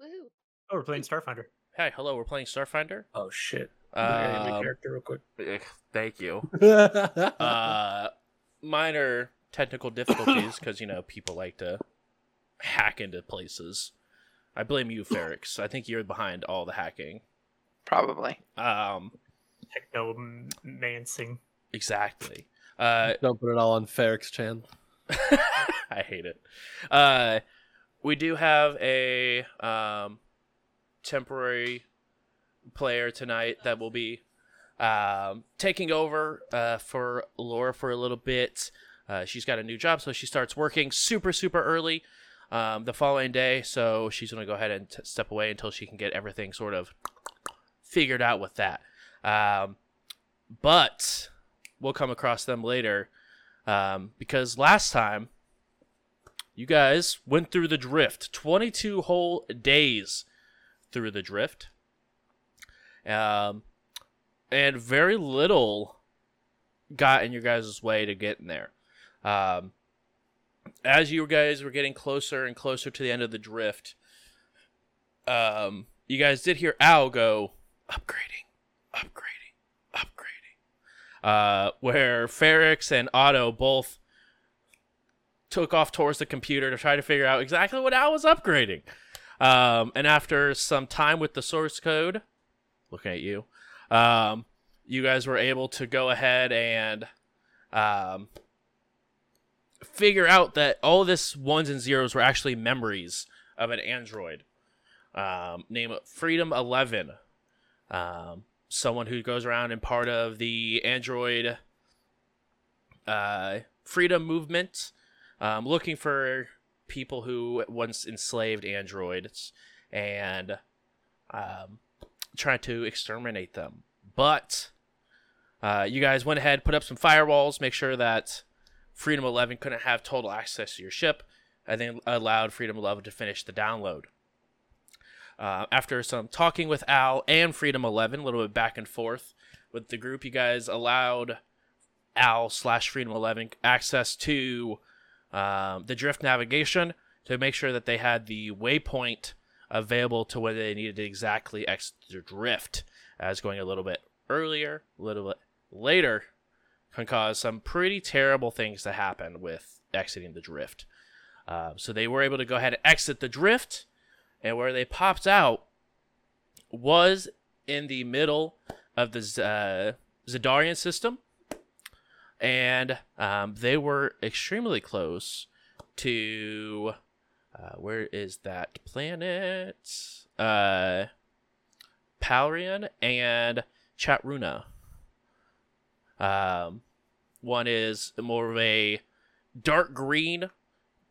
Woohoo! Oh, we're playing Starfinder. Hi, hello. We're playing Starfinder. Oh shit. Okay, Um, character real quick. eh, thank you. uh, Uh, minor technical difficulties because you know people like to hack into places. I blame you, Ferrix. I think you're behind all the hacking. Probably. Um, Techno mancing. exactly. Uh, Don't put it all on Ferrix Chan. I hate it. Uh, we do have a um, temporary player tonight that will be um, taking over uh, for Laura for a little bit. Uh, she's got a new job, so she starts working super, super early um, the following day. So she's going to go ahead and t- step away until she can get everything sort of figured out with that. Um, but we'll come across them later um, because last time you guys went through the drift. 22 whole days through the drift. Um, and very little got in your guys' way to get in there. Um, as you guys were getting closer and closer to the end of the drift um, you guys did hear al go upgrading upgrading upgrading uh, where Ferrix and Otto both took off towards the computer to try to figure out exactly what Al was upgrading. Um, and after some time with the source code, looking at you, um, you guys were able to go ahead and um, figure out that all this ones and zeros were actually memories of an android um, named Freedom Eleven. Um, someone who goes around and part of the android uh, freedom movement, um, looking for people who once enslaved androids and um, trying to exterminate them. But uh, you guys went ahead, put up some firewalls, make sure that Freedom 11 couldn't have total access to your ship, and then allowed Freedom 11 to finish the download. Uh, after some talking with Al and Freedom 11, a little bit back and forth with the group, you guys allowed Al slash Freedom 11 access to um, the drift navigation to make sure that they had the waypoint available to where they needed to exactly exit the drift. As going a little bit earlier, a little bit later, can cause some pretty terrible things to happen with exiting the drift. Uh, so they were able to go ahead and exit the drift and where they popped out was in the middle of the Z- uh, system, and um, they were extremely close to uh, where is that planet? Uh, Palrian and Chatruna. Um, one is more of a dark green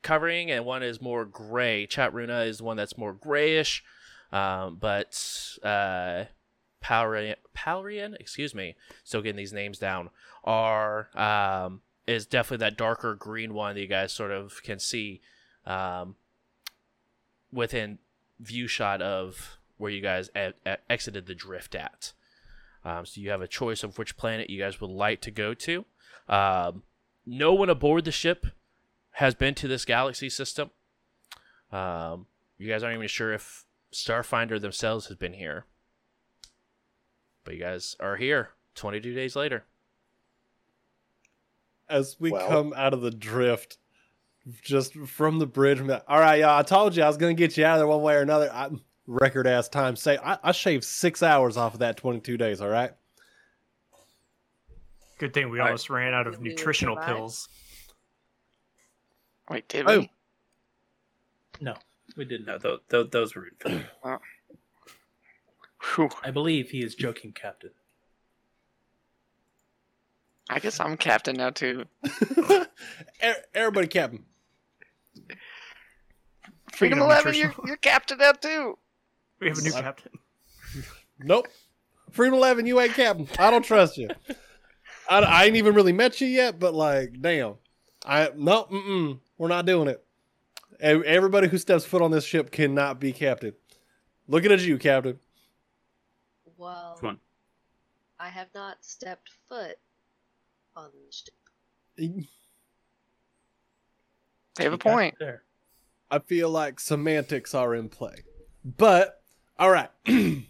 covering, and one is more gray. Chatruna is one that's more grayish, um, but uh, Palrian, Palrian, excuse me, still getting these names down, are um, is definitely that darker green one that you guys sort of can see um, within view shot of where you guys exited the drift at. Um, so you have a choice of which planet you guys would like to go to. Um, no one aboard the ship has been to this galaxy system. Um, you guys aren't even sure if Starfinder themselves has been here. But you guys are here 22 days later. As we Well- come out of the drift, just from the bridge, I'm like, all right, y'all, I told you I was going to get you out of there one way or another. I, record ass time. Say, I, I shaved six hours off of that 22 days, all right? Good thing we Right. almost ran out of we nutritional pills. Wait, did Oh. we? No, we didn't. No, th- th- those were. Whew. I believe he is joking, Captain. I guess I'm captain now too. Er- Everybody, Captain. Freedom of Eleven, you're, you're captain now too. We have a new What? captain. Nope. Freedom 11, you ain't Captain. I don't trust you. I, I ain't even really met you yet, but like, damn. I no, mm-mm, we're not doing it. Everybody who steps foot on this ship cannot be captain. Looking at you, Captain. Well, Come on. I have not stepped foot on the ship. They have a point. There. I feel like semantics are in play. But all right, I'm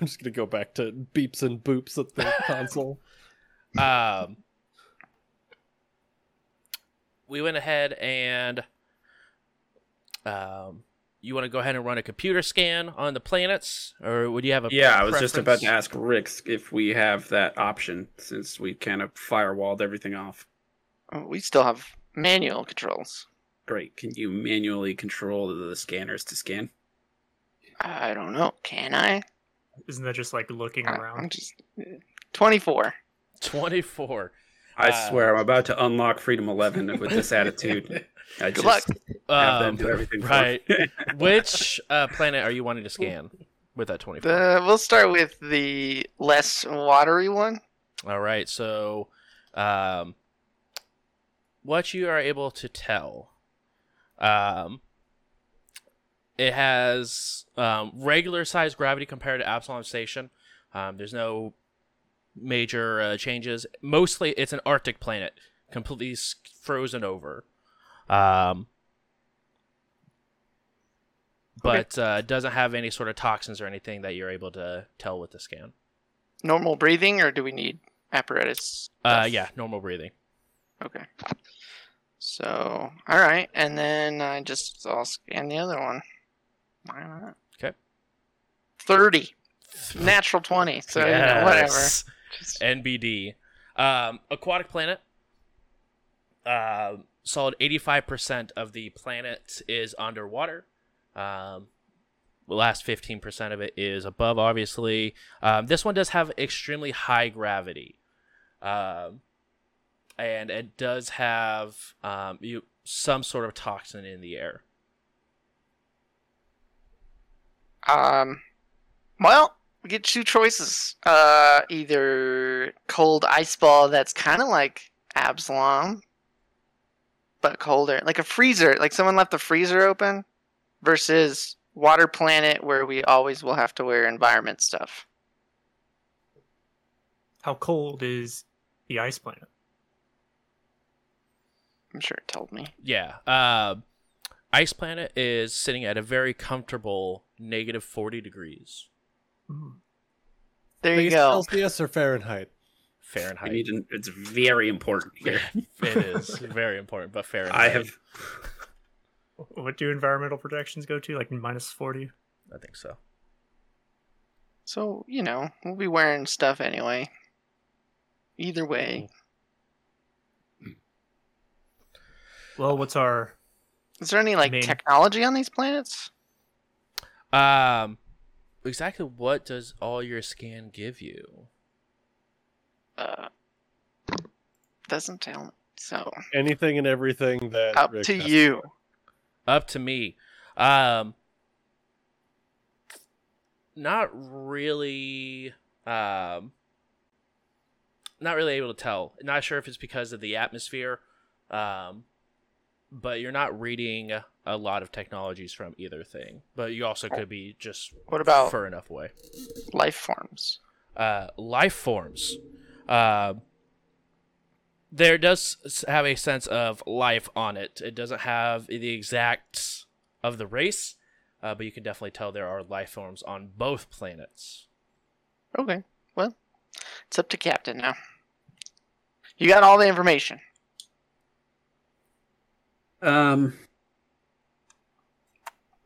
just gonna go back to beeps and boops at the console. Um, we went ahead and um, you want to go ahead and run a computer scan on the planets, or would you have a Yeah, I was just about to ask Rix if we have that option since we kind of firewalled everything off. Oh, We still have manual controls. Great. Can you manually control the scanners to scan? I don't know. Can I? Isn't that just like looking I- I'm around? just 24. 24. I Uh, swear, I'm about to unlock Freedom 11 with this attitude. I Good just luck. have them Um, do everything. right. Which uh, planet are you wanting to scan with that 24? The, we'll start with the less watery one. All right. So, um, what you are able to tell, um, it has um, regular size gravity compared to Absalom Station. Um, there's no major uh, changes. Mostly, it's an Arctic planet, completely frozen over. Um, but uh, doesn't have any sort of toxins or anything that you're able to tell with the scan. Normal breathing, or do we need apparatus? Uh, yeah, normal breathing. Okay. So, all right, and then I just I'll scan the other one. Why not? Okay. Thirty, natural twenty. So you know, whatever. Just, NBD. Um, aquatic planet. Uh, solid 85% of the planet is underwater. Um, the last 15% of it is above, obviously. Um, this one does have extremely high gravity. Um, and it does have um, you, some sort of toxin in the air. um, well, we get two choices. Uh, either cold ice ball that's kind of like Absalom, but colder, like a freezer, like someone left the freezer open, versus water planet where we always will have to wear environment stuff. How cold is the ice planet? I'm sure it told me. Yeah. Uh, Ice Planet is sitting at a very comfortable negative 40 degrees Hmm. There you go. Celsius or Fahrenheit? I Fahrenheit. need to, it's very important here. it is very important, but Fahrenheit. I have What do environmental protections go to? Like minus 40? I think so. So, you know, we'll be wearing stuff anyway. Either way. Well, what's our. Is there any like mean- technology on these planets? Um, exactly what does all your scan give you? Uh doesn't tell me. So Anything and everything that up Rick to has you. Up to me. Um, not really. Um, not really able to tell. Not sure if it's because of the atmosphere. Um, but you're not reading a lot of technologies from either thing. But you also could be just What about far enough away. life forms? uh, life forms. Uh, there does have a sense of life on it. It doesn't have the exact of the race, uh, but you can definitely tell there are life forms on both planets. Okay. Well, it's up to Captain now. You got all the information. Um.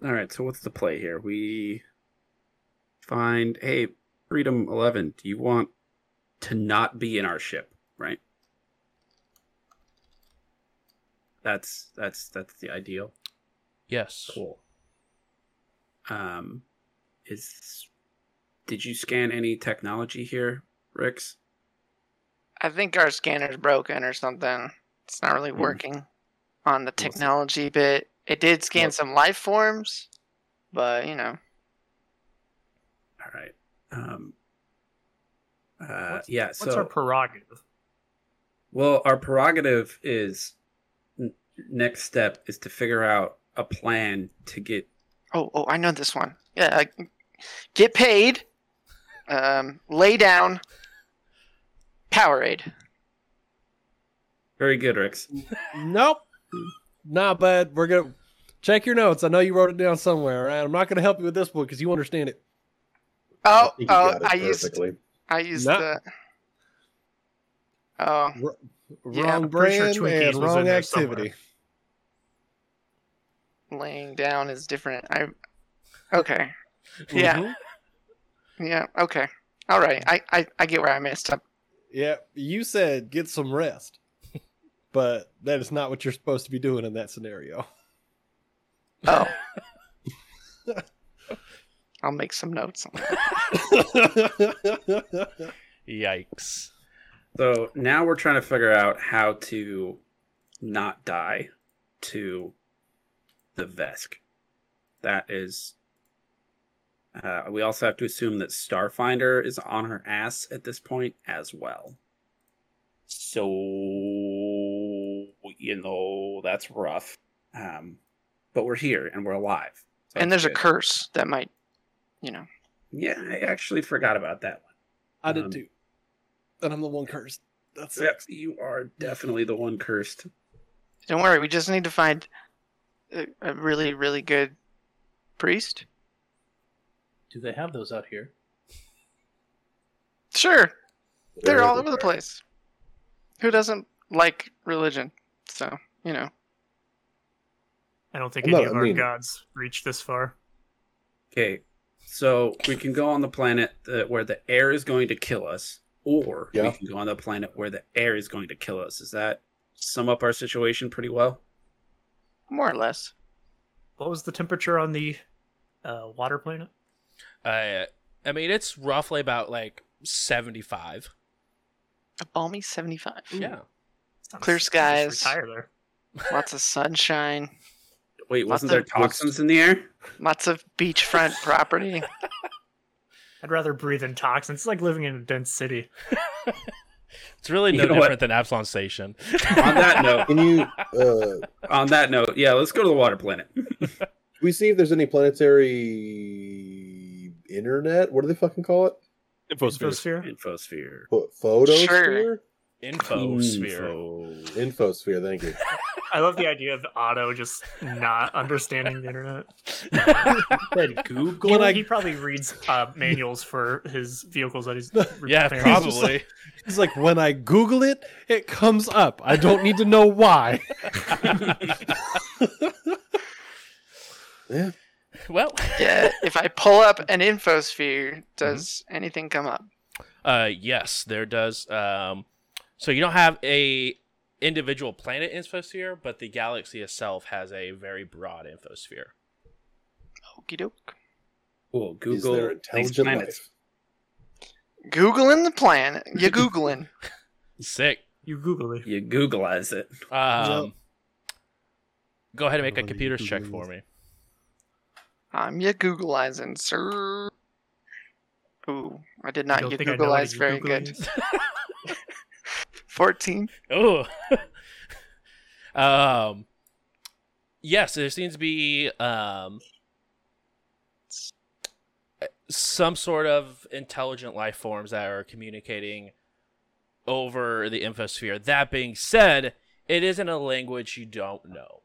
All right. So what's the play here? We find, hey, Freedom Eleven. Do you want to not be in our ship? Right. That's that's that's the ideal. Yes. Cool. Um, is did you scan any technology here, Rix? I think our scanner's broken or something. It's not really Hmm. working on the We'll technology bit. It did scan Well- some life forms, but you know, All right. Um. Uh, What's- yeah. What's so our prerogative? Well, our prerogative is n- next step is to figure out a plan to get. Oh, oh, I know this one. Yeah, uh, get paid. Um, lay down. Powerade. Very good, Rix. Nope. Not bad. We're gonna Check your notes. I know you wrote it down somewhere. Right? I'm not going to help you with this one because you understand it. Oh, think you oh, it I used perfectly. I used No. the. Oh, Yeah, wrong I'm sure brand and wrong activity. laying down is different. I. Okay. Yeah. Mhm. Yeah. Okay. All right. I, I I get where I messed up. Yeah, you said get some rest, but that is not what you're supposed to be doing in that scenario. Oh. I'll make some notes on that. Yikes. So now we're trying to figure out how to not die to the Vesk. That is. Uh, we also have to assume that Starfinder is on her ass at this point as well. So, you know, that's rough. Um, but we're here and we're alive. So and that's there's a curse that might, you know. Yeah, I actually forgot about that one. I did Um, too, and I'm the one cursed. That's Yep, you are definitely the one cursed. Don't worry. We just need to find a, a really really good priest. Do they have those out here? Sure. They're all over the everywhere. place. Who doesn't like religion? So you know. I don't think I'm any not- of I our mean- gods reach this far. Okay, so we can go on the planet that, where the air is going to kill us, or we can go on the planet where the air is going to kill us. Does that sum up our situation pretty well? More or less. What was the temperature on the uh, water planet? Uh, I mean, it's roughly about like 75. A balmy 75. Yeah. Clear skies. Retire there. Lots of sunshine. Wait, wasn't there of- toxins in the air? Lots of beachfront property. I'd rather breathe in toxins. It's like living in a dense city. It's really no You know what? different than Absalom Station. on that note, Can you uh, on that note, yeah, let's go to the water planet. we see if there's any planetary internet? What do they fucking call it? Infosphere. Infosphere. Pho- Photosphere? Infosphere. Info. Infosphere. Thank you. I love the idea of Otto just not understanding the internet. Said Google. He, When I- he probably reads uh, manuals for his vehicles that he's Yeah, repairing. probably. It's like when I Google it, it comes up. I don't need to know why. Yeah. well, yeah. If I pull up an infosphere, does anything come up? uh, yes, there does. Um, so you don't have a individual planet infosphere, but the galaxy itself has a very broad infosphere. Okie doke. Cool. Is Google there these intelligent planets. Uh, Googling the planet. You Googling. Sick. You Google it. You Googleize it. Um, Go ahead and make a What are check for me. I'm ya Googleizing, sir. Ooh, I did not don't get think I know what Googleized very Google good. is. 14. Oh. um. Yes, there seems to be um some sort of intelligent life forms that are communicating over the infosphere. That being said, it isn't a language you don't know.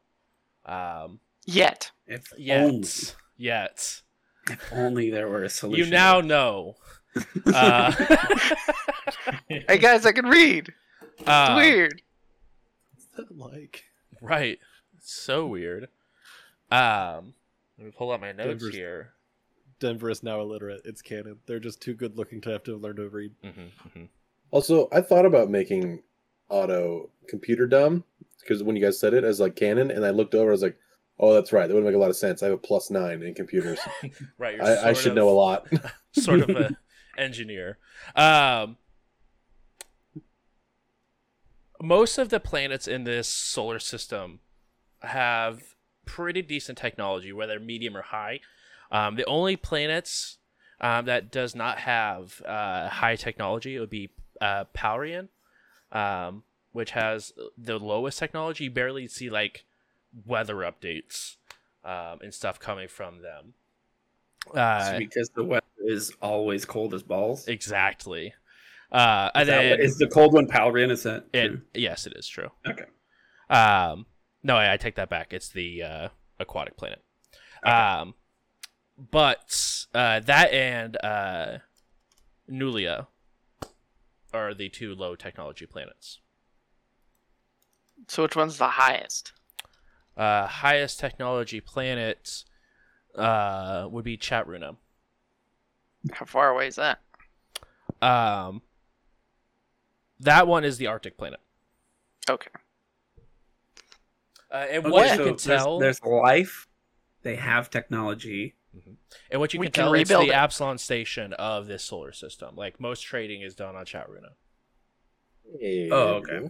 Um. Yet. If Yet. only, Yet. if only there were a solution. You now know. Uh, Hey guys, I can read. It's um, weird. like Right. It's so weird. Um, let me pull out my notes Denver's- here. Denver is now illiterate. It's canon. They're just too good looking to have to learn to read. hmm Also, I thought about making Otto computer dumb because when you guys said it as like canon, and I looked over, I was like, "Oh, that's right. That would make a lot of sense." I have a plus nine in computers. Right. You're I, I should of- know a lot. sort of an engineer. Um, most of the planets in this solar system have pretty decent technology, whether medium or high. Um, the only planets um, that does not have uh, high technology would be uh, Paurian, um, which has the lowest technology. You barely see like weather updates um, and stuff coming from them. Uh, because the weather is always cold as balls. Exactly. Uh, and Is, that then what- is the cold one Palrian? Is that it, true? yes, it is true. Okay. Um, no, I, I take that back. It's the uh, aquatic planet. Um, but uh, that and uh, Nulia are the two low technology planets. So which one's the highest? Uh, highest technology planet uh, would be Chatruna. How far away is that? Um, that one is the Arctic planet. Okay. Uh, and Okay, what you can tell, there's, life. They have technology. and what you we can can tell, it's rebuild the it. Absalom station of this solar system. Like most trading is done on Chatruna. Oh, okay.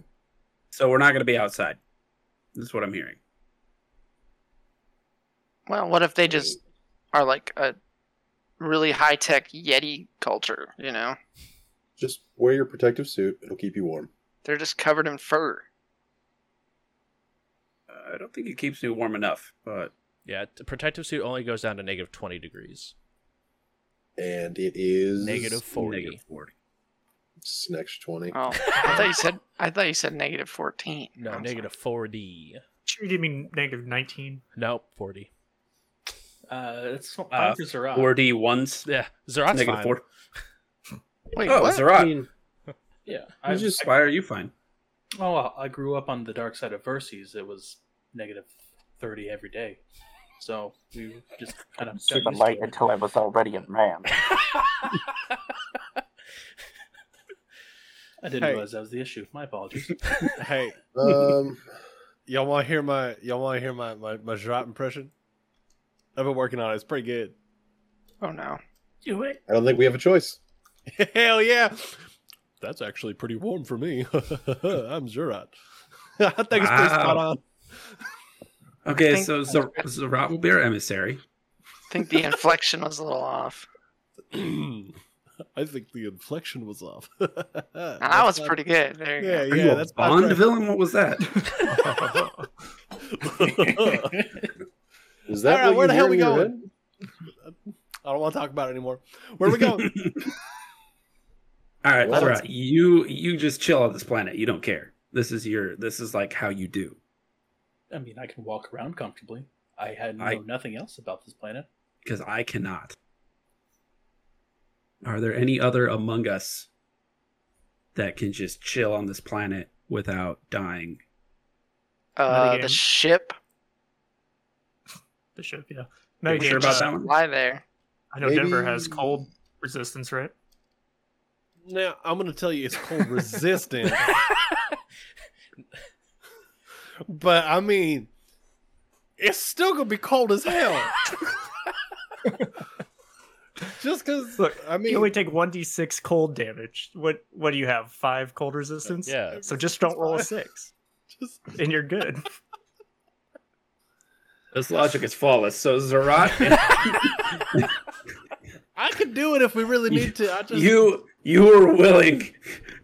So we're not going to be outside. That's what I'm hearing. Well, what if they just are like a really high tech Yeti culture? You know, Just wear your protective suit. It'll keep you warm. they're just covered in fur. Uh, I don't think it keeps me warm enough, but Yeah, the protective suit only goes down to negative twenty degrees. And it is Negative forty. negative 40. It's an extra twenty. Oh, I thought you said I thought you said negative fourteen. No, I'm negative forty. Sure, you didn't mean negative 19. Nope, forty. Uh, it's fine Uh, for Zerat. 4D ones. Yeah, Zerat's Negative fine. 4. Sorry. Wait, Oh, what? Zerat. I mean, Yeah, I I just Why are you fine? Oh, well, I grew up on the dark side of Verces. It was negative thirty every day, so we just kind of to the light until I was already a man. I didn't Hey. realize that was the issue. My apologies. Hey, um, y'all want to hear my y'all want to hear my my my Jrat impression? I've been working on it. It's pretty good. Oh no. Do it. I don't think we have a choice. Hell yeah! That's actually pretty warm for me. I'm Zurat. I think it's pretty spot on. Okay, think- so Zer- Zerat will be our emissary. I think the inflection was a little off. I think the inflection was off. That was pretty good. There you Yeah, go. Are yeah, you a that's my Bond friend. villain? What was that? Is that All right, where the hell hear we going? head? I don't want to talk about it anymore. Where are we going? All right, What? Zerat, you you just chill on this planet. You don't care. This is your this is like how you do. I mean, I can walk around comfortably. I had know I- nothing else about this planet. because I cannot. Are there any other among us that can just chill on this planet without dying? Uh, Metagame. the ship. The ship, yeah. Are No, you sure about that one? Fly there. I know Denver has cold resistance, right? Now I'm going to tell you it's cold resistant, but I mean, it's still going to be cold as hell. Just because, Look, I mean, You only take 1d6 cold damage. What What do you have? Five cold resistance? Yeah. So just don't roll a six, just and you're good. This logic is flawless. So Zerat, I could do it if we really need to. I just you you were willing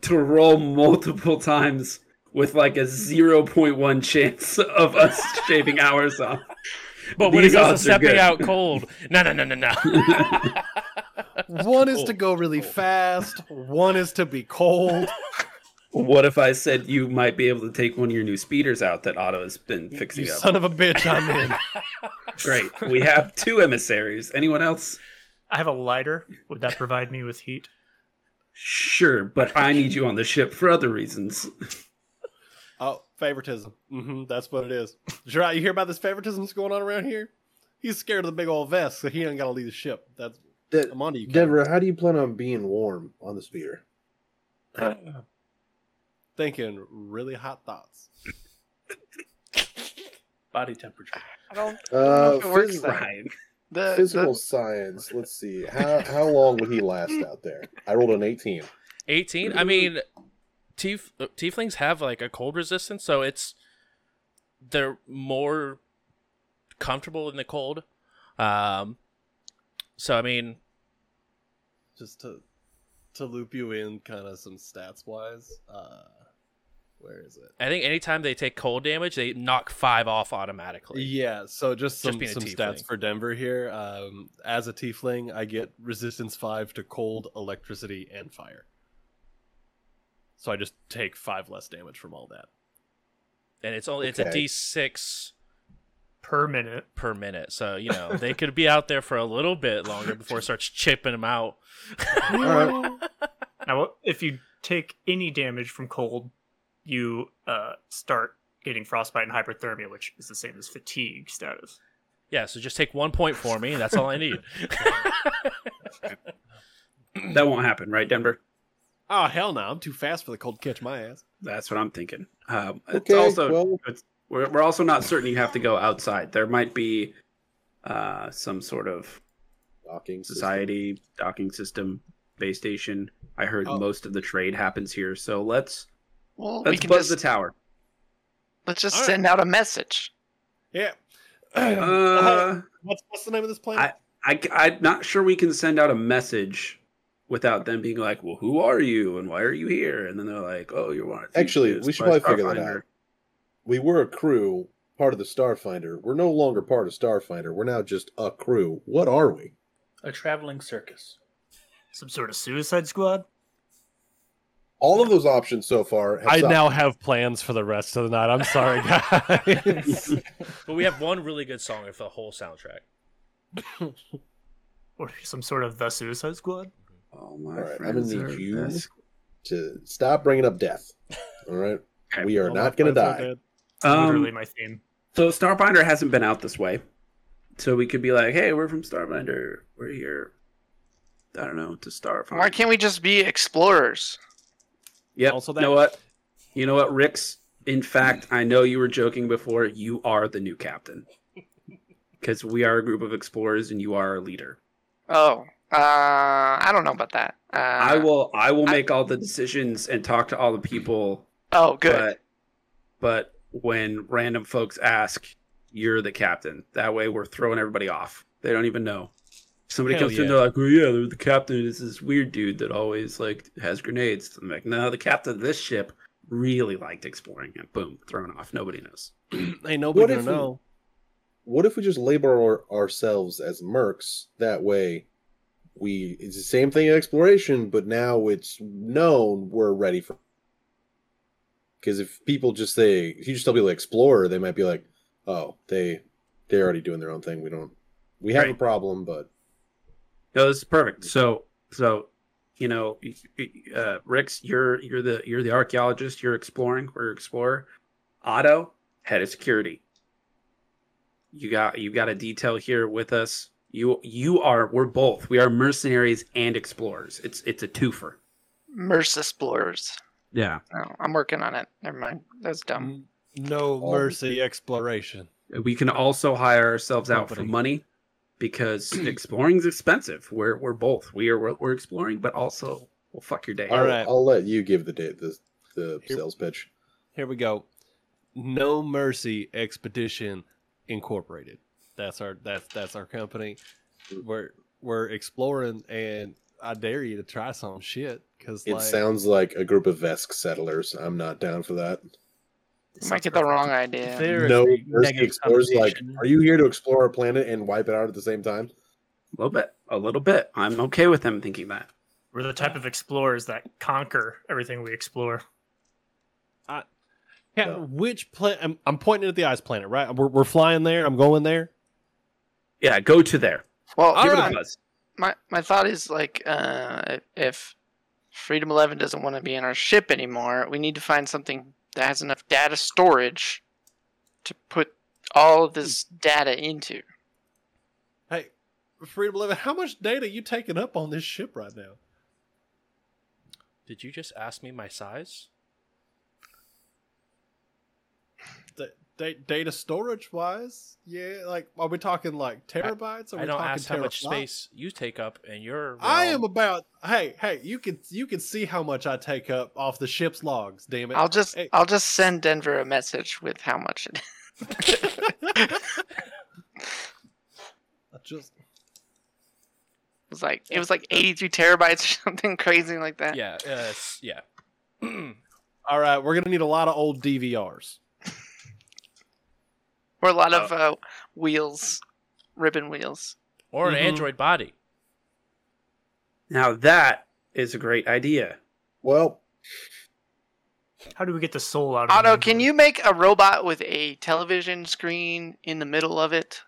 to roll multiple times with like a zero point one chance of us shaving ours off. But when it These goes to odds stepping out cold, no, no, no, no, no. one is to go really fast. One is to be cold. what if I said you might be able to take one of your new speeders out that Otto has been fixing You up? son of a bitch! I'm in. Great. We have two emissaries. Anyone else? I have a lighter. Would that provide me with heat? Sure, but I need you on the ship for other reasons. Oh, favoritism. Mm-hmm, that's what it is. Gerard, you hear about this favoritism that's going on around here? He's scared of the big old Vesk, so he ain't got to leave the ship. That's De- I'm onto you. Kevin. Denver, how do you plan on being warm on the speeder? Thinking really hot thoughts. Body temperature. I don't, I don't Uh, know if it works phys- that. Right. The, physical the, science. Let's see. How how long would he last out there? I rolled an eighteen. 18? I mean, tief- uh, tieflings have like a cold resistance, so it's they're more comfortable in the cold. Um, so I mean, Just to to loop you in, kind of some stats wise. Uh, where is it? I think anytime they take cold damage, they knock five off automatically. Yeah, so just Just some, being a some stats for Denver here. Um, as a tiefling, I get resistance five to cold, electricity, and fire. So I just take five less damage from all that. and it's only it's a Okay. D6 per minute. per minute. So you know they could be out there for a little bit longer before it starts chipping them out. Now, if you take any damage from cold, you uh, start getting frostbite and hypothermia, which is the same as fatigue status. Yeah, so just take one point for me. That's all I need. That won't happen, right, Denver? Oh hell no! I'm too fast for the cold to catch my ass. That's what I'm thinking. Um, it's Okay, also well- it's, we're we're also not certain you have to go outside. There might be uh, some sort of Docking system. society docking system base station. I heard Oh. most of the trade happens here, so let's Well, we let's can buzz just the tower. let's just All right. send out a message. Yeah. Uh, what's what's the name of this planet? I I'm not sure we can send out a message without them being like, "Well, who are you and why are you here?" And then they're like, "Oh, you want Actually, we should probably figure that out. We were a crew, part of the Starfinder. We're no longer part of Starfinder. We're now just a crew. What are we? A traveling circus. Some sort of suicide squad? All of those options so far. Have I sucked. now have plans for the rest of the night. I'm sorry, guys. but we have one really good song for the whole soundtrack. Or some sort of the suicide squad? Oh my All right, I'm gonna need you best. to stop bringing up death. All right, we are All not going to die. dead. It's literally Um, my theme. so Starfinder hasn't been out this way, so we could be like, "Hey, we're from Starfinder. We're here." I don't know to Starfinder. Why can't we just be explorers? Yep. Also that. You know what? You know what, Rix? In fact, I know you were joking before. You are the new captain because we are a group of explorers, and you are our leader. Oh, uh, I don't know about that. Uh, I will. I will I- make all the decisions and talk to all the people. Oh, good. But, but when random folks ask, you're the captain. That way, we're throwing everybody off. They don't even know. Somebody Hell comes in, yeah. they're like, "Oh yeah, they're the captain is this weird dude that always like has grenades." I'm like, "No, the captain of this ship really liked exploring." And boom, thrown off. Nobody knows. Ain't nobody What gonna we- know. What if we just label our, ourselves as mercs? That way, we it's the same thing in exploration, but now it's known we're ready for. Because if people just say, if you just tell people explorer, they might be like, "Oh, they they're already doing their own thing. We don't. We have a problem, but No, this is perfect. So, so you know, y- y- uh, Rix, you're you're the you're the archaeologist. You're exploring. We're explorer. Otto, head of security. You got you got a detail here with us. You you are we're both. We are mercenaries and explorers. It's it's a twofer. Merc explorers. Yeah. Oh, I'm working on it. Never mind. That's dumb. No mercy exploration. We can also hire ourselves out for money because exploring is expensive. We're we're both. We are we're, we're exploring, but also we'll fuck your day. All I'll. I'll let you give the date the the Here- sales pitch. Here we go. No Mercy Expedition Incorporated. That's our that's that's our company. We're we're exploring, and I dare you to try some shit because It like, sounds like a group of Vesk settlers. I'm not down for that. Might get the wrong idea. There is no a mercy negative explorers like, are you here to explore our planet and wipe it out at the same time? A little bit. A little bit. I'm okay with them thinking that. We're the type of explorers that conquer everything we explore. Yeah, No. which planet? I'm, I'm pointing at the ice planet, right? We're, we're flying there. I'm going there. Yeah, go to there. Well, All Give it right. a buzz. my my thought is like, uh, if Freedom Eleven doesn't want to be in our ship anymore, we need to find something that has enough data storage to put all of this data into. Hey, Freedom Eleven, how much data you taking up on this ship right now? Did you just ask me my size? Da- da- data storage wise, yeah. Like, are we talking like terabytes? Or are I we don't talking ask how much space you take up in your. I am about. Hey, hey, you can you can see how much I take up off the ship's logs. Damn it! I'll just Hey. I'll just send Denver a message with how much it. I just was like it was like 83 terabytes or something crazy like that. Yeah. Uh, yeah. all right. We're gonna need a lot of old DVRs. Or a lot of uh, wheels, ribbon wheels. or an Mhm. android body. Now that is a great idea. Well, How do we get the soul out of Otto, can you make a robot with a television screen in the middle of it?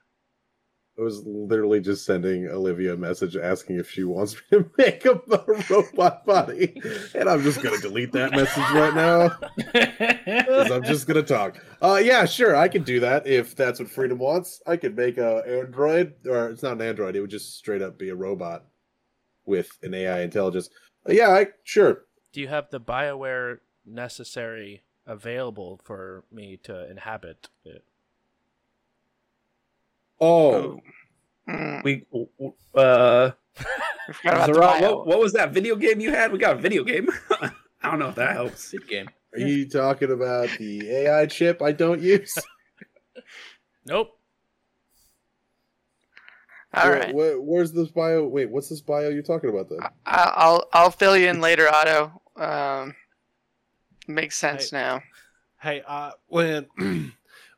I was literally just sending Olivia a message asking if she wants me to make a, a robot body, and I'm just gonna delete that message right now because I'm just gonna talk. Uh, yeah, sure, I can do that if that's what Freedom wants. I could make a android, or it's not an android; it would just straight up be a robot with an AI intelligence. Uh, yeah, I sure. Do you have the Bioware necessary available for me to inhabit it? Oh, Mm, we uh, we forgot about the what, what was that video game you had? We got a video game. I don't know if that helps. Good game. Are you talking about the AI chip I don't use? Nope. All Where- right. where- where's this bio? Wait, what's this bio you're talking about then? I- I'll I'll fill you in later, Otto. Um, makes sense now. Hey, uh, when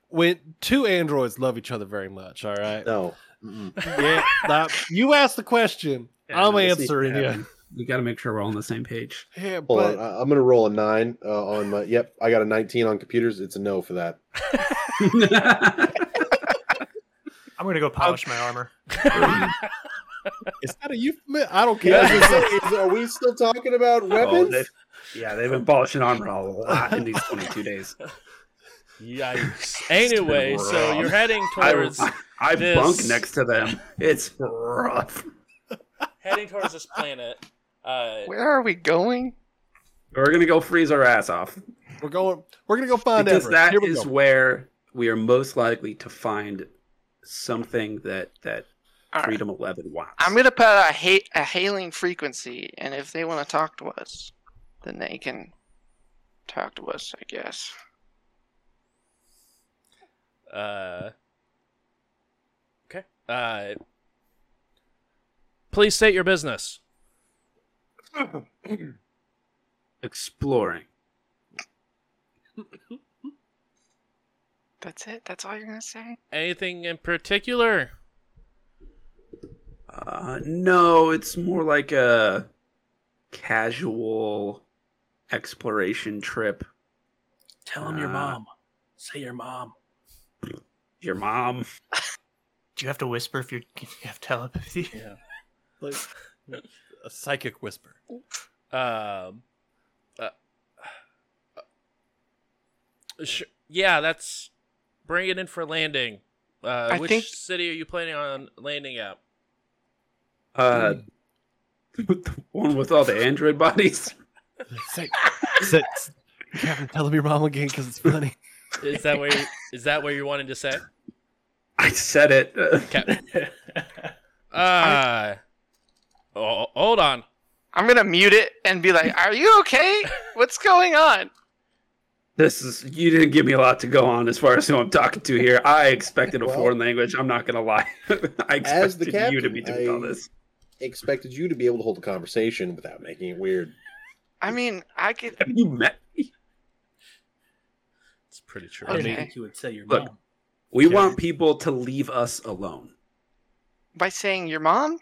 when two androids love each other very much, all right. No. Mm-mm. Yeah, now, you asked the question. Yeah, I'm no, this needs answering to you. happen. We got to make sure we're all on the same page. Yeah, Hold but on, I- I'm gonna roll a nine uh, on my. Yep, I got a 19 on computers. It's a no for that. I'm gonna go polish my armor. is that a euphemism? I don't Yeah, care. is- is- are we still talking about Oh, weapons? they- yeah, they've been polishing armor a lot in these 22 days. Yikes. Anyway, so you're heading towards I, I this- bunk next to them. It's rough. heading towards this planet. Uh, Where are we going? We're gonna go freeze our ass off We're going. We're gonna go find because Everett. that Here we is go. where we are most likely to find something that that All right. Freedom 11 wants. I'm gonna put a ha- a hailing frequency, and if they want to talk to us, then they can talk to us. I guess. Uh, okay. Uh, please state your business. exploring. That's it. That's all you're gonna say. Anything in particular? Uh, no, it's more like a casual exploration trip. Tell him your Uh, mom. Say your mom. Your mom. Do you have to whisper if you're, you have telepathy? Yeah. Like, a psychic whisper. Um, uh, uh, sh- yeah, that's bring it in for landing. Uh, I which think- city are you planning on landing at? Uh, the one with all the android bodies. Say, say, Captain, tell him your mom again because it's funny. Is that where you, is that what you're wanting to say? I said it. Uh, Cap- uh, oh, hold on. I'm gonna mute it and be like, "Are you okay? What's going on?" this is you didn't give me a lot to go on as far as who I'm talking to here. I expected a Well- foreign language. I'm not gonna lie. I As the expected you to be doing all this. Expected you to be able to hold a conversation without making it weird. I mean, I could. Have you met me? It's pretty true. I didn't think you would say your Look. mom. We Yeah. want people to leave us alone. By saying your mom?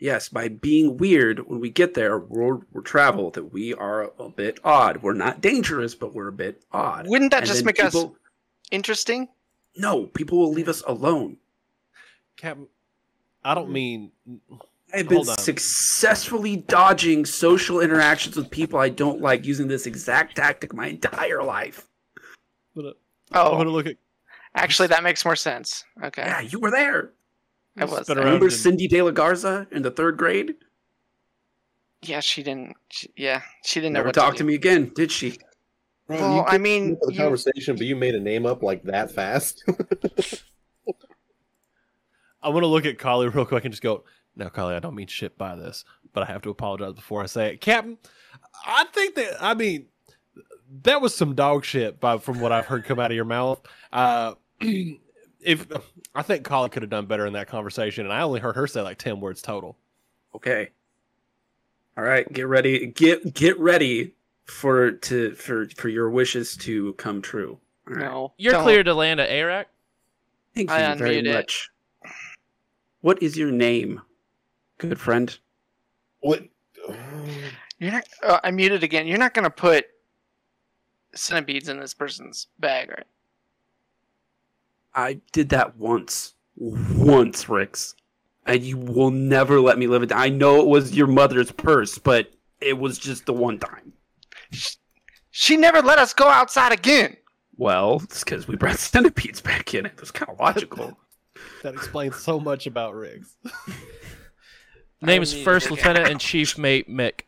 Yes, by being weird when we get there, we're, we're travel that we are a bit odd. We're not dangerous, but we're a bit odd. Wouldn't that And just then make us interesting? No, people will leave us alone. Captain, I don't mean. I've been successfully dodging social interactions with people I don't like using this exact tactic my entire life. I'm gonna, Oh, I'm gonna look at. actually, that makes more sense. Okay, Yeah, you were there. I was. spin there. Remember and- Cindy De La Garza in the third grade? Yeah, she didn't. She, yeah, she didn't know Never what to to me again, did she? Ron, Well, you I mean, the you- conversation, but you made a name up like that fast. I'm gonna look at Collie real quick and just go. Now, Collie, I don't mean shit by this, but I have to apologize before I say it, Captain. I think that I mean that was some dog shit by from what I've heard come out of your mouth. Uh, if I think Collie could have done better in that conversation, and I only heard her say like ten words total. Okay. All right, get ready. Get get ready for to for for your wishes to come true. All right. No, You're don't. clear to land at Arak. Thank I you very unmute it. much. What is your name, good friend? what? You're not. Uh, I muted again. You're not gonna put centipedes in this person's bag, right? I did that once. Once, Rix. And you will never let me live it down. I know it was your mother's purse, but it was just the one time. She never let us go outside again. Well, it's because we brought centipedes back in. It was kind of logical. That explains so much about Riggs. Name is First Lieutenant and Chief Mate Mick.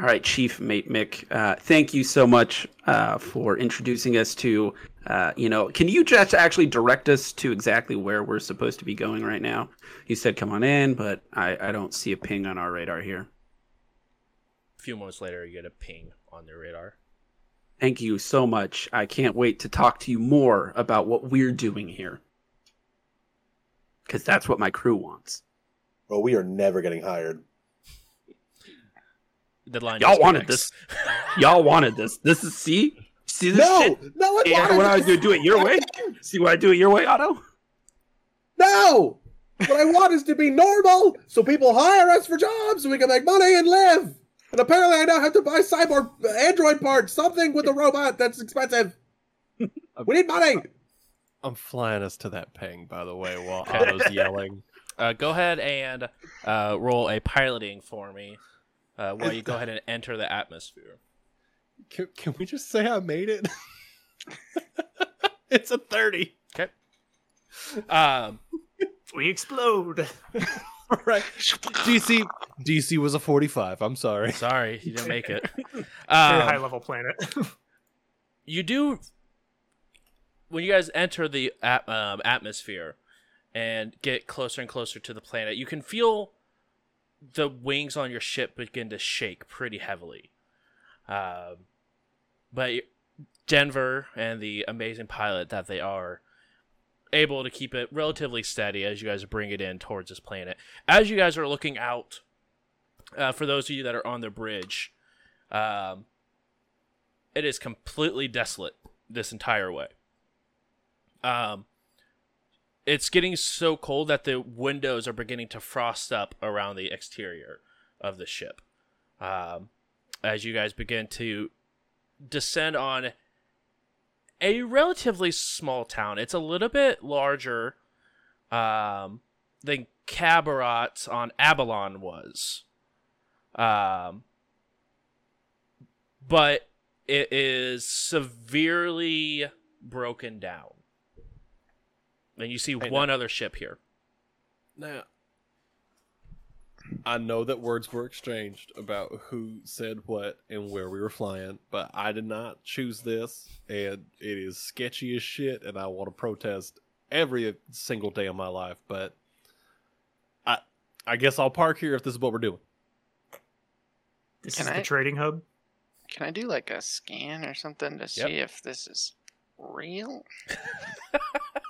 All right, Chief Mate Mick, uh, thank you so much uh, for introducing us to, uh, you know, can you just actually direct us to exactly where we're supposed to be going right now? You said come on in, but I, I don't see a ping on our radar here. A few moments later, you get a ping on the radar. Thank you so much. I can't wait to talk to you more about what we're doing here. Because that's what my crew wants. Well, we are never getting hired. The line Y'all wanted connects. this. Y'all wanted this. This is, see? See this No, shit? no, I Yeah, wanted what I this. do, do it your way? See what I do it your way, Otto? No, what I want is to be normal, so people hire us for jobs, so we can make money and live. And apparently, I now have to buy cyborg uh, android parts, something with a robot that's expensive. We need money. I'm flying us to that ping, by the way, while Okay. Otto's yelling. Uh, go ahead and uh, roll a piloting for me uh, while you go ahead and enter the atmosphere. Can, can we just say I made it? it's a 30. Um, We explode. All right. DC DC was a 45. I'm sorry. sorry, you didn't make it. Very Um, high level planet. you do when you guys enter the at, um, atmosphere and get closer and closer to the planet you can feel the wings on your ship begin to shake pretty heavily um, but denver and the amazing pilot that they are able to keep it relatively steady as you guys bring it in towards this planet as you guys are looking out uh, for those of you that are on the bridge um, it is completely desolate this entire way. Um, it's getting so cold that the windows are beginning to frost up around the exterior of the ship. Um, as you guys begin to descend on a relatively small town, it's a little bit larger um, than Cabaret on Abalon was. Um, but it is severely broken down. And you see Hey, one other ship here. Now, I know that words were exchanged about who said what and where we were flying, but I did not choose this, and it is sketchy as shit, and I want to protest every single day of my life. But I, I guess I'll park here if this is what we're doing. This Can is I- the trading hub. Can I do like a scan or something to see if this is real?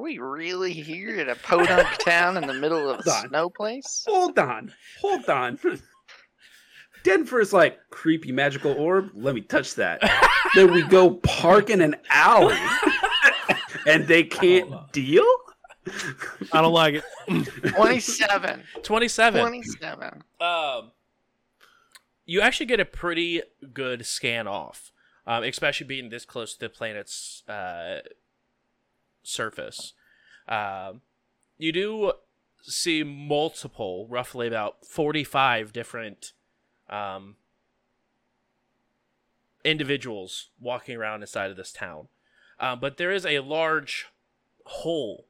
Are we really here at a podunk town in the middle of a snow place? Hold on. Hold on. Denver's like creepy magical orb. Let me touch that. then we go park in an alley, and they can't deal. I don't like it. 27. 27. 27. Um, you actually get a pretty good scan off, um, especially being this close to the planet's uh, surface. Um, you do see multiple, roughly about 45 different um, individuals walking around inside of this town. Um, but there is a large hole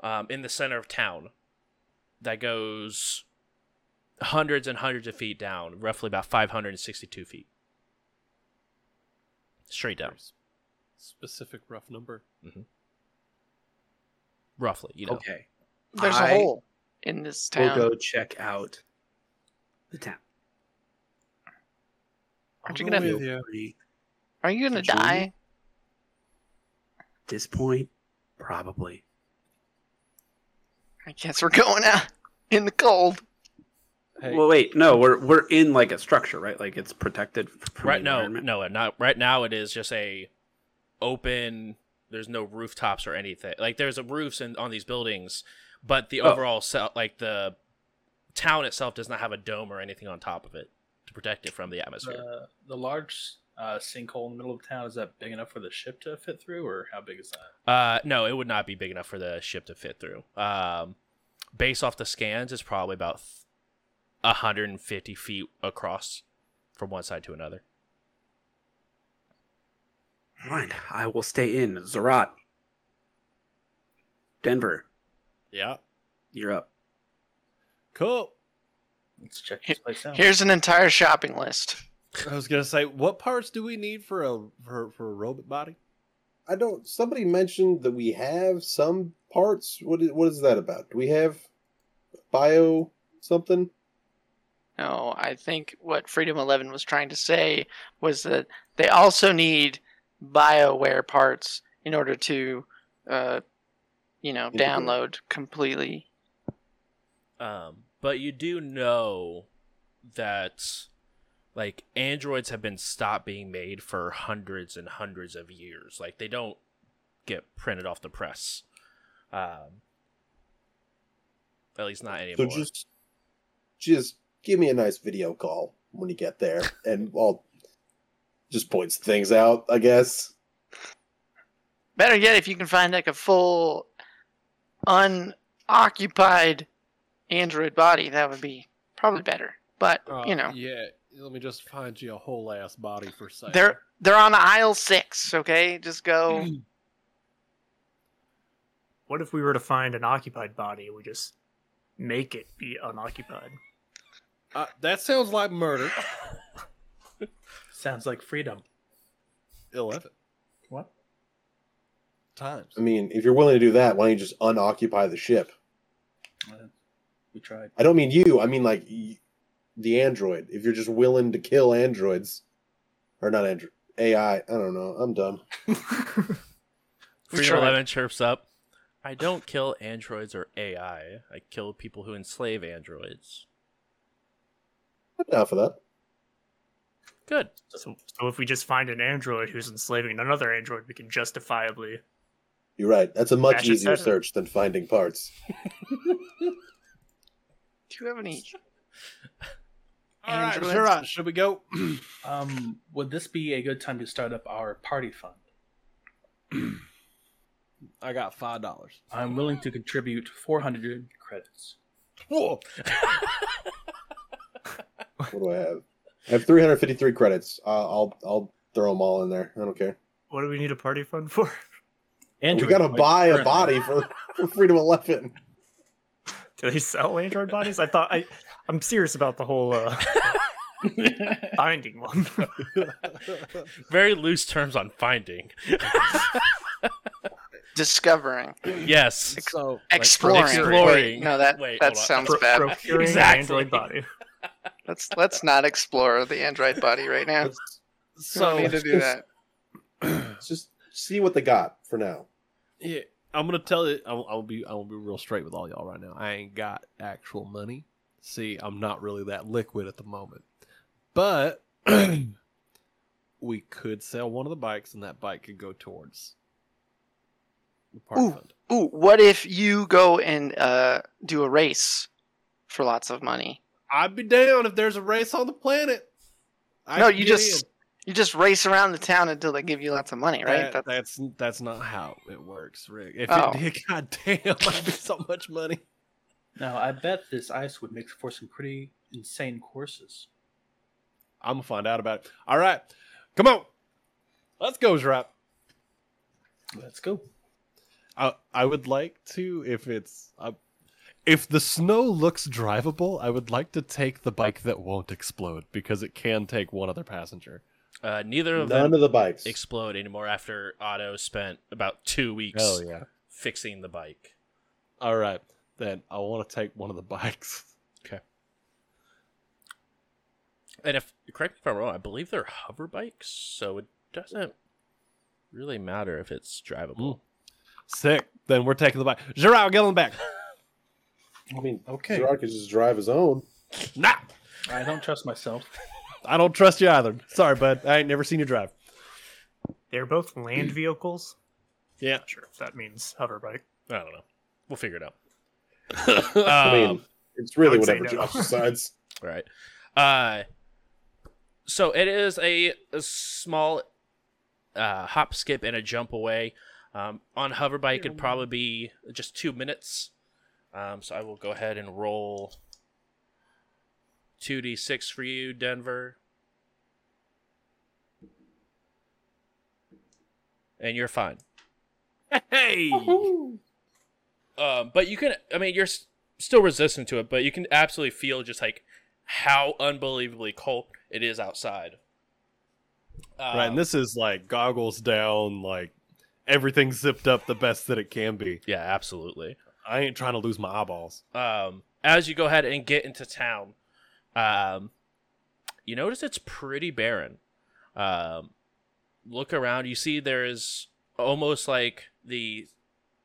um, in the center of town that goes hundreds and hundreds of feet down, roughly about 562 feet. Straight down, Specific rough number. Roughly, you know. Okay. There's I a hole in this town. We'll go check out the town. Aren't you gonna- go with you. Are you gonna Did you- die? At this point, probably. I guess we're going out in the cold. Hey, Well, wait, no, we're we're in like a structure, right? Like it's protected from Right? the No, environment. no, not right now. It is just a open. There's no rooftops or anything. Like there's a roofs in, on these buildings, but the Oh. overall, se- like the town itself, does not have a dome or anything on top of it to protect it from the atmosphere. The, the large uh, sinkhole in the middle of town is that big enough for the ship to fit through, or how big is that? Uh, no, it would not be big enough for the ship to fit through. Um, based off the scans, it's probably about th- 150 feet across from one side to another. Right. I will stay in. Zerat. Denver, Yeah. you're up. Cool. Let's check this place out. Here's an entire shopping list. I was gonna say, what parts do we need for a for, for a robot body? I don't. Somebody mentioned that we have some parts. What is what is that about? Do we have bio something? No, I think what Freedom 11 was trying to say was that they also need BioWare parts in order to, uh, you know, Integrate. download completely. Um, but you do know that like androids have been stopped being made for hundreds and hundreds of years. Like they don't get printed off the press. Um, at least not So anymore. just, just give me a nice video call when you get there, and I'll just points things out. I guess. Better yet, if you can find like a full, unoccupied android body, that would be probably better. But Uh, you know, Yeah. Let me just find you a whole ass body for sale. they're they're on aisle six. Okay, just go. What if we were to find an occupied body we just make it be unoccupied? Uh, that sounds like murder. Sounds like freedom. Eleven What? times. I mean, if you're willing to do that, why don't you just unoccupy the ship? Uh, we tried. I don't mean you. I mean like y- the android. If you're just willing to kill androids, or not android AI. I don't know. I'm done. Freedom. Eleven chirps up. I don't kill androids or AI. I kill people who enslave androids. I'm down for that. Good. So, so if we just find an android who's enslaving another android, we can justifiably. You're right. That's a much Bash easier better. search than finding parts. Do you have any? All right, Androids? sure. right. Should we go? Um, would this be a good time to start up our party fund? I got five dollars. I'm willing to contribute 400 credits. Whoa. What do I have? I have 353 credits. Uh, I'll I'll throw them all in there. I don't care. What do we need a party fund for? Android we gotta points buy a body for, for Freedom Eleven. Do they sell android bodies? I thought I. I'm serious about the whole uh, finding one. Very loose terms on finding. Discovering, yes. So exploring. exploring. Wait, no, that Wait, that sounds Pro- bad. procuring Exactly. an android body. Let's let's not explore the android body right now. Let's, We so need to do that. let's just see what they got for now. yeah, I'm gonna tell you. I'll, I'll be I'll be real straight with all y'all right now. I ain't got actual money. See, I'm not really that liquid at the moment, but we could sell one of the bikes, and that bike could go towards the party Ooh. fund. Ooh, what if you go and uh, do a race for lots of money? I'd be down if there's a race on the planet. I no, you just in. you just race around the town until they give you lots of money, right? That- That's- that's that's not how it works, Rick. If Oh. it did, goddamn, I'd be so much money. Now, I bet this ice would make for some pretty insane courses. I'm gonna find out about it. All right, come on, let's go, Zrap. Let's go. I I would like to, if it's uh, if the snow looks drivable, I would like to take the bike that won't explode because it can take one other passenger. Uh, neither of None them of the bikes. explode anymore after Otto spent about two weeks Hell yeah! fixing the bike. All right, then I want to take one of the bikes. Okay. And if correct me if I'm wrong, I believe they're hover bikes, so it doesn't really matter if it's drivable. Sick. Then we're taking the bike. Gerard, get on the back. I mean, Okay. Gerard could just drive his own. Nah, I don't trust myself. I don't trust you either. Sorry, bud. I ain't never seen you drive. They're both land vehicles. Yeah. Not sure if that means hover bike. I don't know. We'll figure it out. I mean, Um, it's really I would say whatever no. Josh decides. Right. Uh so it is a, a small uh, hop, skip, and a jump away. Um, on hoverbike, it'd probably be just two minutes. Um, so I will go ahead and roll 2d6 for you, Denver. And you're fine. Hey. Um, but you can, I mean, you're s- still resistant to it, but you can absolutely feel just like how unbelievably cold it is outside. Um, right, and this is like goggles down, like everything zipped up the best that it can be. yeah, absolutely. I ain't trying to lose my eyeballs. um, as you go ahead and get into town, um, you notice it's pretty barren. Um, look around, you see there is almost like the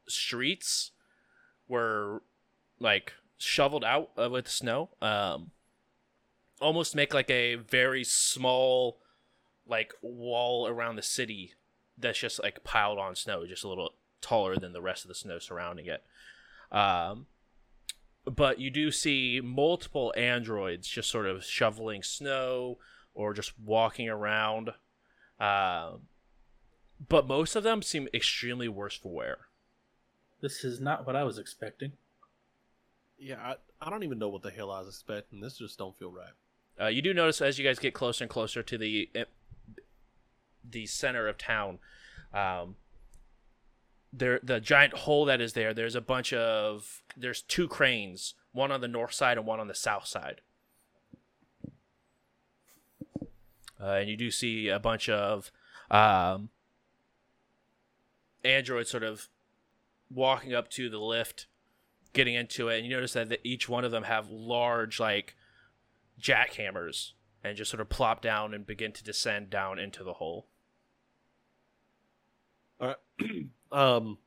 streets were like shoveled out with snow. Um, almost make like a very small like wall around the city that's just like piled on snow, just a little taller than the rest of the snow surrounding it. Um, but you do see multiple androids just sort of shoveling snow or just walking around. Um, but most of them seem extremely worse for wear. This is not what I was expecting. Yeah, I, I don't even know what the hell I was expecting. This just don't feel right. Uh, you do notice as you guys get closer and closer to the eh, the center of town, um, there the giant hole that is there. There's a bunch of there's two cranes, one on the north side and one on the south side. Uh, and you do see a bunch of um, androids sort of walking up to the lift, getting into it, and you notice that each one of them have large like jackhammers and just sort of plop down and begin to descend down into the hole. Um,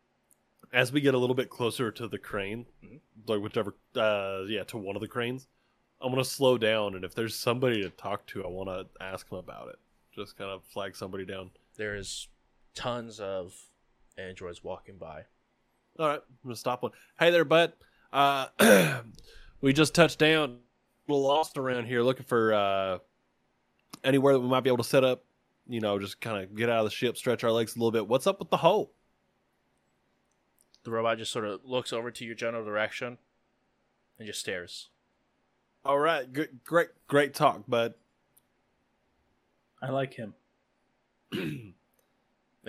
as we get a little bit closer to the crane, Mhm. like whichever, uh, yeah, to one of the cranes, I'm gonna slow down, and if there's somebody to talk to, I want to ask them about it. Just kind of flag somebody down. There's tons of androids walking by. All right, I'm gonna stop one. Hey there, bud. Uh, we just touched down. A little lost around here, looking for uh, anywhere that we might be able to set up. You know, just kind of get out of the ship, stretch our legs a little bit. What's up with the hole? The robot just sort of looks over to your general direction and just stares. All right, good, great, great talk, bud. I like him. and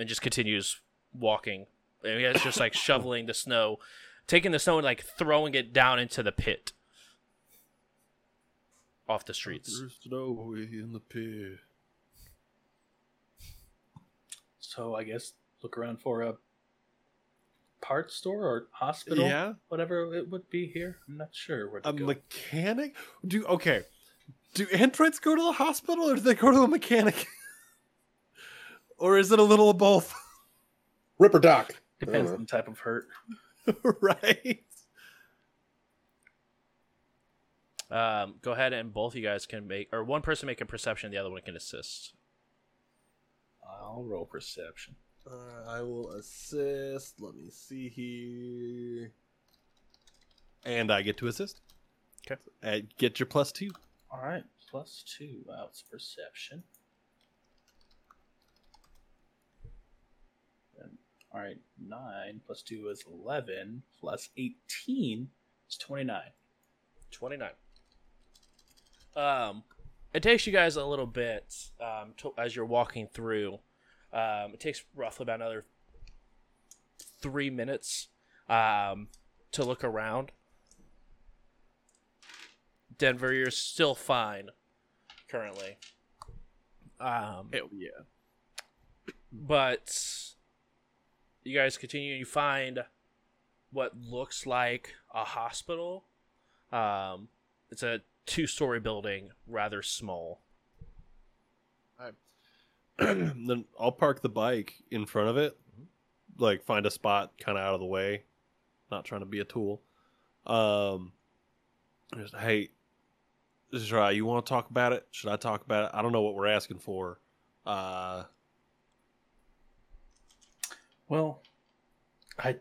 just continues walking. And he's just like shoveling the snow, taking the snow and like throwing it down into the pit off the streets. There's snow in the pit. So I guess look around for a parts store or hospital, Yeah, whatever it would be here. I'm not sure where to a go. mechanic. Do okay? Do androids go to the hospital, or do they go to a mechanic? or is it a little of both? Ripper Doc. Depends Uh, on the type of hurt. right. Um, go ahead and both you guys can make, or one person make a perception, the other one can assist. I'll roll perception. Uh, I will assist. Let me see here. And I get to assist. Okay. Uh, get your plus two. All right, plus two. Wow, it's perception. And, all right, nine plus two is eleven. Plus eighteen is twenty-nine. 29. Um, it takes you guys a little bit um, to, as you're walking through. Um, it takes roughly about another three minutes um, to look around. Denver, you're still fine currently. Um, Hell yeah. but you guys continue and you find what looks like a hospital um it's a two-story building rather small then I'll park the bike in front of it, like find a spot kind of out of the way, not trying to be a tool. Um, just hey, right. You want to talk about it? Should I talk about it? I don't know what we're asking for. Uh, Well, I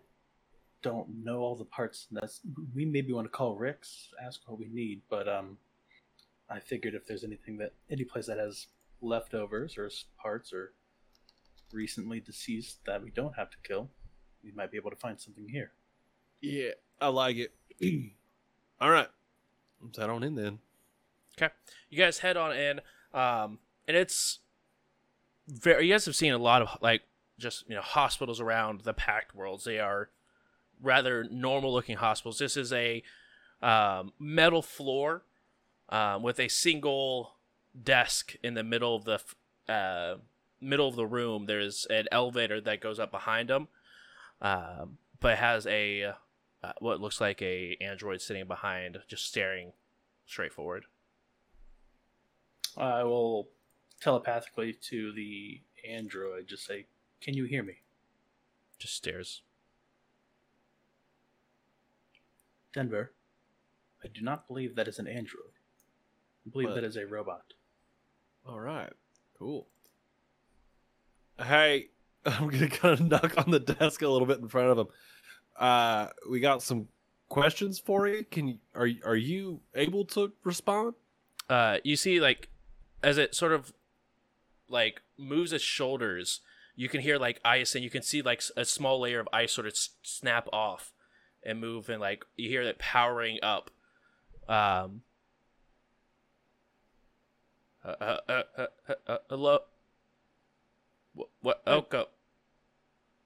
don't know all the parts. That's we maybe want to call Rick's, ask what we need. But um, I figured if there's anything that any place that has leftovers or parts or recently deceased that we don't have to kill, we might be able to find something here. Yeah, I like it. All right, let's head on in then. Okay. You guys head on in um and it's very you guys have seen a lot of like just you know hospitals around the Pact Worlds they are rather normal looking hospitals this is a um, metal floor um, with a single desk in the middle of the f- uh, middle of the room there's an elevator that goes up behind them um, but has a uh, what looks like a android sitting behind just staring straight forward I will telepathically to the android just say, "Can you hear me?" just stares Denver, I do not believe that is an android. I believe What? that is a robot. All right, cool. Hey, I'm gonna kind of knock on the desk a little bit in front of him. Uh, we got some questions for you. Can you are are you able to respond? uh, you see like as it sort of like moves its shoulders you can hear like ice and you can see like a small layer of ice sort of snap off and move and like you hear that powering up um uh, uh, uh, uh, uh, uh, hello what, what oh go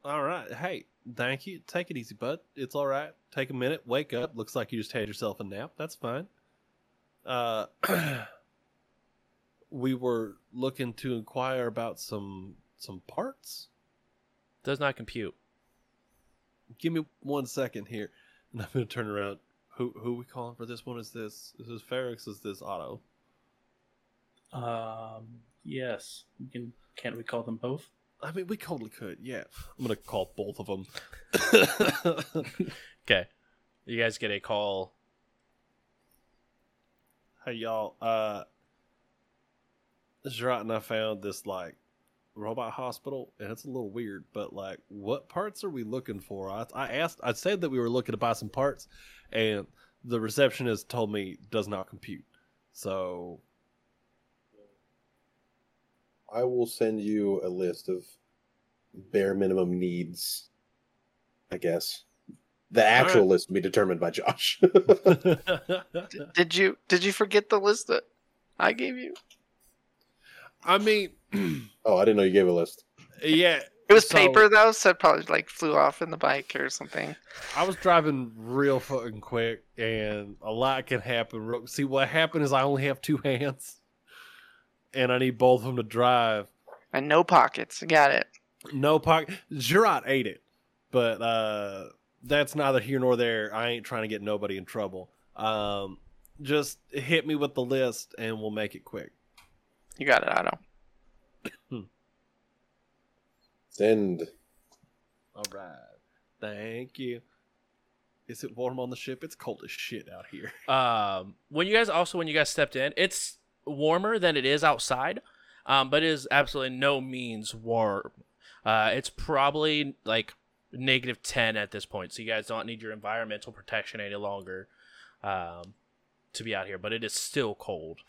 All right. Hey, thank you. Take it easy, bud. It's all right. Take a minute. Wake up. Looks like you just had yourself a nap. That's fine. Uh, we were looking to inquire about some some parts. does not compute Give me one second here, and I'm gonna turn around. Who who we calling for this one? Is this is this Ferrex? Is this Otto? Um, yes. We can. Can't we call them both? I mean, we totally could. Yeah, I'm gonna call both of them. okay you guys get a call hey y'all, uh, Zerat and I found this like robot hospital, and it's a little weird. But like, what parts are we looking for? I, I asked. I said that we were looking to buy some parts, and the receptionist told me does not compute. So I will send you a list of bare minimum needs. I guess the actual right. list will be determined by Josh. Did you did you forget the list that I gave you? I mean, oh, I didn't know you gave a list. yeah. It was so paper though, so it probably like flew off in the bike or something. I was driving real fucking quick, and a lot can happen. See, what happened is I only have two hands, and I need both of them to drive. And no pockets. Got it. No pocket. Girat ate it, but uh, that's neither here nor there. I ain't trying to get nobody in trouble. Um, just hit me with the list, and we'll make it quick. You got it, Otto. Send. All right. Thank you. Is it warm on the ship? It's cold as shit out here. um, when you guys also when you guys stepped in, it's warmer than it is outside, um, but it is absolutely no means warm. Uh, it's probably like negative ten at this point, so you guys don't need your environmental protection any longer um, to be out here. But it is still cold.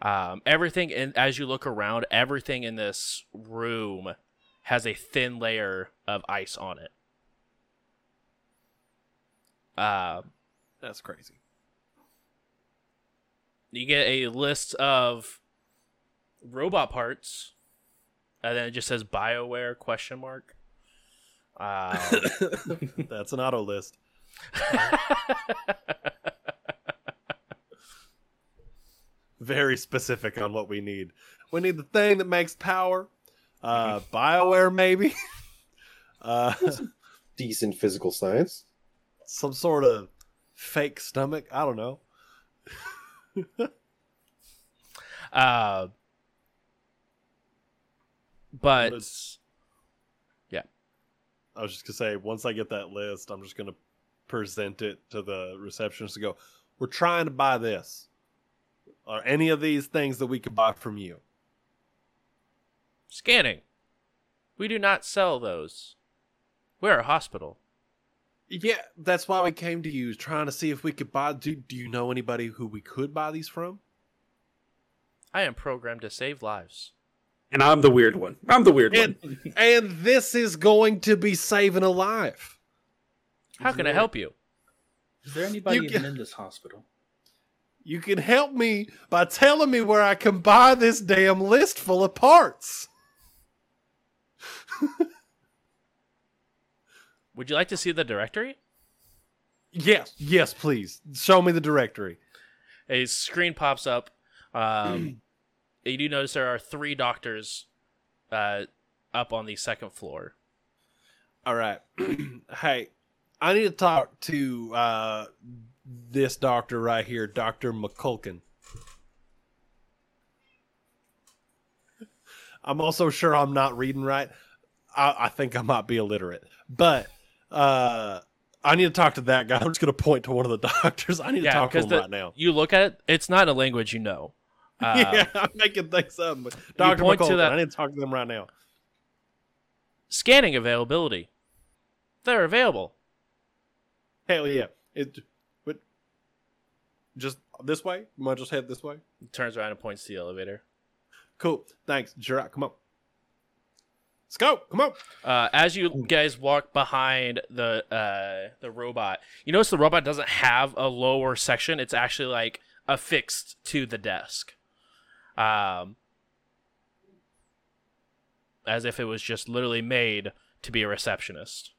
Um, everything in as you look around, everything in this room has a thin layer of ice on it. Um, That's crazy. You get a list of robot parts and then it just says bioware question mark um, That's an auto list. Very specific on what we need. We need the thing that makes power. Uh, Bioware, maybe. uh, Decent physical science. some sort of fake stomach. I don't know. uh, but Let's- I was just gonna say, once I get that list, I'm just gonna present it to the receptionist and go, "We're trying to buy this, or any of these things that we could buy from you." scanning. We do not sell those. We're a hospital Yeah, that's why we came to you, trying to see if we could buy. Do Do you know anybody who we could buy these from? i am programmed to save lives And I'm the weird one. I'm the weird And, one. and this is going to be saving a life. How Is can I help you? Is there anybody You even can- in this hospital? You can help me by telling me where I can buy this damn list full of parts. Would you like to see the directory? Yes, yes, please. Show me the directory. A screen pops up. Um, you do notice there are three doctors uh, up on the second floor. All right. hey, I need to talk to uh, this doctor right here, Dr. McCulkin. I'm also sure I'm not reading right. I, I think I might be illiterate. But uh, I need to talk to that guy. I'm just going to point to one of the doctors. I need to talk to him the- right now. You look at it; it's not a language you know. Uh, yeah, I'm making things up. But Dr. point to McCulkin, that- I need to talk to them right now. Scanning availability. They're available. Hell yeah. It, but just this way? You might just head this way? Turns around and points to the elevator. Cool. Thanks. Gerard, come on. Let's go. Come on. Uh, as you guys walk behind the uh, the robot, you notice the robot doesn't have a lower section. It's actually like affixed to the desk, um, as if it was just literally made to be a receptionist.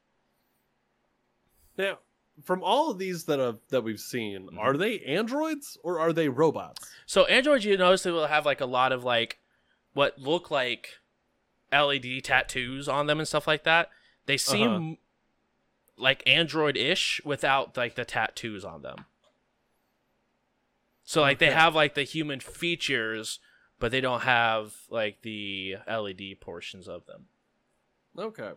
Now, from all of these that have that we've seen, Mm-hmm. are they androids or are they robots? So androids, you notice they will have like a lot of like what look like LED tattoos on them and stuff like that. They seem Uh-huh. like android-ish without like the tattoos on them. So like they have like the human features, but they don't have like the LED portions of them. Okay.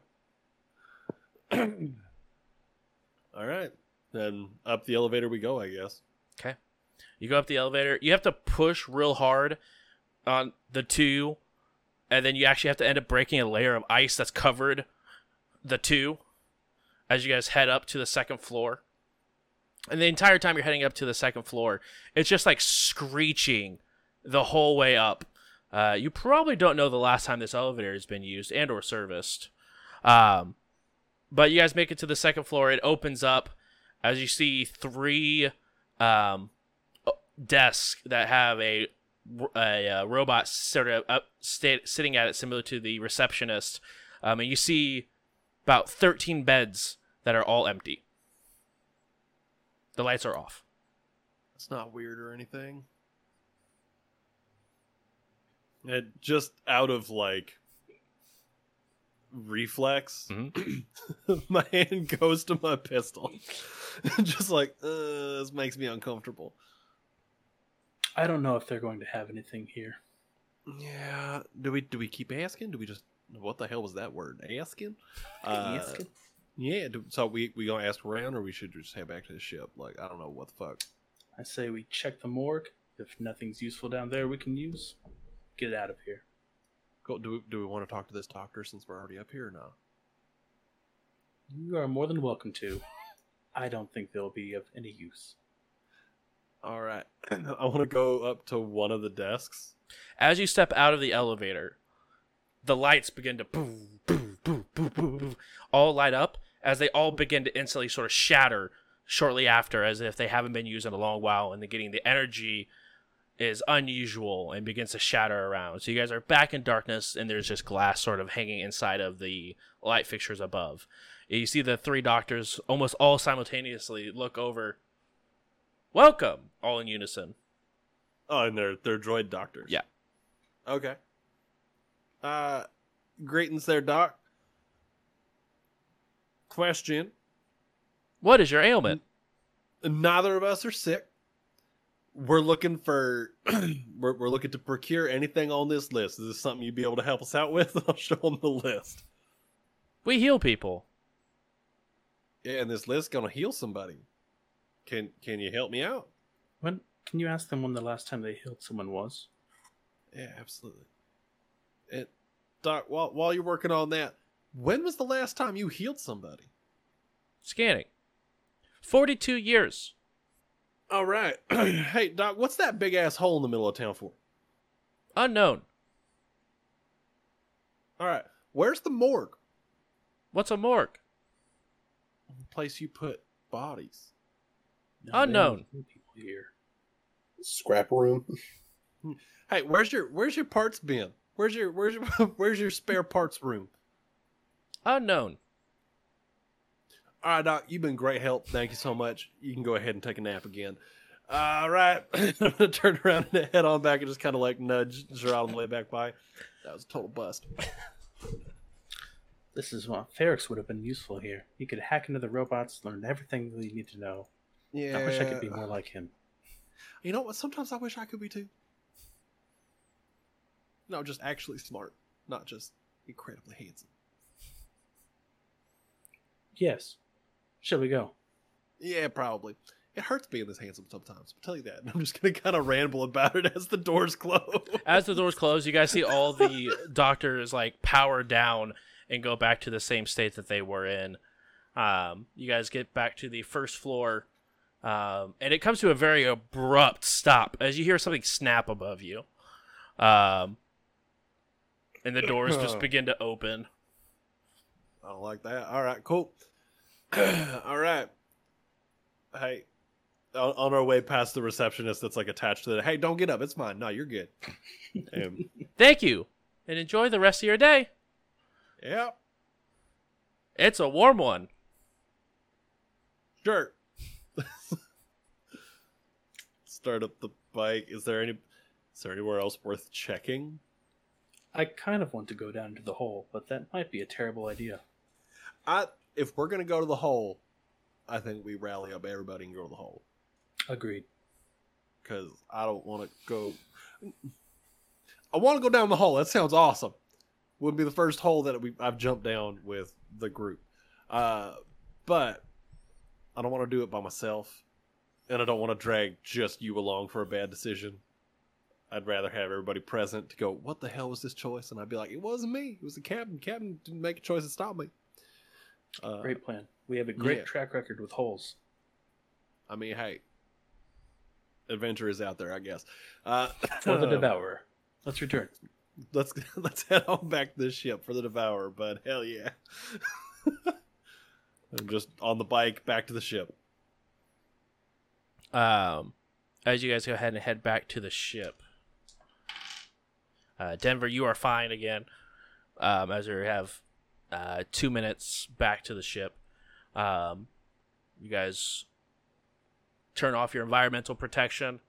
all right. Then up the elevator we go, I guess. Okay. You go up the elevator. You have to push real hard on the two, and then you actually have to end up breaking a layer of ice that's covered the two as you guys head up to the second floor. And the entire time you're heading up to the second floor, it's just like screeching the whole way up. Uh, you probably don't know the last time this elevator has been used and or serviced. Um, but you guys make it to the second floor. It opens up as you see three um, desks that have a a, uh robot sort of up sta- sitting at it, similar to the receptionist. Um, and you see about thirteen beds that are all empty. The lights are off. It's not weird or anything. It just out of like reflex, my hand goes to my pistol. just like, uh, this makes me uncomfortable. I don't know if they're going to have anything here. Yeah. Do we do we keep asking? Do we just what the hell was that word? Asking? Uh, Asking? Yeah. Do, so we we gonna ask around, or we should just head back to the ship? Like I don't know what the fuck. I say we check the morgue. If nothing's useful down there we can use, get out of here. Go. Do we, do we want to talk to this doctor since we're already up here? or not? You are more than welcome to. I don't think they'll be of any use. All right. I want to go up to one of the desks. As you step out of the elevator, the lights begin to boom, boom, boom, boom, boom, boom, all light up as they all begin to instantly sort of shatter shortly after, as if they haven't been used in a long while, and they're getting the energy is unusual and begins to shatter around. So you guys are back in darkness, and there's just glass sort of hanging inside of the light fixtures above. You see the three doctors almost all simultaneously look over. Welcome, all in unison. Oh, and they're they're droid doctors. Yeah. Okay. Uh, greetings there, Doc. Question: What is your ailment? Neither of us are sick. We're looking for we're, we're looking to procure anything on this list. Is this something you'd be able to help us out with? I'll show them the list. We heal people. Yeah, and this list gonna heal somebody. Can can you help me out? When can you ask them when the last time they healed someone was? Yeah, absolutely. And Doc, while while you're working on that, when was the last time you healed somebody? Scanning. 42 years. All right. hey, Doc, what's that big ass hole in the middle of town for? Unknown. All right. Where's the morgue? What's a morgue? A place you put bodies. No, Unknown. People here. Scrap room. Hey, where's your where's your parts bin? Where's your where's your where's your spare parts room? Unknown. All right, Doc, you've been great help. Thank you so much. You can go ahead and take a nap again. All right, I'm gonna turn around and head on back and just kind of like nudge Gerard on the way back by. That was a total bust. This is what Ferrex would have been useful here. He could hack into the robots, learn everything we need to know. Yeah, I wish I could be more like him. You know what? Sometimes I wish I could be too. No, just actually smart, not just incredibly handsome. Yes. Shall we go? Yeah, probably. It hurts being this handsome sometimes. I'll tell you that. I'm just gonna kind of ramble about it as the doors close. As the doors close, you guys see all the doctors like power down and go back to the same state that they were in. Um, you guys get back to the first floor, um, and it comes to a very abrupt stop as you hear something snap above you, um, and the doors just begin to open. I don't like that. All right, cool. All right. Hey, on, on our way past the receptionist that's like attached to the. Hey, don't get up. It's mine. No, you're good. Um, Thank you, and enjoy the rest of your day. yeah, It's a warm one. sure. Start up the bike. Is there any? Is there anywhere else worth checking? I kind of want to go down to the hole, but that might be a terrible idea. I if we're gonna go to the hole, I think we rally up everybody and go to the hole Agreed. because I don't want to go. I want to go down the hole. That sounds awesome. Would be the first hole that we I've jumped down with the group, uh, but I don't want to do it by myself, and I don't want to drag just you along for a bad decision. I'd rather have everybody present to go. What the hell was this choice? And I'd be like, it wasn't me. It was the captain. Captain didn't make a choice to stop me. Uh, Great plan. We have a great yeah. track record with holes. I mean, hey, adventure is out there, I guess. Uh, For the Devourer. Let's return. let's let's head on back to the ship for the devourer. But hell yeah, I'm just on the bike back to the ship. Um, as you guys go ahead and head back to the ship, uh, Denver, you are fine again. Um, as we have uh, two minutes back to the ship, um, you guys turn off your environmental protection.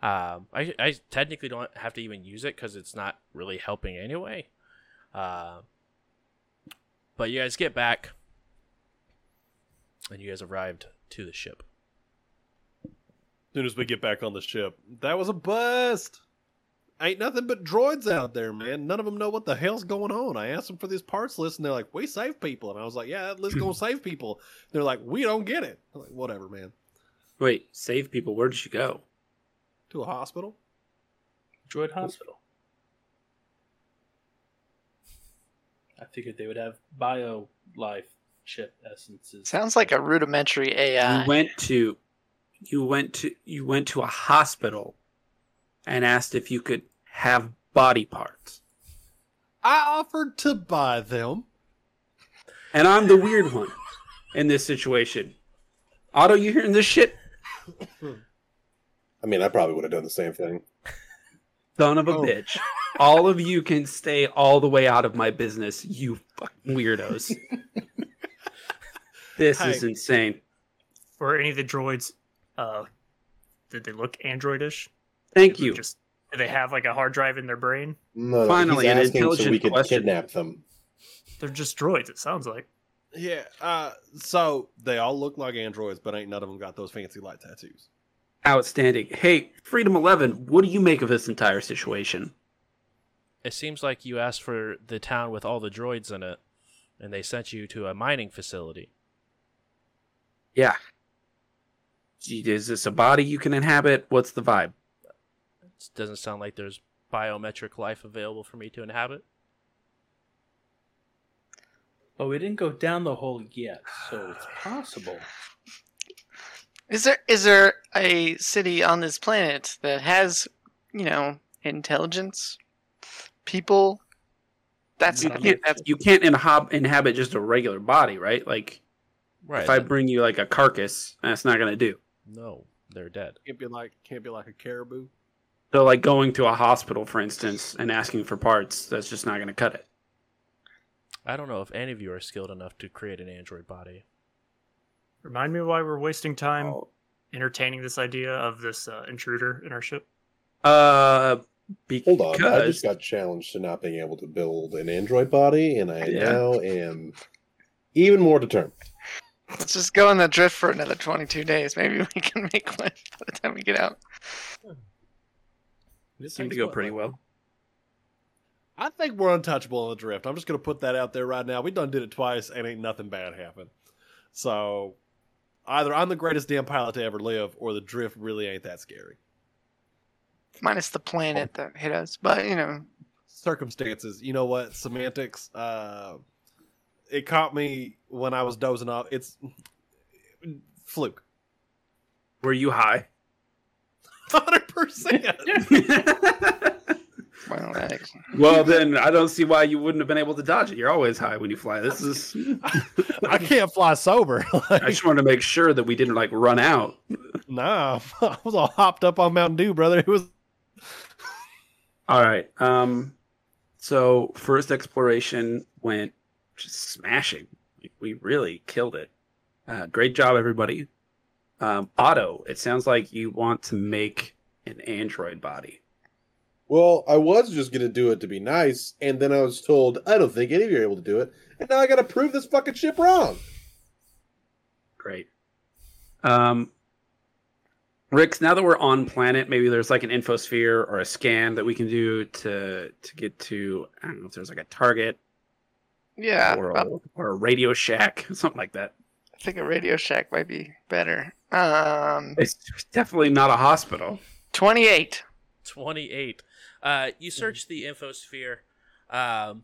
Um, I, I technically don't have to even use it because it's not really helping anyway. Uh, but you guys get back, and you guys arrived to the ship. As soon as we get back on the ship, that was a bust. Ain't nothing but droids out there, man. None of them know what the hell's going on. I asked them for this parts list, and they're like, "We save people," and I was like, "Yeah, that list gonna save people." They're like, "We don't get it." I'm like, "Whatever, man." Wait, save people. Where did you go? To a hospital. Droid Hospital. I figured they would have bio life chip essences. Sounds like a rudimentary AI. You went to, you went to, you went to a hospital, and asked if you could have body parts. I offered to buy them. And I'm the weird one in this situation. Otto, you hearing this shit? I mean, I probably would have done the same thing. Son of a Oh. bitch. All of you can stay all the way out of my business, you fucking weirdos. this is insane. Were any of the droids, uh, did they look androidish? Thank Did you. Just did they have like a hard drive in their brain? No, no, Finally, he's an asking so we could question. kidnap them. They're just droids. It sounds like. Yeah. Uh, so they all look like androids, but ain't none of them got those fancy light tattoos. Outstanding. Hey, Freedom 11, what do you make of this entire situation? It seems like you asked for the town with all the droids in it, and they sent you to a mining facility. Yeah. Gee, Is this a body you can inhabit? What's the vibe? It doesn't sound like there's biometric life available for me to inhabit. Oh, but we didn't go down the hole yet, so it's possible. Is there is there a city on this planet that has, you know, intelligence, people, That's you yeah, can't, that's you can't inhab- inhabit just a regular body, right? Like Right. if I bring you like a carcass, that's not gonna do. No, they're dead. Can't be like can't be like a caribou. So like going to a hospital, for instance, and asking for parts, that's just not gonna cut it. I don't know if any of you are skilled enough to create an android body. Remind me why we're wasting time Oh. entertaining this idea of this uh, intruder in our ship. Uh, because Hold on, I just got challenged to not being able to build an android body, and I Yeah. now am even more determined. Let's just go in the drift for another 22 days. Maybe we can make one by the time we get out. it seemed to go pretty well. I think we're untouchable on the drift. I'm just gonna put that out there right now. We done did it twice and ain't nothing bad happened. So either I'm the greatest damn pilot to ever live, or the drift really ain't that scary. Minus the planet that hit us, but you know, Circumstances, you know what? Semantics. Uh, it caught me when I was dozing off. It's fluke. Were you high? Hundred percent. well, well, then I don't see why you wouldn't have been able to dodge it. You're always high when you fly. This is. I can't fly sober. I just wanted to make sure that we didn't like run out. nah, I was all hopped up on Mountain Dew, brother. It was All right. Um. So first exploration went just smashing. We really killed it. Uh, great job, everybody. Um, Otto, it sounds like you want to make an android body. Well, I was just gonna do it to be nice, and then I was told I don't think any of you are able to do it, and now I gotta prove this fucking ship wrong. Great. Um, Rix, now that we're on planet, maybe there's like an infosphere or a scan that we can do to to get to. I don't know if there's like a target yeah. or well, a, or a radio shack, something like that. I think a Radio Shack might be better. Um, It's definitely not a hospital. 28. 28. Uh, you search the infosphere. Um,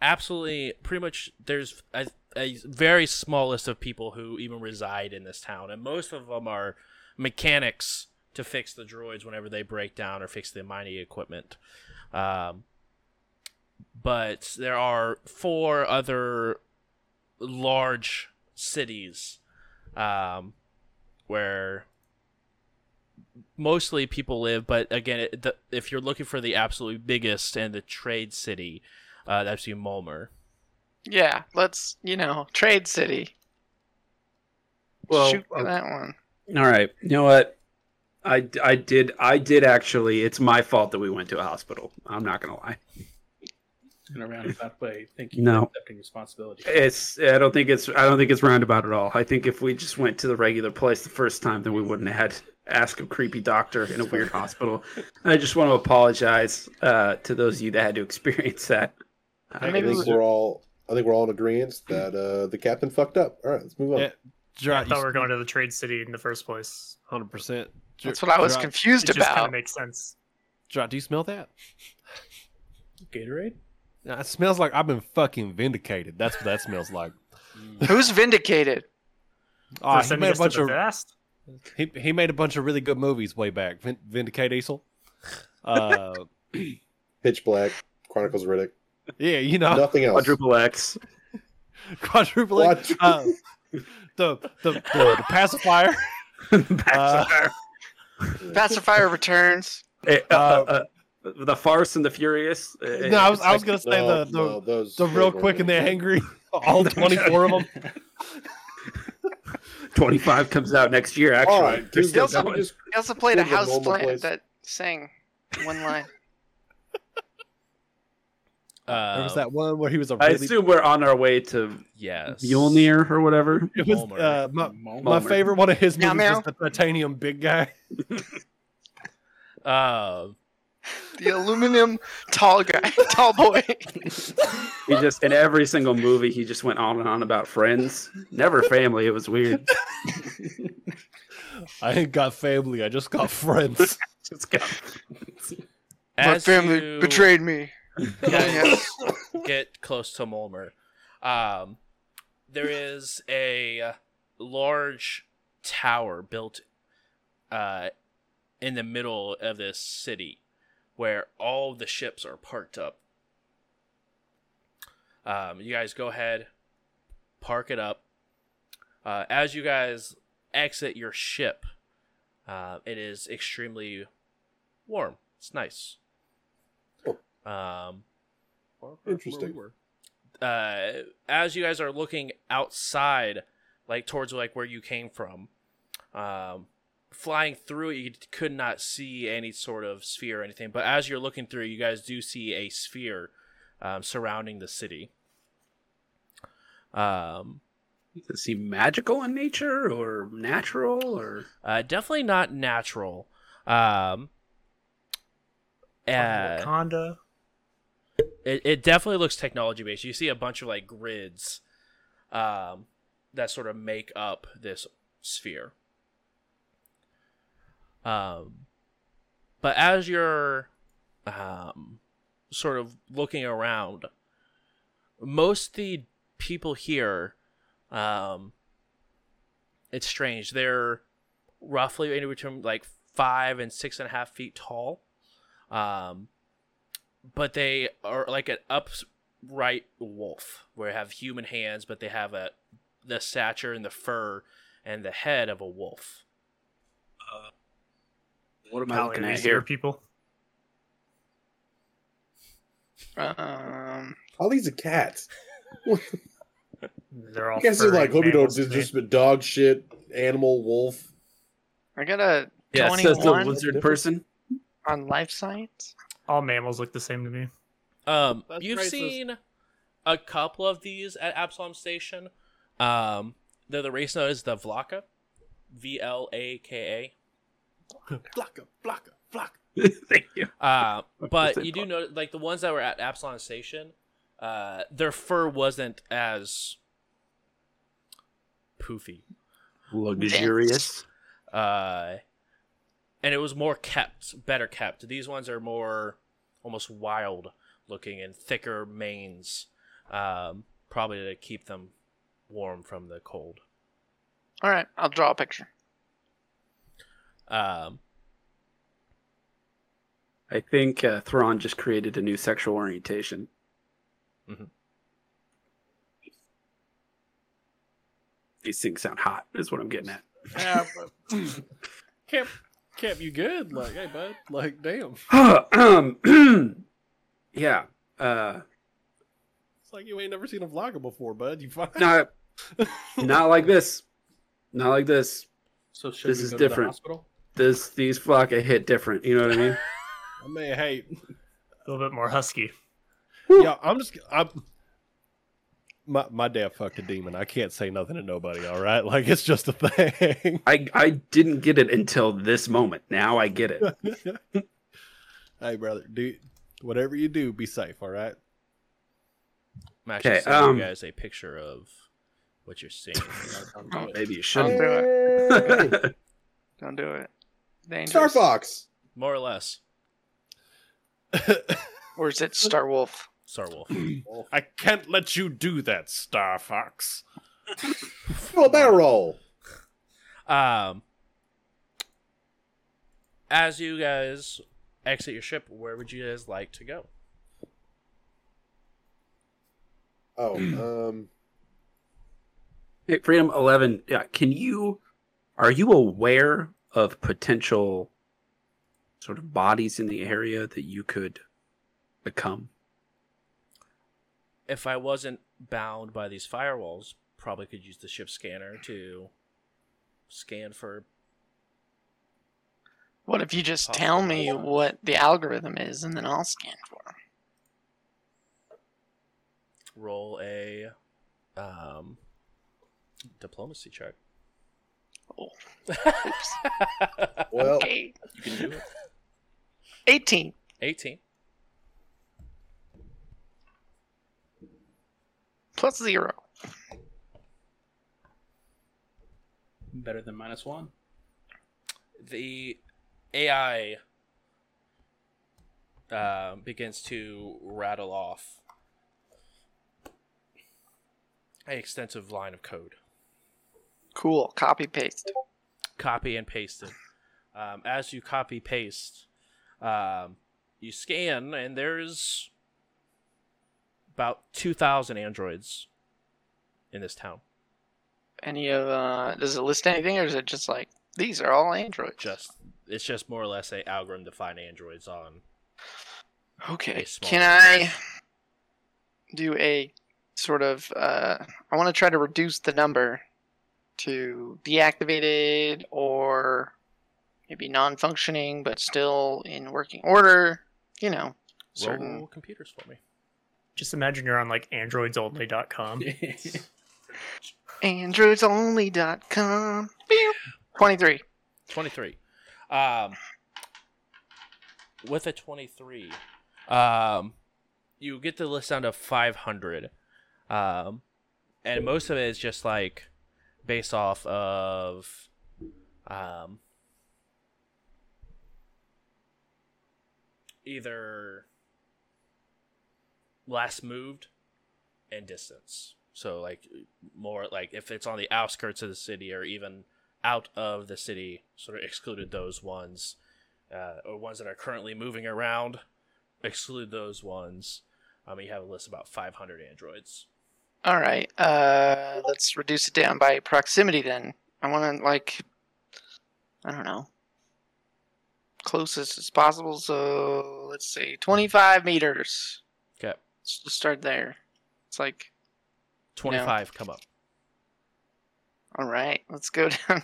absolutely, pretty much, there's a, a very small list of people who even reside in this town, and most of them are mechanics to fix the droids whenever they break down or fix the mining equipment. Um, but there are four other large cities um, where mostly people live, but again, it, the, if you're looking for the absolute biggest and the trade city, uh, that's you Mulmer. Yeah, let's, you know, Trade City. Well, Shoot uh, that one. All right. You know what? I, I did I did actually. It's my fault that we went to a hospital. I'm not gonna lie. In a roundabout way. Thank you No. accepting responsibility. It's I don't think it's I don't think it's roundabout at all. I think if we just went to the regular place the first time, then we wouldn't have had to ask a creepy doctor in a weird hospital. I just want to apologize uh, to those of you that had to experience that. I Maybe think we- we're all I think we're all in agreement that uh, the captain fucked up. All right, let's move on. Yeah. I thought we were going to the trade city in the first place. hundred percent. That's what I was It confused just kind about. of makes sense. Dra- do you smell that? Gatorade? Nah, It smells like I've been fucking vindicated. That's what that smells like. Who's vindicated? Oh, For he made a bunch of vast. he, he made a bunch of really good movies way back. Vin- Vindicate Diesel. Uh, Pitch Black, Chronicles of Riddick, yeah, you know, nothing else. Quadruple X. quadruple. X. Uh, the, the the the pacifier. Pacifier. Pacifier returns. Eh, uh, uh, uh, the farce and the furious. No, I was I was gonna say No, the the, no, those the real quick and the really angry. All twenty four of them. 25 comes out next year. Actually, All right, They're dude, still also- can just He also played a Here's house normal plant place. that sang one line. Uh, There was that one where he was a I really. assume we're on our way to Yes. Mjolnir or whatever. It was uh, my, Mulmer. my favorite one of his movies meow. was the titanium big guy. Uh, The aluminum tall guy, tall boy. He just in every single movie he just went on and on about friends, never family. It was weird. I ain't got family. I just got friends. Just got- My as family you betrayed me. guys get close to Mulmer, um, there is a large tower built uh, in the middle of this city where all the ships are parked up. Um, you guys go ahead, park it up. Uh, as you guys exit your ship, uh, it is extremely warm. It's nice. Oh. Um, Interesting. uh, as you guys are looking outside, like towards like where you came from, um, flying through it, you could not see any sort of sphere or anything. But as you're looking through, you guys do see a sphere um, surrounding the city. Um, Does it seem magical in nature or natural or uh, definitely not natural. Um, uh, Wakanda. it, it definitely looks technology based. You see a bunch of like grids um, that sort of make up this sphere. Um, but as you're um, sort of looking around, most the people here, um, it's strange. They're roughly anywhere between like five and six and a half feet tall. Um, but they are like an upright wolf where they have human hands but they have a the stature and the fur and the head of a wolf what am I Paladin looking at here? people. Um, All these are cats. They're all. I guess they're like, hope you don't mammals just, me. a dog shit, animal, wolf. I got a Yeah, it says the 21 lizard person. on life science. all mammals look the same to me. um That's you've racist. seen a couple of these at absalom station um they're the race known as the vlaka v-l-a-k-a Flocka, flocka, flocka. Thank you. Uh, but you do know, like the ones that were at Absalom Station, uh, their fur wasn't as poofy, Luxurious. uh, and it was more kept, better kept. These ones are more almost wild looking and thicker manes, um, probably to keep them warm from the cold. All right, I'll draw a picture. Um, I think uh, Thrawn just created a new sexual orientation. Mhm. These things sound hot, is what I'm getting at. Yeah, but Camp, Camp, you good? Like, hey, bud. Like, damn. um, yeah. Uh, It's like you ain't never seen a vlaka before, bud. You fine? not, not like this. Not like this. So should This we is go to the different. hospital? This these flocka hit different. You know what I mean? I mean, hey, A little bit more husky. yeah, I'm just, I'm. My my dad fucked a demon. I can't say nothing to nobody. All right, like it's just a thing. I I didn't get it until this moment. Now I get it. hey, brother, do whatever you do, be safe. All right. I'm actually Okay, sending um, you guys a picture of what you're seeing. Maybe you Don't shouldn't. do it. Don't do it. Dangerous. Star Fox. More or less, Or is it Star Wolf? Star Wolf. I can't let you do that, Star Fox. Barrel roll. Um, as you guys exit your ship, where would you guys like to go? Oh, um, Hey, Freedom Eleven. Yeah, can you? Are you aware of potential sort of bodies in the area that you could become? If I wasn't bound by these firewalls, probably could use the ship scanner to scan for. What if you just tell me what the algorithm is and then I'll scan for it? roll a um, diplomacy check. Oh. well, Okay. You can do it. 18. 18. Plus zero. Better than minus one. The AI uh, begins to rattle off a extensive line of code. Cool. Copy paste. copy and paste it. Um, as you copy paste, um, you scan, and there's about two thousand androids in this town. Any of uh, does it list anything, or is it just like these are all androids? Just it's just more or less a algorithm to find androids on. Okay. Can I do a sort of? Uh, I want to try to reduce the number to deactivated or maybe non-functioning, but still in working order. You know, certain. Roll computers for me. Just imagine you're on like androidsonly.com. Androidsonly.com. Twenty-three. 23 um with a 23 um you get the list down to 500 um and most of it is just like based off of um either last moved and distance so like more like if it's on the outskirts of the city or even out of the city, sort of excluded those ones, uh, or ones that are currently moving around, exclude those ones. Um, you have a list about 500 androids. All right. Uh, let's reduce it down by proximity then. I want to like, I don't know, closest as possible. So let's say twenty-five meters. Okay, Let's just start there. It's like, 25 come up. all right, let's go down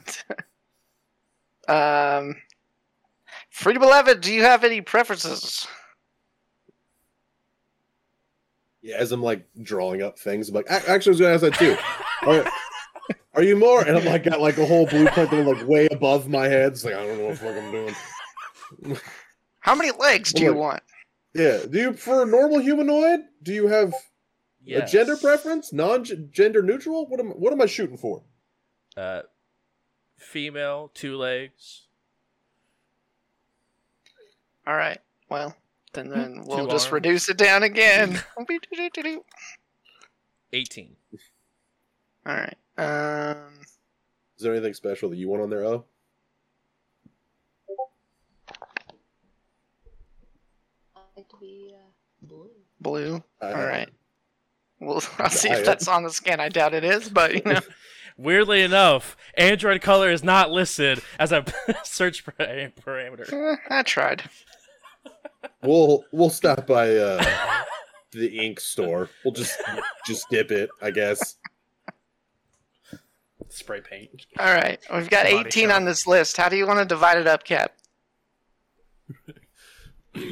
to. Um, Freedom Eleven, do you have any preferences? Yeah, as I'm like drawing up things, I'm like, actually, I was gonna ask that too. Are, are you more? And I'm like, got like a whole blueprint that like way above my head. It's like I don't know what the fuck I'm doing. How many legs do Well, you look- want? Yeah, do you for a normal humanoid? Do you have Yes. a gender preference? Non-gender neutral? What am what am I shooting for? Uh, female, two legs. All right. Well, then then we'll Two just arms. reduce it down again. 18. All right. Um. Is there anything special that you want on there? Oh, I like to be uh, blue. Blue. I- All right. Well, I'll see if that's on the scan. I doubt it is, but you know. Weirdly enough, Android color is not listed as a search para- parameter. eh, I tried. We'll we'll stop by uh, the ink store. We'll just just dip it, I guess. Spray paint. All right. We've got Body 18 shop. on this list. How do you want to divide it up, Cap? We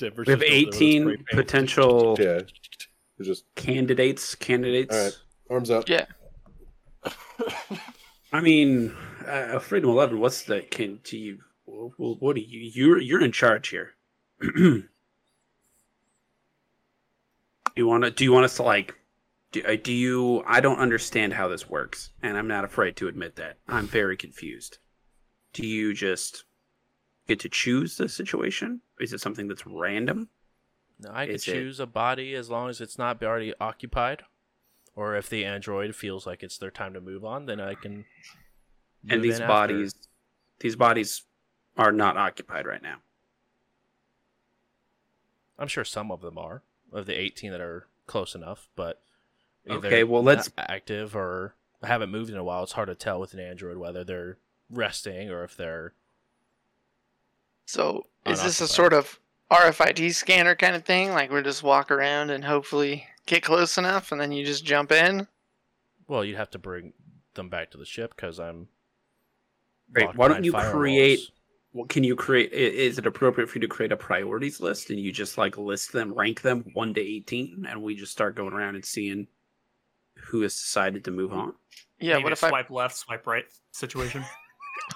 have just over there with spray 18 potential Yeah, just candidates. Candidates. all right. Arms up. Yeah. I mean, uh, Freedom Eleven. What's the can? Do you? Well, do you? You're you're in charge here. you want to? Do you want us to like? Do, uh, do you? I don't understand how this works, and I'm not afraid to admit that. I'm very confused. Do you just get to choose the situation? Is it something that's random? No, I can Is it- choose a body as long as it's not already occupied. Or if the android feels like it's their time to move on, then I can. and these in after. bodies, these bodies are not occupied right now. I'm sure some of them are of the 18 that are close enough, but either Okay, well, let's- not active or haven't moved in a while. It's hard to tell with an android whether they're resting or if they're So is this a sort of RFID scanner kind of thing? Like we just walk around and hopefully get close enough, and then you just jump in? well. You'd have to bring them back to the ship because I'm. Great. Why don't you firewalls. create? Well, can you create? Is it appropriate for you to create a priorities list and you just like list them, rank them one to eighteen, and we just start going around and seeing who has decided to move on? Yeah. Maybe What a if I? swipe left, swipe right situation?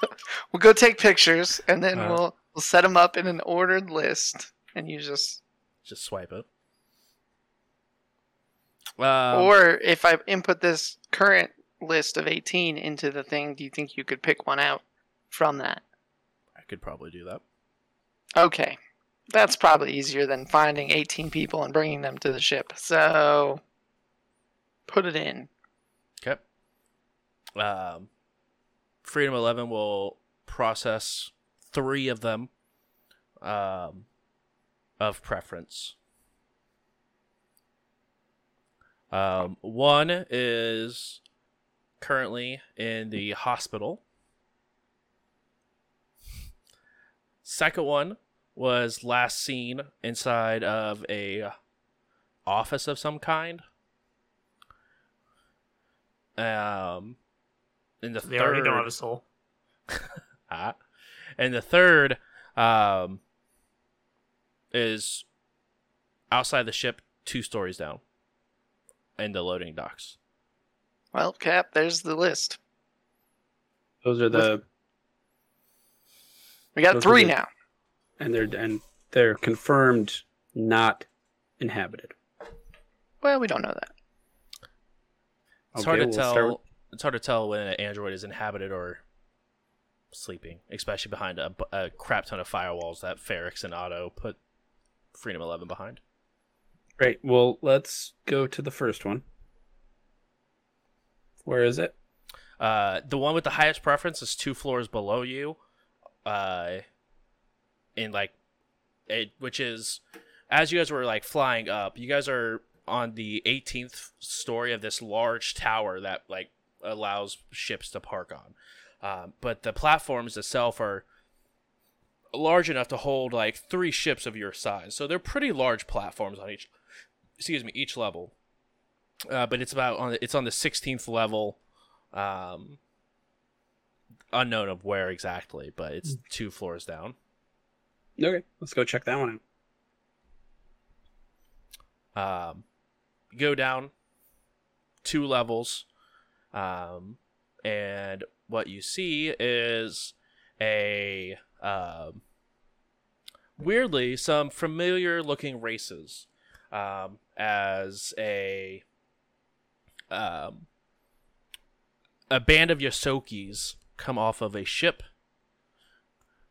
We'll go take pictures, and then Uh. we'll we'll set them up in an ordered list, and you just. Just swipe it. Um, or if I input this current list of 18 into the thing, do you think you could pick one out from that? Could probably do that. Okay. That's probably easier than finding 18 people and bringing them to the ship. So put it in. Okay. Um, Freedom Eleven will process three of them, um, of preference. Um, one is currently in the hospital. Second one was last seen inside of a office of some kind. Um, and the They third, already don't have a soul. Ah. and the third um, is outside the ship, two stories down, in the loading docks. Well, Cap, there's the list. Those are the We got Those three the- now. and they're and they're confirmed not inhabited. Well, we don't know that. It's Okay, hard to we'll tell. start with- It's hard to tell when an android is inhabited or sleeping, especially behind a, a crap ton of firewalls that Ferrix and Otto put Freedom Eleven behind. Great. Well, let's go to the first one. Where is it? Uh, the one with the highest preference is two floors below you, uh, in like, it, which is as you guys were like flying up, you guys are on the 18th story of this large tower that like allows ships to park on. Um, but the platforms itself are large enough to hold like three ships of your size, so they're pretty large platforms on each. Excuse me, each level. Uh, but it's about on the, it's on the 16th level um unknown of where exactly but it's two floors down Okay, let's go check that one out. um go down two levels um and what you see is a um weirdly some familiar looking races um as a um a band of Ysokis come off of a ship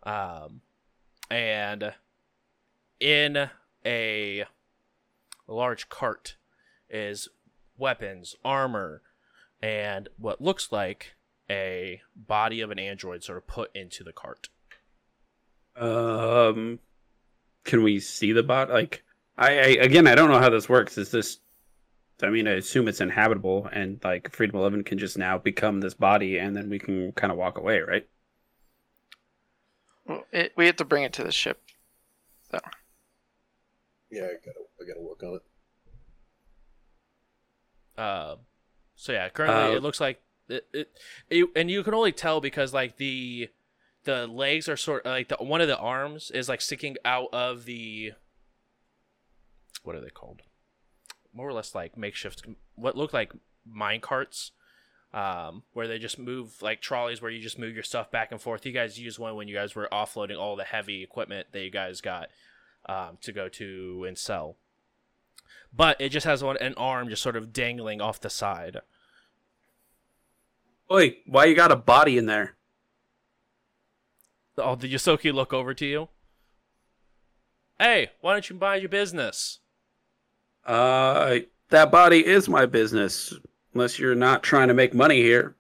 um and in a large cart is weapons, armor, and what looks like a body of an android sort of put into the cart. Um, can we see the bot? Like, I, I again, I don't know how this works. Is this? I mean, I assume it's inhabitable, and like Freedom Eleven can just now become this body, and then we can kind of walk away, right? Well, it, we have to bring it to the ship. So Yeah, I gotta I gotta work on it. Uh, so yeah, currently Uh, it looks like it, it, it, and you can only tell because like the the legs are sort of like the one of the arms is like sticking out of the what are they called? More or less like makeshift what look like mine carts. Um, where they just move like trolleys where you just move your stuff back and forth. You guys used one when you guys were offloading all the heavy equipment that you guys got um, to go to and sell but it just has one an arm just sort of dangling off the side. Oi, why you got a body in there? Oh, the Ysoki look over to you. Hey, why don't you mind your business? Uh, that body is my business, unless you're not trying to make money here.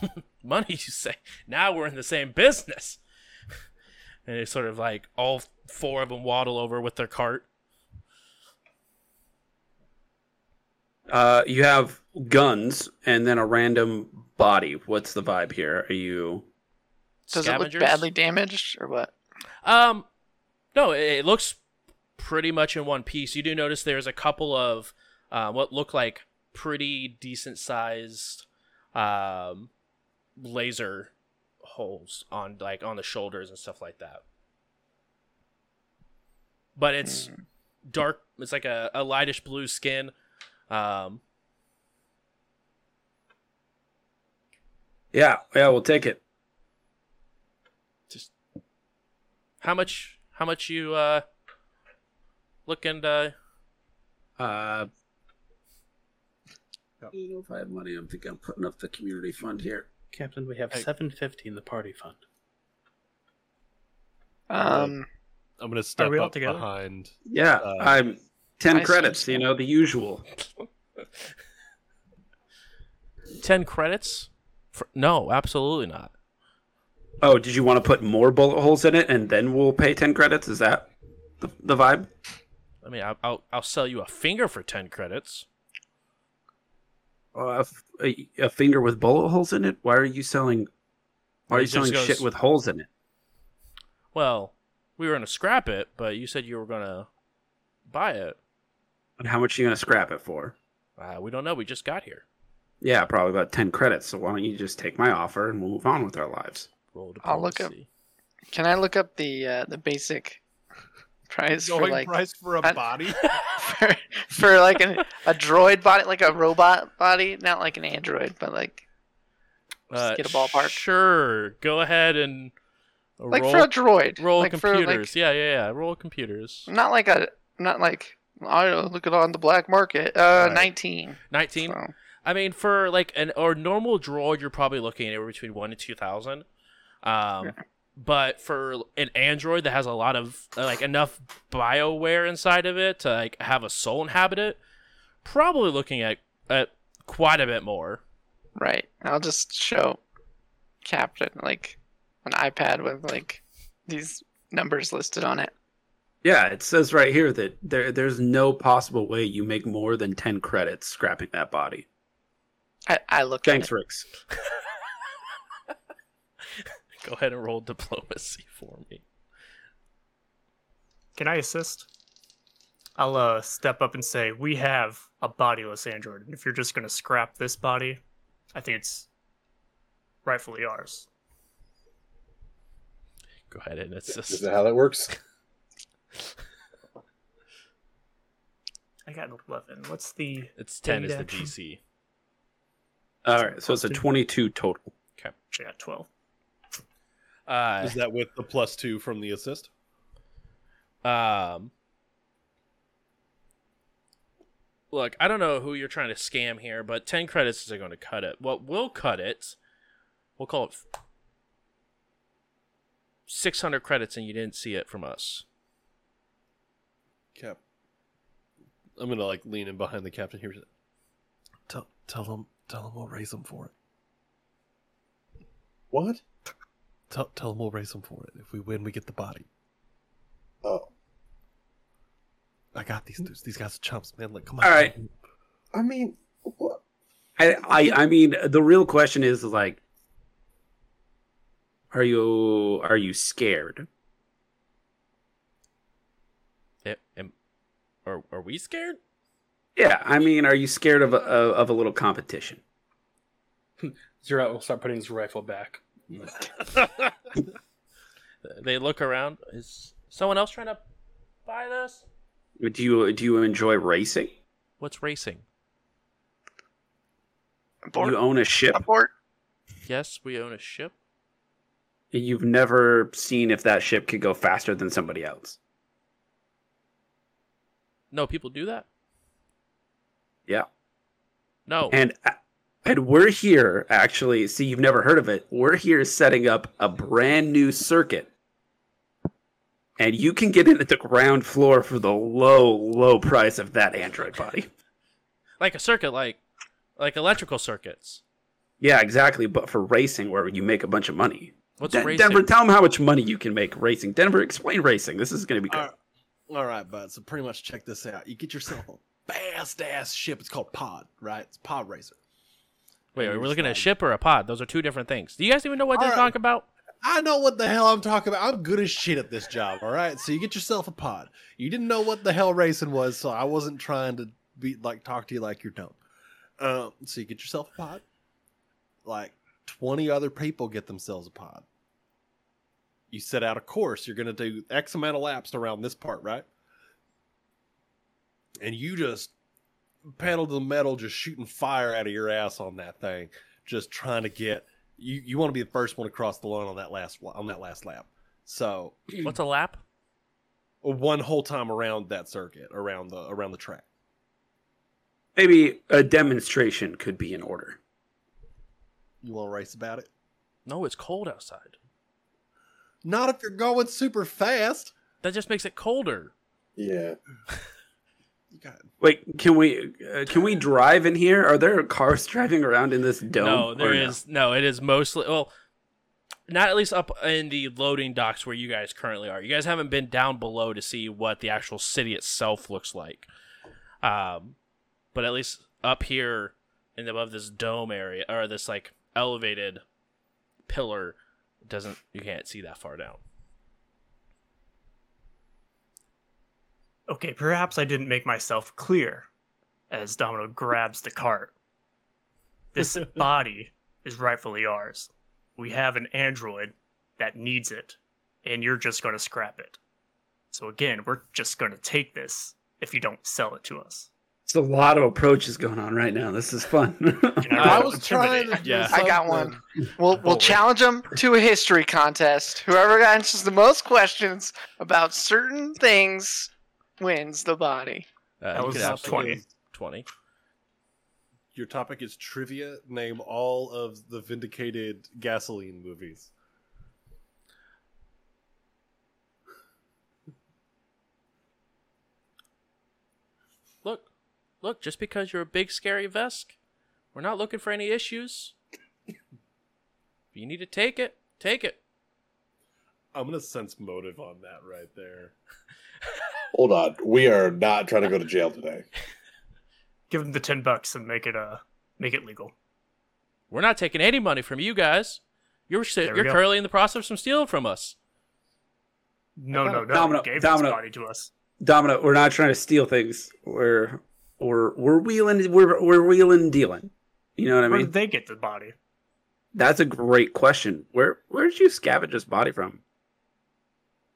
Money, you say? Now we're in the same business. and it's sort of like all four of them waddle over with their cart. Uh, you have guns and then a random body. What's the vibe here? Are you? does it look badly damaged or what? Um, no, it, it looks pretty much in one piece. You do notice there's a couple of uh, what look like pretty decent sized um, laser holes on like on the shoulders and stuff like that. But it's dark. It's like a, a lightish blue skin. Um, Yeah, yeah, we'll take it. just how much? How much you uh looking to? Uh, I don't know if I have money. I'm thinking I'm putting up the community fund here. Captain, we have Hey. 750 in the party fund. Um, I'm gonna step up together? behind. Yeah, Uh, I'm ten I credits. You know the usual. Ten credits? For, no, absolutely not. Oh, did you want to put more bullet holes in it and then we'll pay ten credits? Is that the, the vibe? I mean, I'll, I'll I'll sell you a finger for ten credits. A a finger with bullet holes in it? Why are you selling? Why are you selling goes- shit with holes in it? Well, we were gonna scrap it, but you said you were gonna buy it. And how much are you gonna scrap it for? Uh, we don't know. We just got here. Yeah, probably about ten credits. So why don't you just take my offer and we'll move on with our lives? Roll I'll look up- Can I look up the uh, the basic price for Going like price for a I- body. for, for like an, a droid body, like a robot body, not like an android, but like Just get a ballpark. Uh, Sure. Go ahead and like roll, for a droid, roll like computers. For, like, yeah, yeah, yeah. Roll computers. not like a not like I don't know, look it on the black market. Uh, Right. nineteen. Nineteen. So, I mean, for like an or normal droid, you're probably looking anywhere between one and two thousand. Um, Yeah. But for an android that has a lot of like enough bioware inside of it to like have a soul inhabit it, probably looking at at quite a bit more. right. I'll just show Captain like an iPad with like these numbers listed on it. Yeah, it says right here that there there's no possible way you make more than ten credits scrapping that body. I, I look Thanks, at it. Rix. Go ahead and roll diplomacy for me. Can I assist? I'll uh, step up and say, We have a bodiless android. And if you're just going to scrap this body, I think it's rightfully ours. Go ahead and assist. Is assist. that how that works? I got an 11. What's the. It's ten is the Action. DC. All right, so it's a twenty-two total. I got 12. Uh, Is that with the plus two from the assist? Um, look, I don't know who you're trying to scam here, but 10 credits isn't going to cut it. What will cut it, we'll call it 600 credits, and you didn't see it from us. Cap. I'm gonna like lean in behind the captain here. Tell tell him tell him we'll raise him for it. What? Tell tell him we'll raise him for it. If we win, we get the body. Oh, I got these dudes. These guys are chumps, man. Like, come on. All right. I mean, what? I, I I mean the real question is like are you are you scared? Eh, am- are, are we scared? Yeah, I mean are you scared of a of a little competition? Zero will start putting his rifle back. They look around. Is someone else trying to buy this? Do you do you enjoy racing? What's racing? Abort. You own a ship. Abort. Yes, we own a ship. You've never seen if that ship could go faster than somebody else. No, people do that. Yeah. No. And and we're here actually. See, you've never heard of it. We're here setting up a brand new circuit, and you can get in at the ground floor for the low, low price of that android body. like a circuit, like like electrical circuits. Yeah, exactly. But for racing, where you make a bunch of money. What's Den- racing? Denver, tell them how much money you can make racing. Denver, explain racing. This is going to be good. All right, all right, bud. So pretty much check this out. You get yourself a fast ass ship. It's called Pod, right? It's Pod Racer. Wait, are we looking at a ship or a pod? Those are two different things. Do you guys even know what they're right. talking about? I know what the hell I'm talking about. I'm good as shit at this job, all right? So you get yourself a pod. You didn't know what the hell racing was, so I wasn't trying to be like talk to you like you're dumb. Um, so you get yourself a pod. Like 20 other people get themselves a pod. You set out a course. You're going to do X amount of laps around this part, right? And you just pedal to the metal, just shooting fire out of your ass on that thing, just trying to get you you want to be the first one across the line on that last on that last lap. So What's a lap? one whole time around that circuit, around the around the track. Maybe a demonstration could be in order. You want to race about it? No, it's cold outside. Not if you're going super fast. That just makes it colder. Yeah. You got Wait, can we uh, can we drive in here? Are there cars driving around in this dome? no, there is or is no? It is mostly well, not at least up in the loading docks where you guys currently are. You guys haven't been down below to see what the actual city itself looks like. Um, but at least up here, and above this dome area or this like elevated pillar it doesn't you can't see that far down Okay, perhaps I didn't make myself clear as Domino grabs the cart. This body is rightfully ours. We have an android that needs it, and you're just going to scrap it. So again, we're just going to take this if you don't sell it to us. It's a lot of approaches going on right now. This is fun. You know, I was trying to. Yeah. I got one. We'll we'll challenge them to a history contest. Whoever answers the most questions about certain things wins the body. uh, That was could 20. 20 Your topic is trivia. Name all of the vindicated gasoline movies. look look just because you're a big scary vesk we're not looking for any issues if you need to take it take it I'm gonna sense motive on that right there. Hold on. We are not trying to go to jail today. Give them the ten bucks and make it uh make it legal. we're not taking any money from you guys you're There you're go. currently in the process of stealing from us No, no, no. Domino- gave Domino. this body to us. Domino, we're not trying to steal things. We're we're we're wheeling we're we're wheeling dealing. You know what I Where mean? did they get the body? That's a great question. Where where did you scavenge this body from?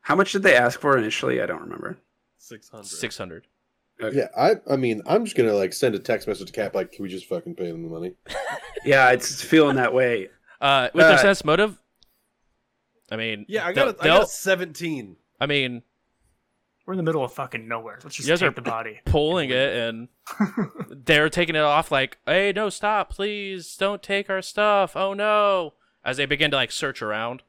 How much did they ask for initially? I don't remember. Six hundred. 600 Yeah, I I mean, I'm just gonna like send a text message to Cap like, can we just fucking pay them the money? Yeah, it's feeling that way. uh with their Uh, sense motive i mean Yeah, I got. A, I got a seventeen. I mean We're in the middle of fucking nowhere. Let's just You guys take are the body. pulling it and they're taking it off like hey no stop please don't take our stuff oh no as they begin to like search around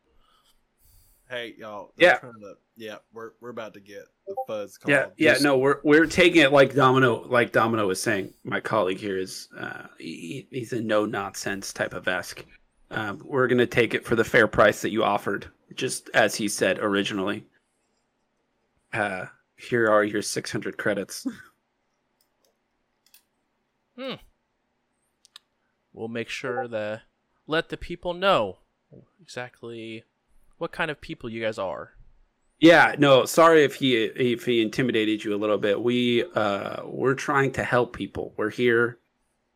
Hey, y'all. Yeah. Trying to, yeah, we're we're about to get the fuzz called. Yeah, yeah, Just- no, we're we're taking it like Domino, like Domino was saying. My colleague here is uh, he, he's a no nonsense type of vesk. Um, we're gonna take it for the fair price that you offered, just as he said originally. Uh, here are your six hundred credits. Hmm we'll make sure to let the people know exactly what kind of people you guys are Yeah, no, sorry if he if he intimidated you a little bit. We uh we're trying to help people. We're here,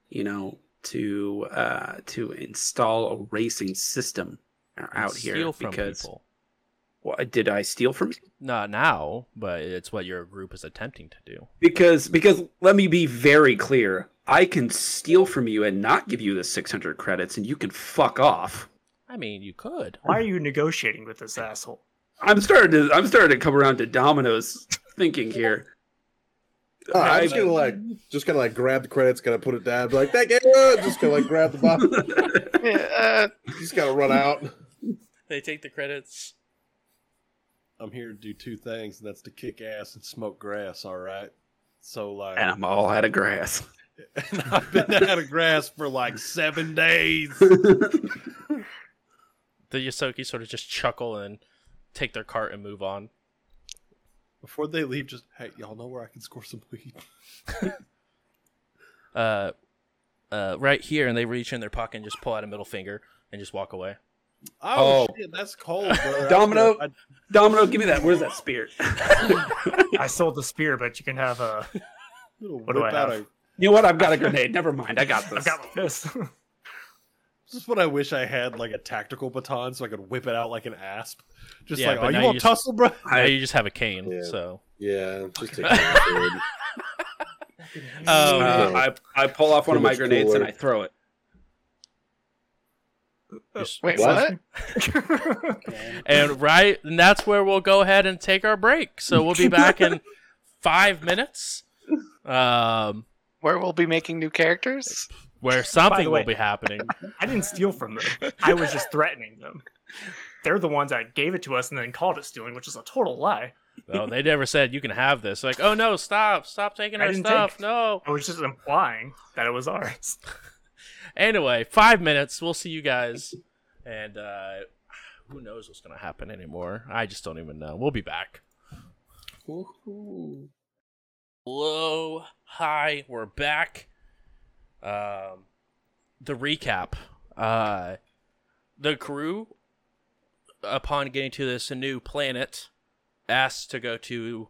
you know, to uh to install a racing system out here from because people what did I steal from you? not now but it's what your group is attempting to do Because because let me be very clear. I can steal from you and not give you the 600 credits and you can fuck off. I mean you could Why are you negotiating with this asshole? I'm starting to I'm starting to come around to Domino's thinking here. Uh, I'm just gonna like, just gonna like grab the credits, gonna put it down, be like, thank you. Just gonna like grab the bottom, Yeah, uh, just gotta run out. they take the credits I'm here to do two things, and that's to kick ass and smoke grass. All right. So like, and I'm all out of grass. and I've been out of grass for like seven days. the Ysoki sort of just chuckle and take their cart and move on Before they leave, just hey, y'all know where I can score some weed. uh, uh, right here, and they reach in their pocket and just pull out a middle finger and just walk away. Oh, Oh. shit, that's cold, brother. Domino. I, Domino, give me that. Where's that spear? I sold the spear, but you can have a. little What do I have? a- You know what? I've got a grenade. Never mind. I got this. I've got my fist. This is what I wish I had, like a tactical baton, so I could whip it out like an asp. Just Yeah, like, but oh, now you you want just- tussle, bro? now you just have a cane, Yeah. so Yeah, just take it. um, Uh, I I pull off one of my much grenades and. I throw it. just- wait, What? what? and right, and that's where we'll go ahead and take our break. So we'll be back in five minutes, um, Where we'll be making new characters? Where something way- will be happening. I didn't steal from them. I was just threatening them. They're the ones that gave it to us and then called it stealing, which is a total lie. No, they never said you can have this. Like, oh no, stop, stop taking I our stuff. take- No. I was just implying that it was ours. Anyway, five minutes. We'll see you guys, and uh, who knows what's gonna happen anymore? I just don't even know. We'll be back. Hello, hi, we're back. Um, the recap. Uh, the crew, upon getting to this new planet, asked to go to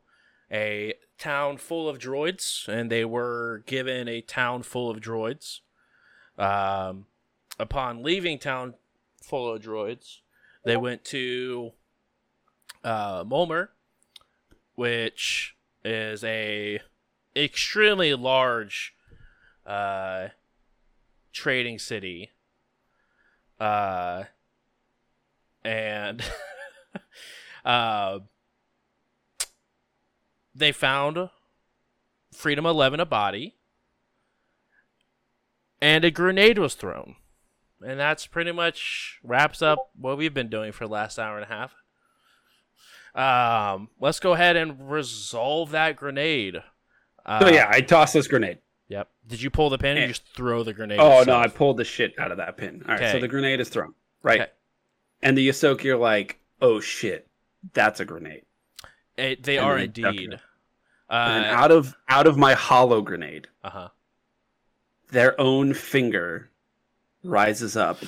a town full of droids, and they were given a town full of droids. Um, upon leaving town full of droids, they went to uh, Mulmer, which is a extremely large uh, trading city. Uh, and uh, they found Freedom 11 a body, and a grenade was thrown. And that's pretty much wraps up what we've been doing for the last hour and a half. Um, let's go ahead and resolve that grenade. Uh, so yeah, I tossed this grenade. Yep. Did you pull the pin or Eh. you just throw the grenade? Oh no, I pulled the shit out of that pin. All right, Okay. so the grenade is thrown. Right. Okay. And the Ysoki are like, oh shit, that's a grenade. It, they And are they indeed. it. and Uh out of out of my hollow grenade, uh-huh. their own finger rises up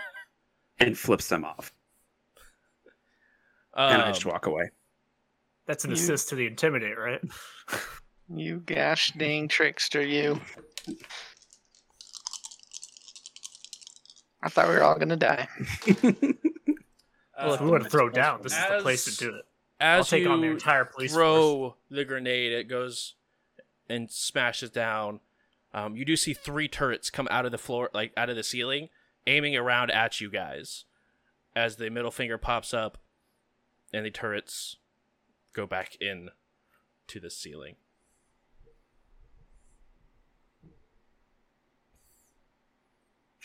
and flips them off. and I Um, just walk away. That's an assist to the intimidate, right? You gosh dang trickster, you. I thought we were all gonna die. Well, if we want to throw down, this is the place to do it. I'll as take you on the entire police force. throw the grenade, it goes and smashes down. Um, you do see three turrets come out of the floor, like out of the ceiling, aiming around at you guys. As the middle finger pops up, and the turrets go back in to the ceiling.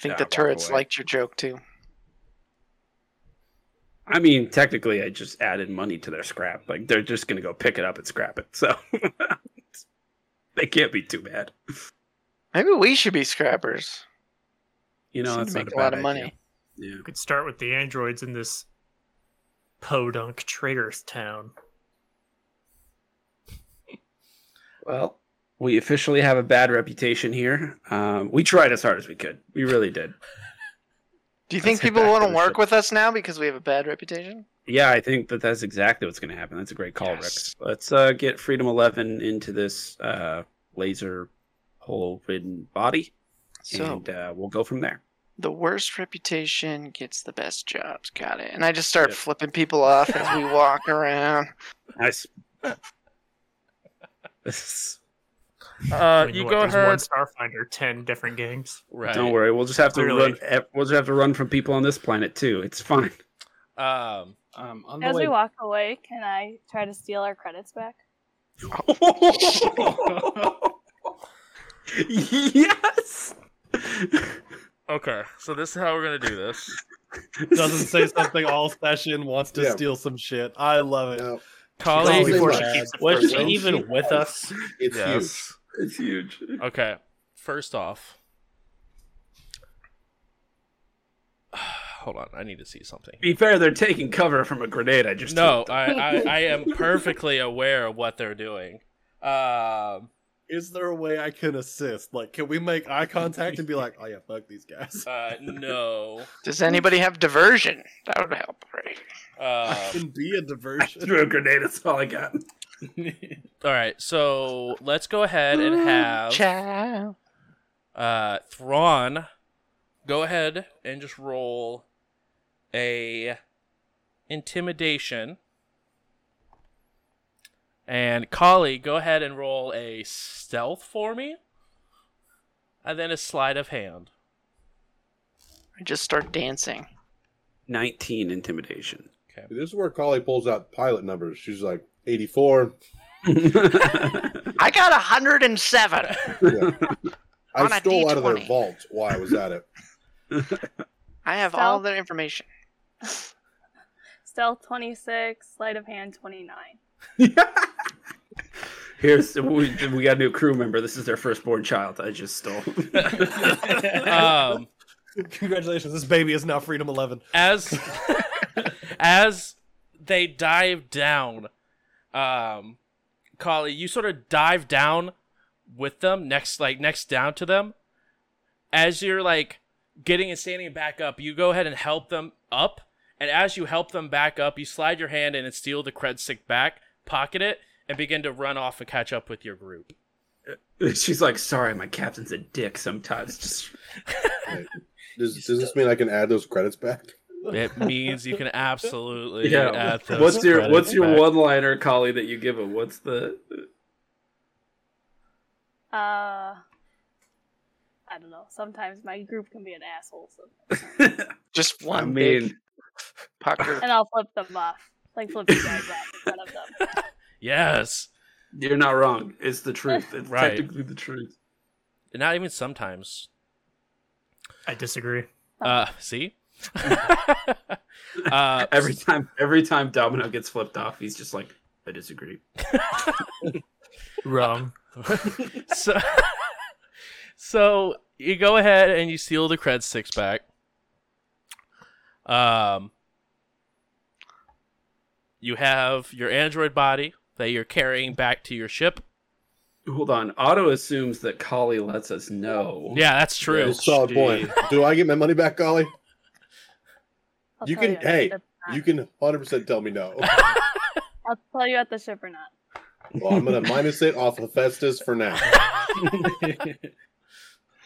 Think Yeah, the turrets away. liked your joke too. I mean, technically, I just added money to their scrap. Like they're just gonna go pick it up and scrap it. So they can't be too bad. Maybe we should be scrappers. You know, Seem to that's make not a lot bad of idea. money. Yeah. We could start with the androids in this podunk traders town. Well, we officially have a bad reputation here. Um, we tried as hard as we could. We really did. Do you Let's think people want to work ship. with us now because we have a bad reputation? Yeah, I think that that's exactly what's going to happen. That's a great call, Yes. Rix. Let's uh, get Freedom Eleven into this uh, laser hole-ridden body, So and uh, we'll go from there. the worst reputation gets the best jobs. Got it. And I just start Yep. flipping people off as we walk around. Nice. This- Uh, I mean, you what, go there's ahead. One Starfinder, ten different gangs. Right. Don't worry, we'll just have to Clearly. run. eh, We'll just have to run from people on this planet too. It's fine. Um, Um, on the As way, we walk away, can I try to steal our credits back? yes. okay, so this is how we're gonna do this. Doesn't say something all session, wants to Yeah. steal some shit. I love it. No, Collie, Always Before she keeps it was she even with us? it's yes. It's huge. Okay, first off, hold on, I need to see something. Be fair, they're taking cover from a grenade. I just No. I, I, I am perfectly aware of what they're doing. Um, Is there a way I can assist? Like, can we make eye contact and be like, "Oh yeah, fuck these guys." uh, no. Does anybody have diversion? That would help, right? Uh, I can be a diversion. threw a grenade. That's all I got. all right, so let's go ahead and have Ciao. uh, Thrawn go ahead and just roll a intimidation. And Kali, go ahead and roll a stealth for me. And then a sleight of hand. I just start dancing. Nineteen intimidation. Okay. This is where Collie pulls out pilot numbers. She's like 84. I got 107. Yeah. On I a stole out of their D20. vault while I was at it. I have Stealth. all their information. Stealth 26, sleight of hand 29. Here's we, we got a new crew member. This is their firstborn child. I just stole. Um, Congratulations, this baby is now Freedom Eleven. as as they dive down, um, Kali, you sort of dive down with them next, like next down to them, as you're like getting and standing back up, you go ahead and help them up. And as you help them back up, you slide your hand in and steal the cred stick back, pocket it, and begin to run off and catch up with your group. She's like, sorry, my captain's a dick sometimes. Just Does, does this mean I can add those credits back? It means you can absolutely yeah. add those What's your What's your one liner, Collie, that you give him? What's the? Uh, I don't know. Sometimes my group can be an asshole, so Just one I big mean, pucker. and I'll flip them off, like flip you guys off in front of them. Yes. you're not wrong. It's the truth. It's Right. technically the truth. Not even sometimes. I disagree. Uh, see? uh, Every time, every time Domino gets flipped off, he's just like, I disagree. Wrong. so, so you go ahead and you steal the cred stick back. Um, you have your android body that you're carrying back to your ship. Hold on. Otto assumes that Collie lets us know. Yeah, that's true. Solid point. Do I get my money back, Golly? I'll You can- at the hey, You can 100% tell me no. I'll tell you at the ship or not. Well, I'm going to minus it off of Festus for now.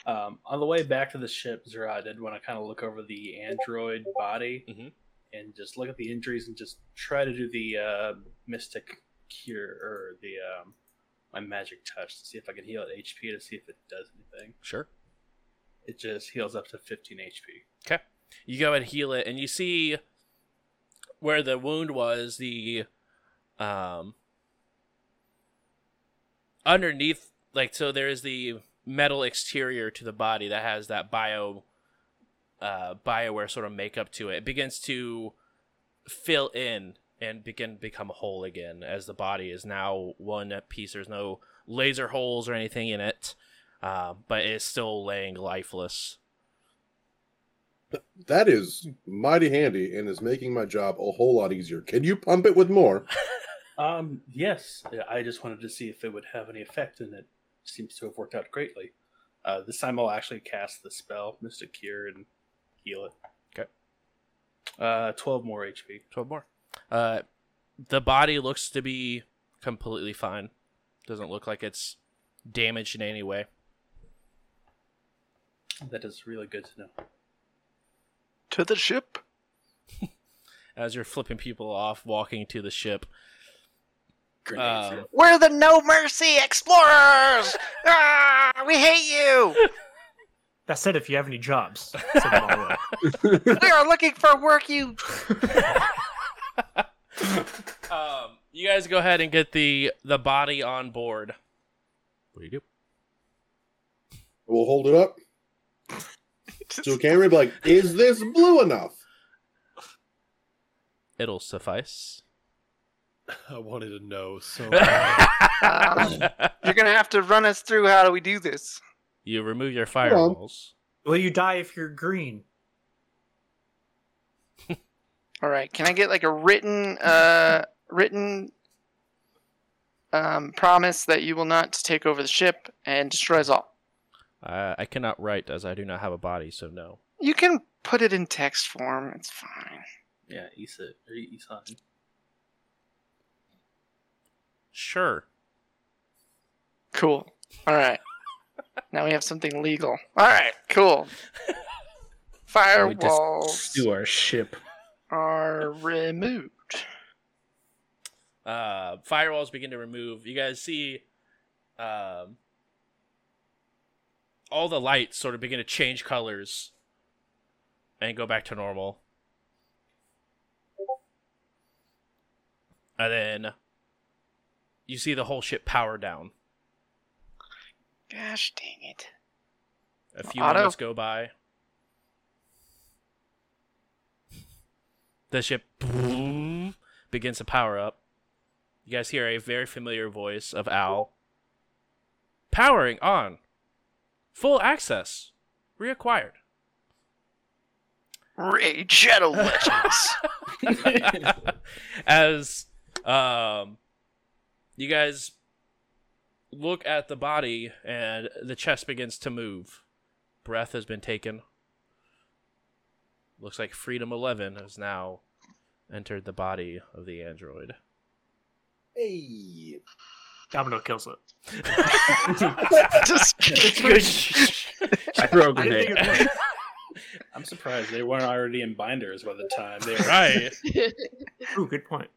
um, on the way back to the ship, Zera, I did want to kind of look over the android body Mhm. and just look at the injuries and just try to do the uh, mystic cure or the um, my magic touch to see if I can heal at HP to see if it does anything. Sure. It just heals up to 15 HP. You go and heal it, and you see where the wound was. The um underneath, like so, there is the metal exterior to the body that has that bio uh bioware sort of makeup to it. It begins to fill in and begin to become whole again as the body is now one piece. There's no laser holes or anything in it, uh, but it's still laying lifeless. That is mighty handy and is making my job a whole lot easier. Can you pump it with more? Um, yes, I just wanted to see if it would have any effect, and it seems to have worked out greatly. Uh, this time I'll actually cast the spell, Mystic Cure, and heal it. Okay. Uh, 12 more HP. 12 more. Uh, the body looks to be completely fine. Doesn't look like it's damaged in any way. That is really good to know. To the ship. As you're flipping people off, walking to the ship. Um, We're the No Mercy Explorers! ah, we hate you! That said, if you have any jobs, send them our way. we are looking for work, you. um, you guys go ahead and get the the body on board. What do you do? We'll hold it up. So Cameron be like, is this blue enough? It'll suffice. I wanted to know so Um, you're gonna have to run us through how do we do this. you remove your Hold on. firewalls. Will you die if you're green? All right, can I get like a written, uh, written, um, promise that you will not take over the ship and destroy us all? Uh, I cannot write as I do not have a body, so no. You can put it in text form. It's fine. Yeah, Isa, or Isan. Sure. Cool. All right. now we have something legal. All right. Cool. We just Firewalls Do our ship. are removed. uh, firewalls begin to remove. You guys see um, all the lights sort of begin to change colors and go back to normal. And then you see the whole ship power down. Gosh dang it. A few Otto? minutes go by. The ship boom, begins to power up. You guys hear a very familiar voice of Al. Powering on. Full access. Reacquired. Raid Shadow Legends. As um you guys look at the body and the chest begins to move. breath has been taken. Looks like Freedom 11 has now entered the body of the android. Hey. Domino kills it. Just It's good. I throw a I didn't grenade. think I'm surprised they weren't already in binders by the time they were. Right. Ooh, good point.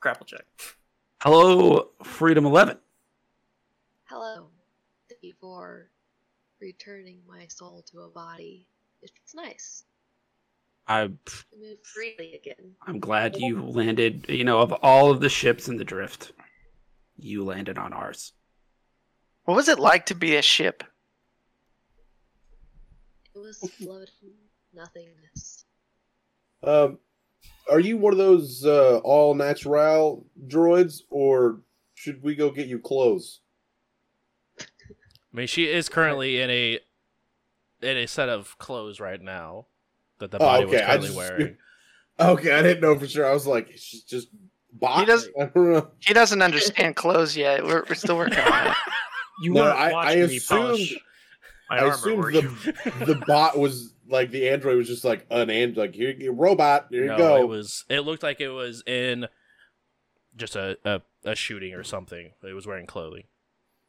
Grapple check. Hello, Freedom Eleven. Hello. Thank you for returning my soul to a body. It's nice I to move freely again. I'm glad you landed. You know, of all of the ships in the drift, you landed on ours. what was it like to be a ship? It was floating nothingness. Um, are you one of those uh, all natural droids, or should we go get you clothes? I mean, she is currently in a in a set of clothes right now that the Oh, body was okay, I currently just- wearing. Okay, I didn't know for sure. I was like, she's just bot. He does- I don't know. He doesn't understand clothes yet. We're, we're still working on it. You No, weren't I- I watching me assumed- polish I armor, assumed the- the bot was like the android was just like an and like here you robot. Here you no, go. it was. It looked like it was in just a, a, a shooting or something. It was wearing clothing.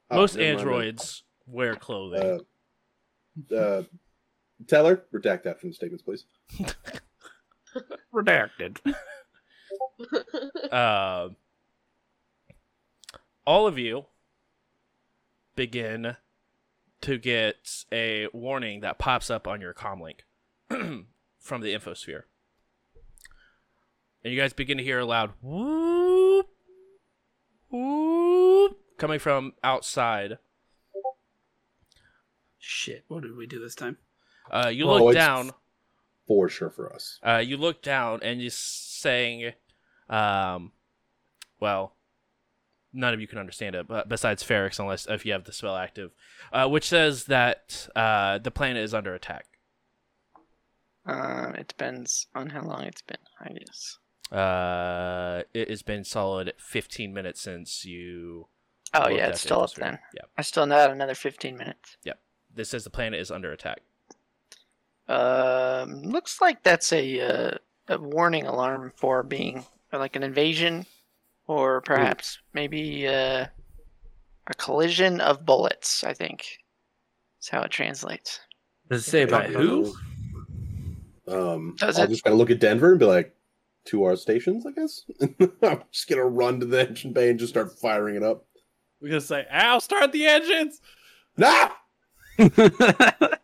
Oh, Most never mind androids wear clothing. Uh, uh, Teller, redact that from the statements, please. Redacted. Uh, all of you begin to get a warning that pops up on your comlink from the infosphere. And you guys begin to hear a loud whoop, whoop coming from outside. Shit, what did we do this time? Uh, you Oh, look down. For sure for us. Uh, you look down and you're saying, um, well, none of you can understand it, but besides Ferrex, unless if you have the spell active, uh, which says that uh, the planet is under attack. Uh, it depends on how long it's been, I guess. Uh, it has been solid 15 minutes since you. Oh yeah, it's still up then. Yeah, I still got another 15 minutes. Yep. This says the planet is under attack. Um, looks like that's a uh, a warning alarm for being or like an invasion, or perhaps maybe uh, a collision of bullets. I think that's how it translates. Does it say by who? Um, Does I'll it? just kind of look at Denver and be like, to our stations, I guess. I'm just gonna run to the engine bay and just start firing it up. We're gonna say, I'll start the engines." Nah.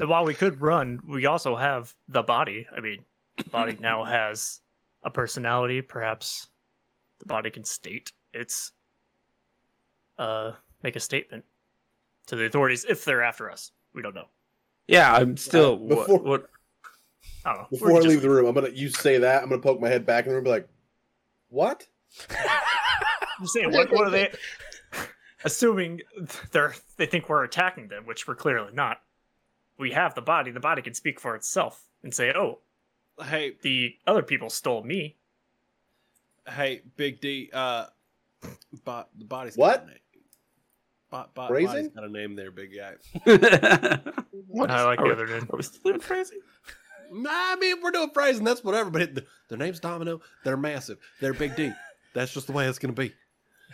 And while we could run, we also have the body. I mean, the body now has a personality. Perhaps the body can state its uh make a statement to the authorities if they're after us. We don't know. yeah, I'm still. Uh, before- what? I don't know. Before I We're just- leave the room, I'm gonna you say that I'm gonna poke my head back in the room and be like, what? I'm saying, what, what are they? Assuming they're they think we're attacking them, which we're clearly not. We have the body. The body can speak for itself and say, "Oh, Hey, the other people stole me." hey, Big D. Uh, bot the body's What? Got a name. Bot, bot, Phrasing? body's got a name there, big guy. What I like are the other name. Are we still doing phrasing? Nah, I mean, we're doing phrasing, that's whatever. But it, their name's Domino. They're massive. They're Big D. That's just the way it's gonna be.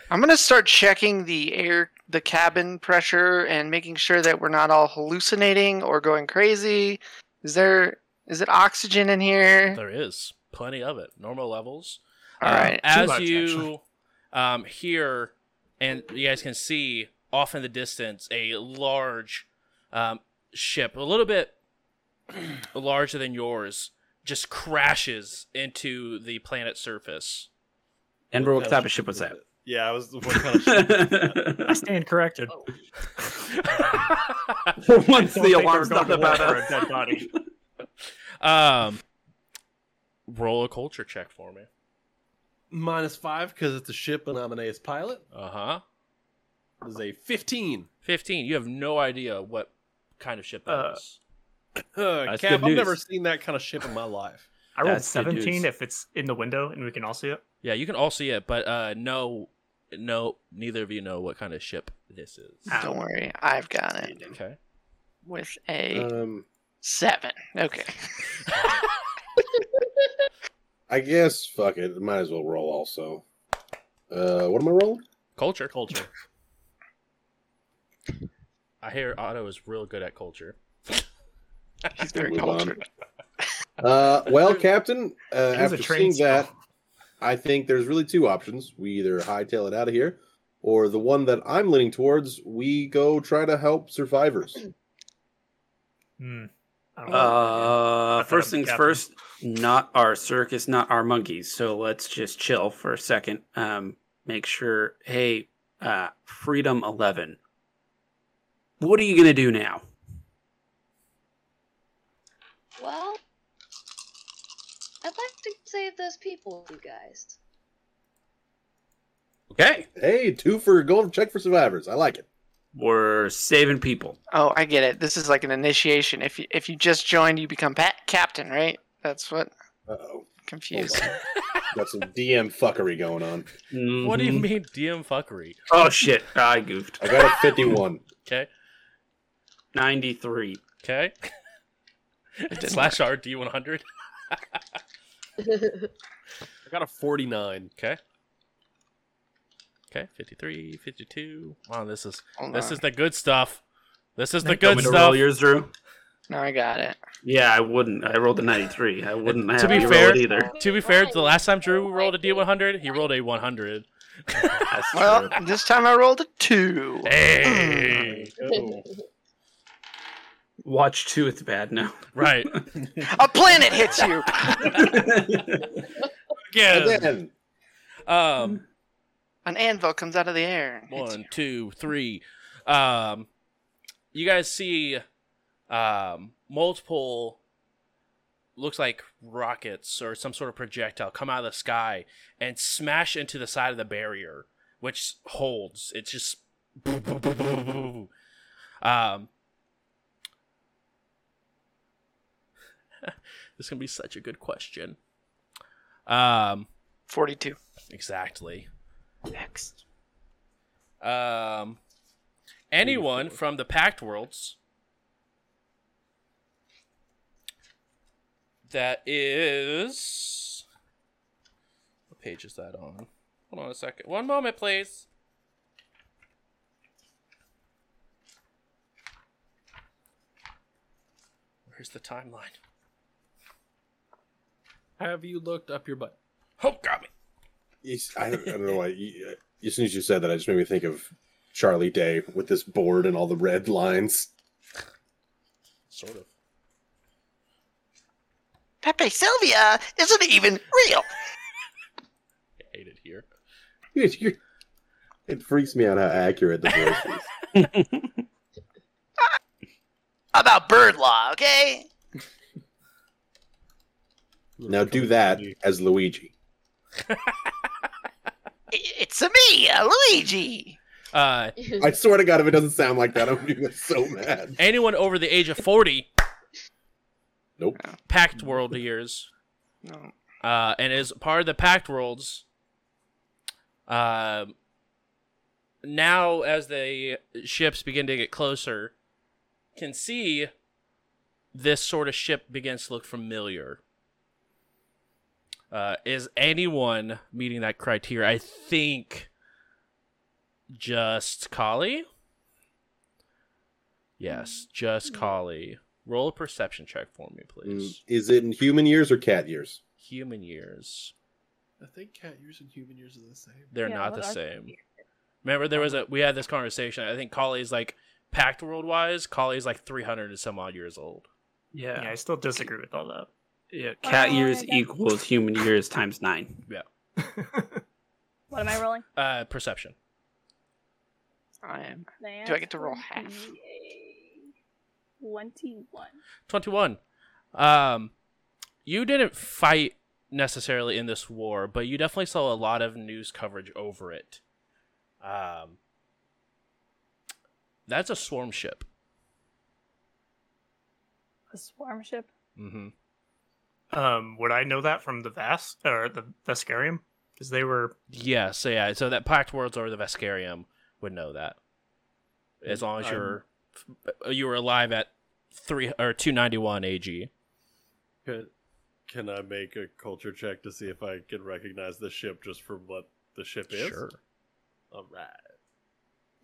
I'm gonna start checking the air, the cabin pressure, and making sure that we're not all hallucinating or going crazy. Is there? Is it oxygen in here? There is plenty of it, normal levels. All Um, right. as much, you um, hear, and you guys can see off in the distance a large um, ship, a little bit larger than yours, just crashes into the planet's surface. And what type of ship was that? Yeah, I was. What kind of shit? I stand corrected. Once Don't the think alarm's we're not about us. a dead body. Um, roll a culture check for me. Minus five because it's a ship and I'm an ace pilot. Uh huh. This is a fifteen. 15. You have no idea what kind of ship that Uh, is. Uh, That's Cap, I've never seen that kind of ship in my life. I rolled That's 17 if it's in the window and we can all see it. Yeah, you can all see it, but uh, no, no, neither of you know what kind of ship this is. Don't worry, I've got it. Okay. with a Um, seven. Okay. I guess fuck it. Might as well roll also. Uh, what am I rolling? Culture. Culture. I hear Otto is real good at culture. He's very Move cultured. Uh, well, Captain, uh, It is after trained seeing that. I think there's really two options. We either hightail it out of here, or the one that I'm leaning towards, we go try to help survivors. Hmm. I don't know. Uh, first things captain. first, not our circus, not our monkeys. So let's just chill for a second. Um, make sure. Hey, uh, Freedom Eleven. What are you gonna do now? Well, I'd like to save those people, you guys. Okay, Hey, two for going check for survivors. I like it. We're saving people. Oh, I get it. This is like an initiation. If you if you just joined, you become pat- captain, right? That's what. Uh oh, Confused. got some DM fuckery going on. What do you Mhm. mean DM fuckery? Oh shit! I goofed. I got a 51. Okay. Ninety-three. Okay. Slash R D one hundred. I got a 49. Okay. Okay, 53, 52. Wow, this is Hold this on. is the good stuff. This is the Want good me to stuff. roll yours, Drew? No, I got it. Yeah, I wouldn't. I rolled a ninety-three. I wouldn't have to be you roll fair- it either. To be fair, the last time Drew rolled a D100, he rolled a 100. That's Well, true. this time I rolled a two. Hey, Watch two. It's bad now. right. A planet hits you. Again. Again, Um, An anvil comes out of the air. one, two, three. Um, you guys see um, multiple looks like rockets or some sort of projectile come out of the sky and smash into the side of the barrier, which holds. It's just um. this is gonna be such a good question. Um, Forty-two. exactly. Next. Um, anyone from the Pact Worlds that is. What page is that on? Hold on a second. One moment, please. Where's the timeline? Have you looked up your butt? Oh, got me. He's- I, don't- I don't know why. you- uh, As soon as you said that, I just made me think of Charlie Day with this board and all the red lines. Sort of. Pepe Silvia isn't even real. I hate it here. You- you- It freaks me out how accurate the voice is. About bird law, okay? Now do that as Luigi. I- It's a me, uh, Luigi. Uh, I swear to God, if it doesn't sound like that, I'm gonna be so mad. anyone over the age of 40, Nope. Pact World years, No. uh, and is part of the Pact Worlds. Um, now, as the ships begin to get closer, can see this sort of ship begins to look familiar. Uh, is anyone meeting that criteria? I think just Kali. Yes, just Kali. Roll a perception check for me, Mm, please. Is it in human years or cat years? Human years. I think cat years and human years are the same. They're Yeah, not the are- same. Remember, there was a we had this conversation. I think Kali's like Pact World wise. Kali's like three hundred and some odd years old. Yeah, I still disagree with all that. Yeah, cat Oh, years equals human years times nine. Yeah. What am I rolling? Uh, perception. I am. Do I get to roll half? Twenty-one. Twenty one. Um, you didn't fight necessarily in this war, but you definitely saw a lot of news coverage over it. Um, that's a swarm ship. A swarm ship. Mm-hmm. Um, would I know that from the Vas or the Veskarium? Because they were Yeah, so yeah, so that Pact Worlds or the Veskarium would know that. As long as I'm- you're you were alive at three or two ninety one AG. Can, can I make a culture check to see if I can recognize the ship just from what the ship is? Sure. All right.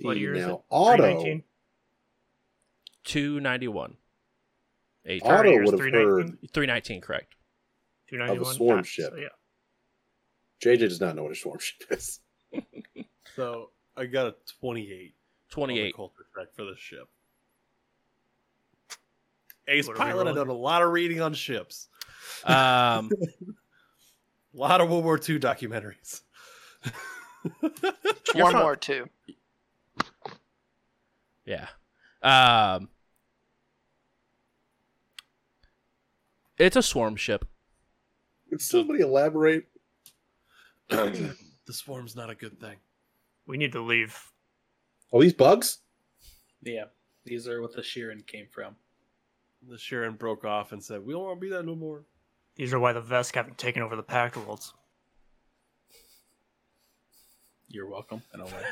What year is it? Otto, 319? Two ninety one. AG. Otto would have heard 319? Three nineteen, correct. 291? swarm ship. so yeah. JJ does not know what a swarm ship is. So I got a 28. Twenty on the eight. culture check for the ship. Ace What Pilot, I've done a lot of reading on ships. Um, A lot of World War II documentaries. World War One fine. more too. yeah. Um, it's a swarm ship. Could somebody elaborate? the swarm's not a good thing. We need to leave. Are these bugs? Yeah, these are what the Shirren came from. The Shirren broke off and said, "We don't want to be that no more." These are why the Vesk haven't taken over the Pact Worlds. You're welcome. And I'll let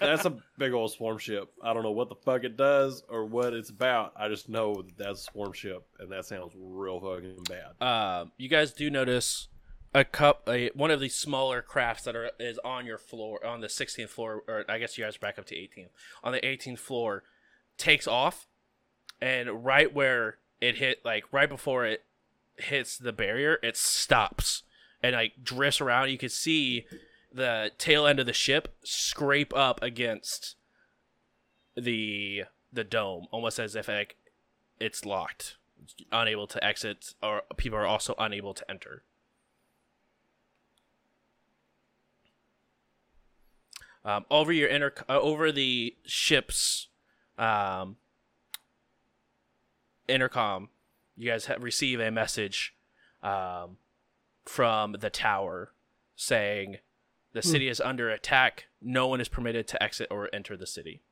That's a big old swarm ship. I don't know what the fuck it does or what it's about. I just know that that's a swarm ship, and that sounds real fucking bad. Um, you guys do notice a cup, a, one of these smaller crafts that are is on your floor on the 16th floor, or I guess you guys are back up to 18th. On the 18th floor, takes off, and right where it hit, like right before it hits the barrier, it stops and like drifts around. You can see the tail end of the ship scrape up against the the dome, almost as if like it's locked, unable to exit, or people are also unable to enter. Um, over your inter, uh, over the ship's um, intercom, you guys have, receive a message um, from the tower saying the city is under attack. No one is permitted to exit or enter the city.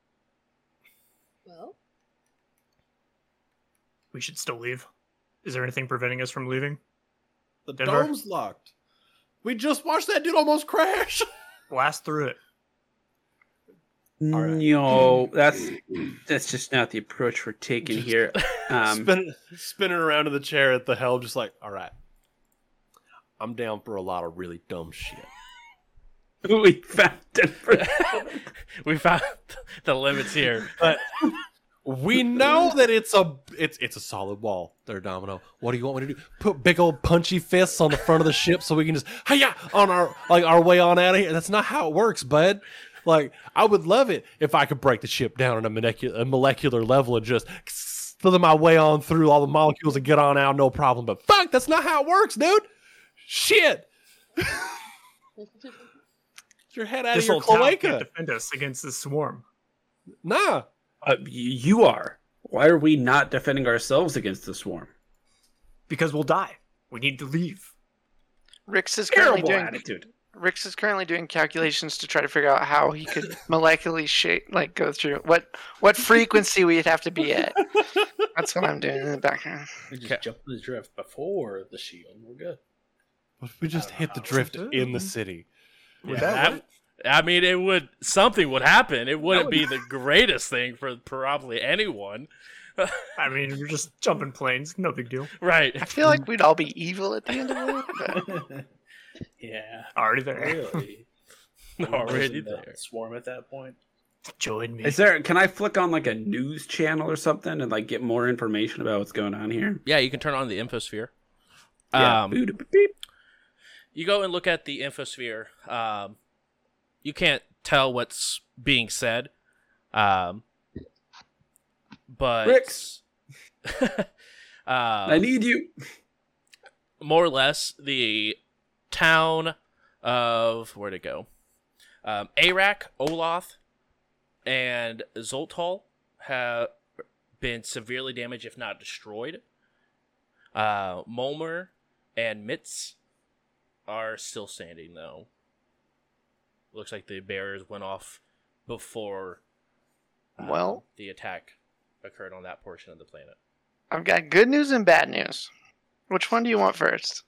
Well, We should still leave. Is there anything preventing us from leaving? The Denver? dome's locked. We just watched that dude almost crash. Blast through it. All right. No, that's that's just not the approach we're taking here. Um, Spin, spinning around in the chair at the helm, just like, all right. I'm down for a lot of really dumb shit. we found Denver. we found the limits here. But we know that it's a it's it's a solid wall there, Domino. What do you want me to do? Put big old punchy fists on the front of the ship so we can just hiya on our like our way on out of here. That's not how it works, bud. Like I would love it if I could break the ship down on a molecular, a molecular level and just slither my way on through all the molecules and get on out, no problem. But fuck, that's not how it works, dude. Shit. Get your head out This of your old town can't defend us against this swarm. Nah. Uh, you are. Why are we not defending ourselves against the swarm? Because we'll die. We need to leave. Rix is currently Terrible doing attitude. Rix is currently doing calculations to try to figure out how he could molecularly shape, like go through what what frequency we'd have to be at. That's what I'm doing in the background. We just Okay. jump the drift before the shield. We're good. What if we just hit know the drift in the city? Would Yeah, that that- I mean, it would something would happen. It wouldn't be the greatest thing for probably anyone, I mean, we're just jumping planes. No big deal. right? I feel like we'd all be evil at the end of it. But yeah. Already there. Really? Already there. Swarm at that point. Join me. Is there? Can I flick on like a news channel or something and like get more information about what's going on here? Yeah, you can turn on the infosphere. Yeah. Um, Boop, boop, beep. You go and look at the infosphere. Um, you can't tell what's being said, um, but um, I need you. more or less the town of where'd it go? Um, Arak, Oloth, and Zoltal have been severely damaged, if not destroyed. Uh, Mulmer and Mitz are still standing, though. Looks like the barriers went off before um, Well- the attack occurred on that portion of the planet. I've got good news and bad news. Which one do you want first?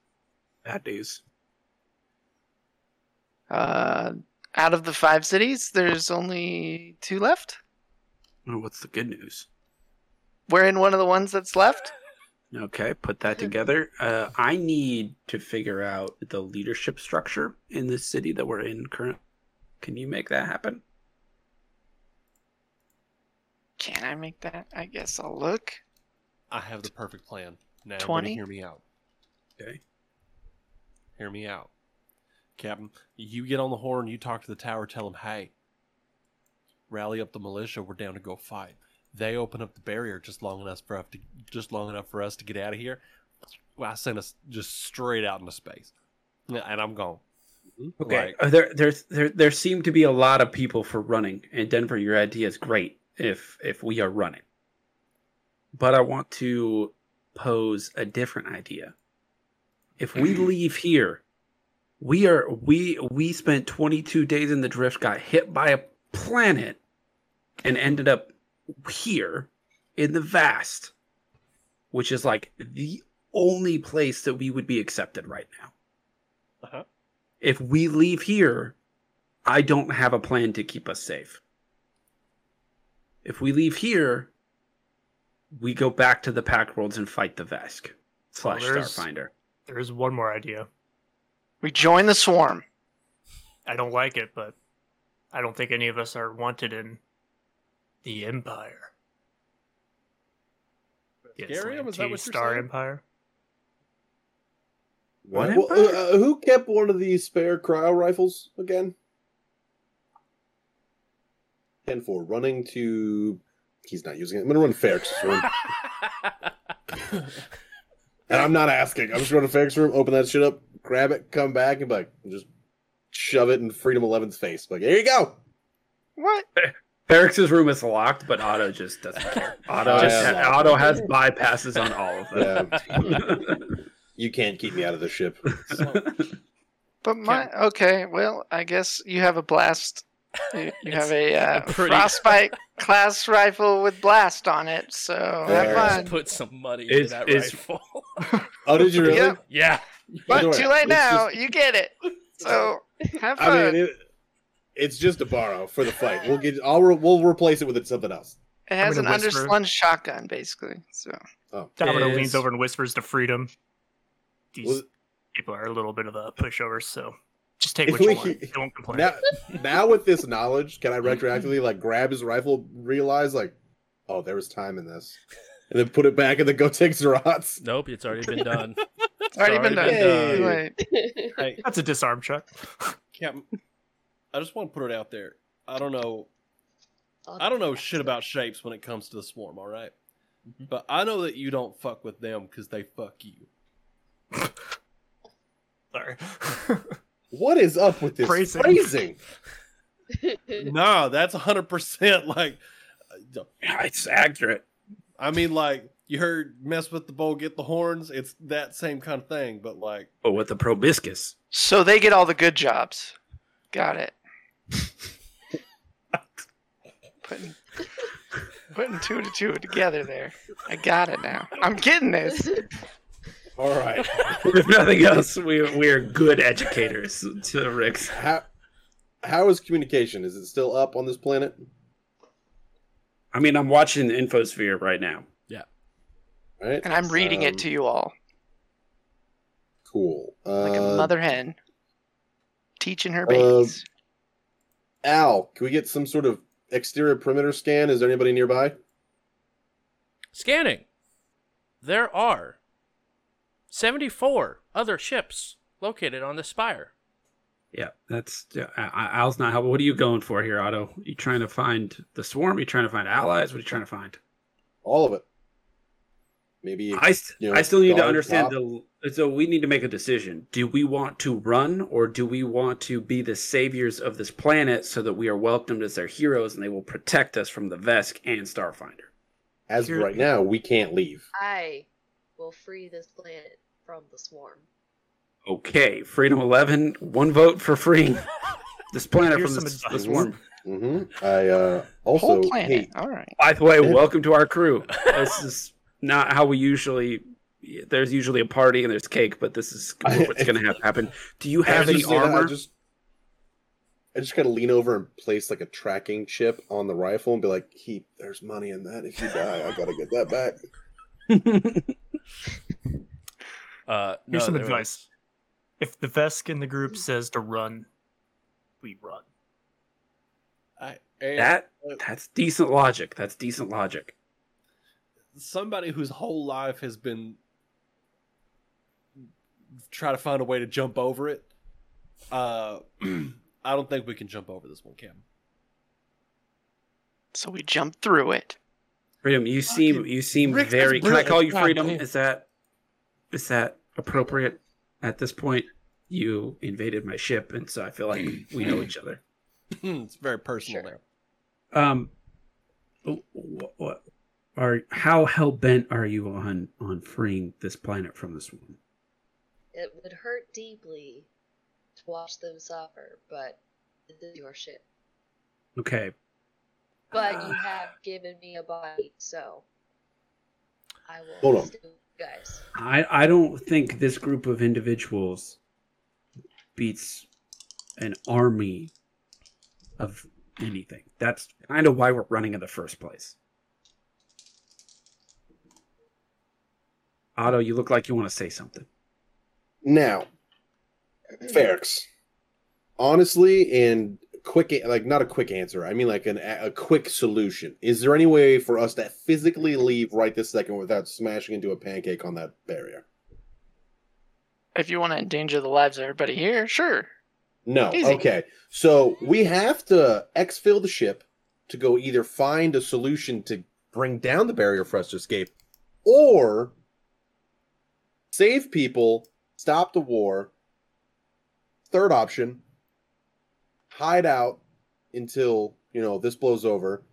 Bad news. Uh, out of the five cities, there's only two left. What's the good news? we're in one of the ones that's left. Okay, put that together. Uh, I need to figure out the leadership structure in the city that we're in current. Can you make that happen? Can I make that? I guess I'll look. I have the perfect plan. Now, 20? buddy, hear me out. Okay. Hear me out. Captain, you get on the horn, you talk to the tower, tell them, hey, rally up the militia, we're down to go fight. They open up the barrier just long enough for us to just long enough for us to get out of here. Well, I send us just straight out into space. And I'm gone. Okay. Like- Uh, there, there, there, there seem to be a lot of people for running, and Denver, your idea is great if if we are running. But I want to pose a different idea. If we leave here, we are we we spent 22 days in the drift, got hit by a planet, and ended up here in the vast, which is like the only place that we would be accepted right now Uh-huh. if we leave here, I don't have a plan to keep us safe. If we leave here, we go back to the Pact Worlds and fight the Vesk slash Well, Starfinder. There is one more idea. We join the swarm. I don't like it, but I don't think any of us are wanted in the Empire. The Scarium, is that what you're Star saying? Empire. What Well, empire? uh, who kept one of these spare cryo rifles again? Ten four, running to. He's not using it. I'm gonna run Ferrex's room, and I'm not asking. I'm just going to Ferrex's room, open that shit up, grab it, come back, and like, just shove it in Freedom 11's face. Like, here you go. What? Ferrex's room is locked, but Otto just doesn't care. Otto, Oh, just yeah. Otto has bypasses on all of them. You can't keep me out of the ship. But my okay. Well, I guess you have a blast. You, you have a, uh, a pretty- frostbite class rifle with blast on it. So have There. fun. Just put some money It's- into that it's- rifle. Oh, did you really? Yep. yeah. But Don't too late now. just- You get it. So have fun. I mean, it, it's just a borrow for the fight. We'll get. I'll re- we'll replace it with something else. it has an whisper. underslung shotgun, basically. So Oh, Domino Is- leans over and whispers to Freedom. These Was- people are a little bit of a pushover, so just take If what you we- want. They won't complain. now, now with this knowledge, can I retroactively like grab his rifle, realize like, oh, there was time in this, and then put it back and then go take Zerat's? Nope, it's already been done. it's already been done. Hey. Too late. That's a disarm check. Captain, I just want to put it out there. I don't know. I don't know shit about shapes when it comes to the swarm. All right? but I know that you don't fuck with them because they fuck you. Sorry. What is up with this Phrasing. phrasing? no, that's hundred percent like. uh, it's accurate. I mean, like you heard, mess with the bow, get the horns. It's that same kind of thing, but like, But with the proboscis. So they get all the good jobs. Got it. Putting, putting two to two together there. I got it now. I'm getting this. All right. if nothing else, we we are good educators to Rix. How how is communication? Is it still up on this planet? I mean, I'm watching the infosphere right now. Yeah. Right. And I'm reading Um, it to you all Cool. like a Uh, mother hen teaching her uh, babies. Al, can we get some sort of exterior perimeter scan? Is there anybody nearby? Scanning. There are 74 other ships located on the spire. Yeah, that's yeah, I- I- Al's not helping. What are you going for here, Otto? You trying to find the swarm? You trying to find allies? What are you trying to find? All of it. Maybe I, st- you know, I still need to understand top. the. So we need to make a decision. Do we want to run, or do we want to be the saviors of this planet so that we are welcomed as their heroes and they will protect us from the Vesk and Starfinder? as of Here- right now, we can't leave. I will free this planet from the swarm. Okay, Freedom Eleven, one vote for freeing this planet Here's from the, the advice. swarm. hmm I uh, Whole also planet. hey, All right. By the way, welcome to our crew. This is not how we usually. There's usually a party and there's cake, but this is what's going to have happen. Do you have any just saying that, I armor? just I just gotta lean over and place like a tracking chip on the rifle and be like, "Heap, there's money in that. If you die, I gotta get that back." Uh, Here's no, some there advice. If the Vesk in the group says to run, we run. I, and that that's decent logic. That's decent logic. Somebody whose whole life has been try to find a way to jump over it. Uh, I don't think we can jump over this one, Cam. So we jump through it. Freedom, you seem you seem Rick, very. Can I call you. Freedom? Is that is that appropriate at this point? You invaded my ship, and so I feel like we know each other. it's very personal Sure. there. Um, what, what are how hell bent are you on on freeing this planet from this one? It would hurt deeply to watch them suffer, but this is your ship. Okay, But you Uh. have given me a body, so I will Hold on. you guys. I I don't think this group of individuals beats an army of anything. That's kind of why we're running in the first place. Otto, you look like you want to say something. Now, Ferrex, honestly, and quick, like not a quick answer. I mean, like an, a quick solution. Is there any way for us to physically leave right this second without smashing into a pancake on that barrier? If you want to endanger the lives of everybody here, sure. No. Easy. Okay. So we have to exfil the ship to go either find a solution to bring down the barrier for us to escape, or save people, stop the war. Third option, hide out until you know this blows over,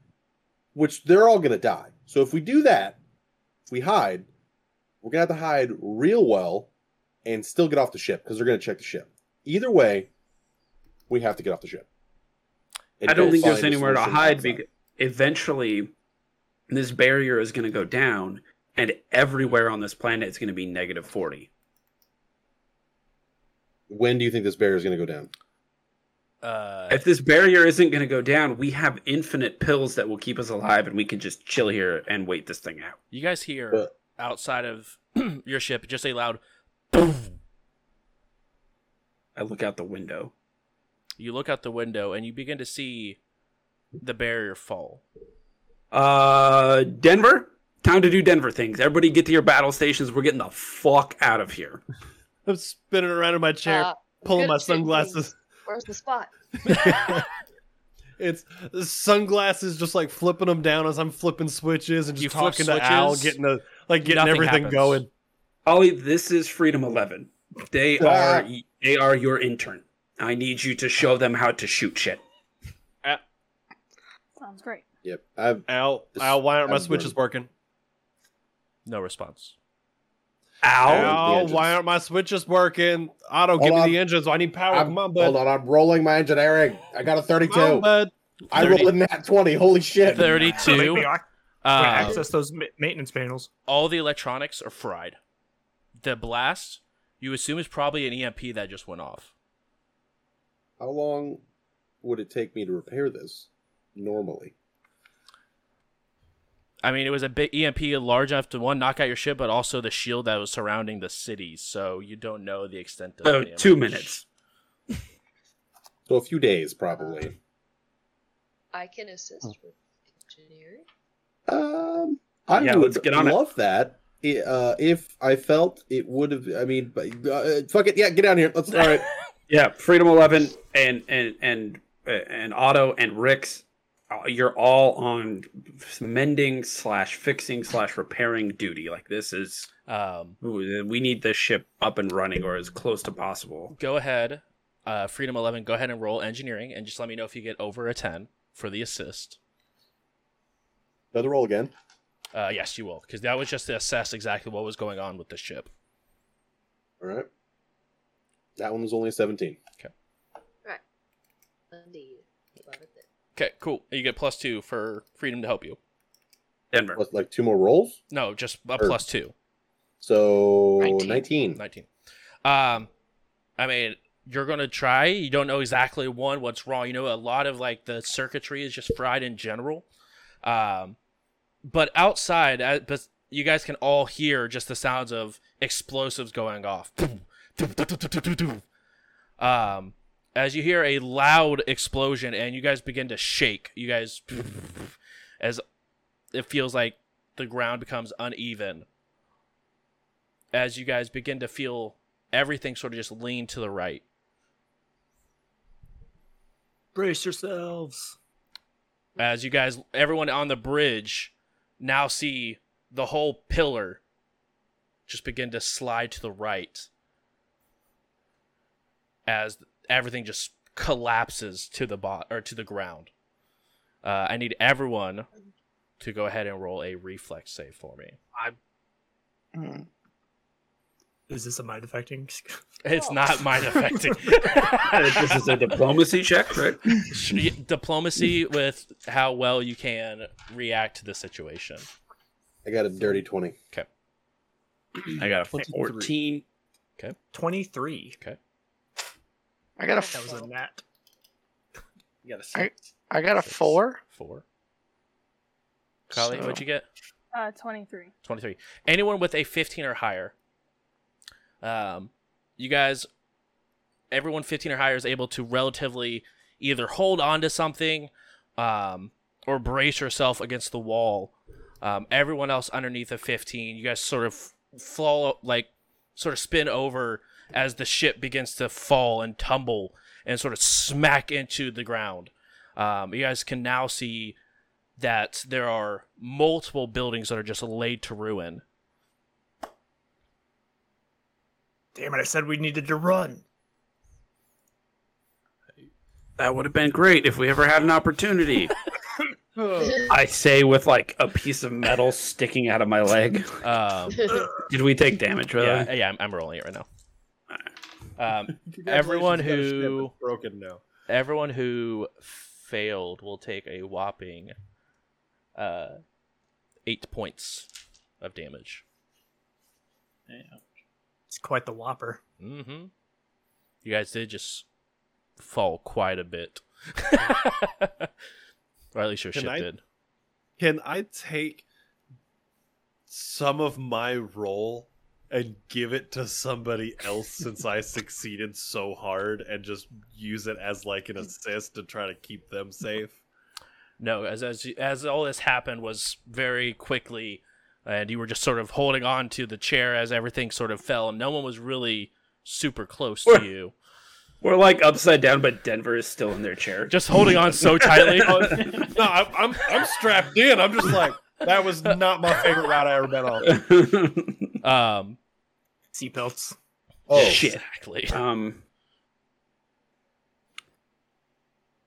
which they're all gonna die. So if we do that, if we hide, we're gonna have to hide real well and still get off the ship because they're gonna check the ship. Either way, we have to get off the ship. And I don't think there's anywhere to hide because eventually this barrier is going to go down and everywhere on this planet it's going to be negative 40. When do you think this barrier is going to go down? Uh, If this barrier isn't going to go down, we have infinite pills that will keep us alive and we can just chill here and wait this thing out. you guys hear But- outside of your ship just a loud. Boom. I look out the window. You look out the window and you begin to see the barrier fall. Uh, Denver? Time to do Denver things. Everybody get to your battle stations. We're getting the fuck out of here. I'm spinning around in my chair, Uh, pulling my sunglasses. please. Where's the spot? it's the sunglasses, just like flipping them down as I'm flipping switches and just You flip talking to Al, getting a like getting everything happens. going. Ollie, this is Freedom 11. They are they are your intern. I need you to show them how to shoot shit. Sounds great. Yep. I've Al, Al, why aren't my I've switches done- working? No response. Ow. the Al, engines. why aren't my switches working? Otto, Hold give me on. the engines. I need power. I'm, Come on, bud. hold on. I'm rolling my engineering. I got a 32. Come on, bud. I rolled a nat 20. Holy shit. 32. wait, Uh, access those ma- maintenance panels. all the electronics are fried. The blast, you assume, is probably an EMP that just went off. How long would it take me to repair this normally? I mean, it was a big EMP large enough to one knock out your ship, but also the shield that was surrounding the city. So you don't know the extent of the two minutes. So a few days, probably. I can assist with engineering. Um, I Yeah, would let's get on it. love that. Uh, if I felt it would have, I mean, but, uh, fuck it, yeah, get down here. Let's all right. Yeah, Freedom Eleven and and and uh, and Otto and Rix. Uh, You're all on mending slash fixing slash repairing duty. Like this is Um, we need this ship up and running or as close to possible. go ahead, uh, Freedom Eleven. Go ahead and roll engineering, and just let me know if you get over a ten for the assist. Another roll again. Uh, yes, you will, because that was just to assess exactly what was going on with the ship. All right. That one was only a 17. Indeed. Love it then. Okay, cool. You get plus two for Freedom to help you. Denver. What, like two more rolls? No, just a Or- plus two. So 19. 19. 19. Um, I mean, you're gonna try. You don't know exactly one what's wrong. You know a lot of like the circuitry is just fried in general. Um, but outside, uh, but you guys can all hear just the sounds of explosives going off. Um, as you hear a loud explosion and you guys begin to shake, you guys as it feels like the ground becomes uneven. As you guys begin to feel everything sort of just lean to the right. Brace yourselves. As you guys, everyone on the bridge now see the whole pillar just begin to slide to the right as everything just collapses to the bot or to the ground. Uh, I need everyone to go ahead and roll a reflex save for me. Hmm. Is this a mind affecting? It's not mind affecting. this is a diplomacy check, right? Diplomacy with how well you can react to the situation. I got a dirty 20. Okay. I got a 14. Okay. 23. Okay. I got a That was f- a nat. You got a I- six. I got a Six. four. Four. Kali, So- what'd you get? Uh, 23. 23. Anyone with a 15 or higher. Um, you guys, everyone 15 or higher is able to relatively either hold on to something um, or brace yourself against the wall. Um, everyone else underneath a 15, you guys sort of fall, like, sort of spin over as the ship begins to fall and tumble and sort of smack into the ground. Um, you guys can now see that there are multiple buildings that are just laid to ruin. Damn it! I said we needed to run. That would have been great if we ever had an opportunity. I say with like a piece of metal sticking out of my leg. Um, Did we take damage, really? yeah, yeah, I'm, I'm rolling it right now. Um, Everyone Congratulations, you got a ship who- broken now. everyone who failed will take a whopping uh, eight points of damage. Yeah. It's quite the whopper. Mm-hmm. You guys did just fall quite a bit, or at least your Can ship I- did. Can I take some of my role and give it to somebody else since I succeeded so hard and just use it as like an assist to try to keep them safe? No, as as as all this happened was very quickly, and you were just sort of holding on to the chair as everything sort of fell, and no one was really super close to you. We're like upside down, but Denver is still in their chair. Just holding on so tightly. no, I'm, I'm I'm strapped in. I'm just like that was not my favorite route I ever been on. um, Seatbelts. Oh, shit. exactly. Um.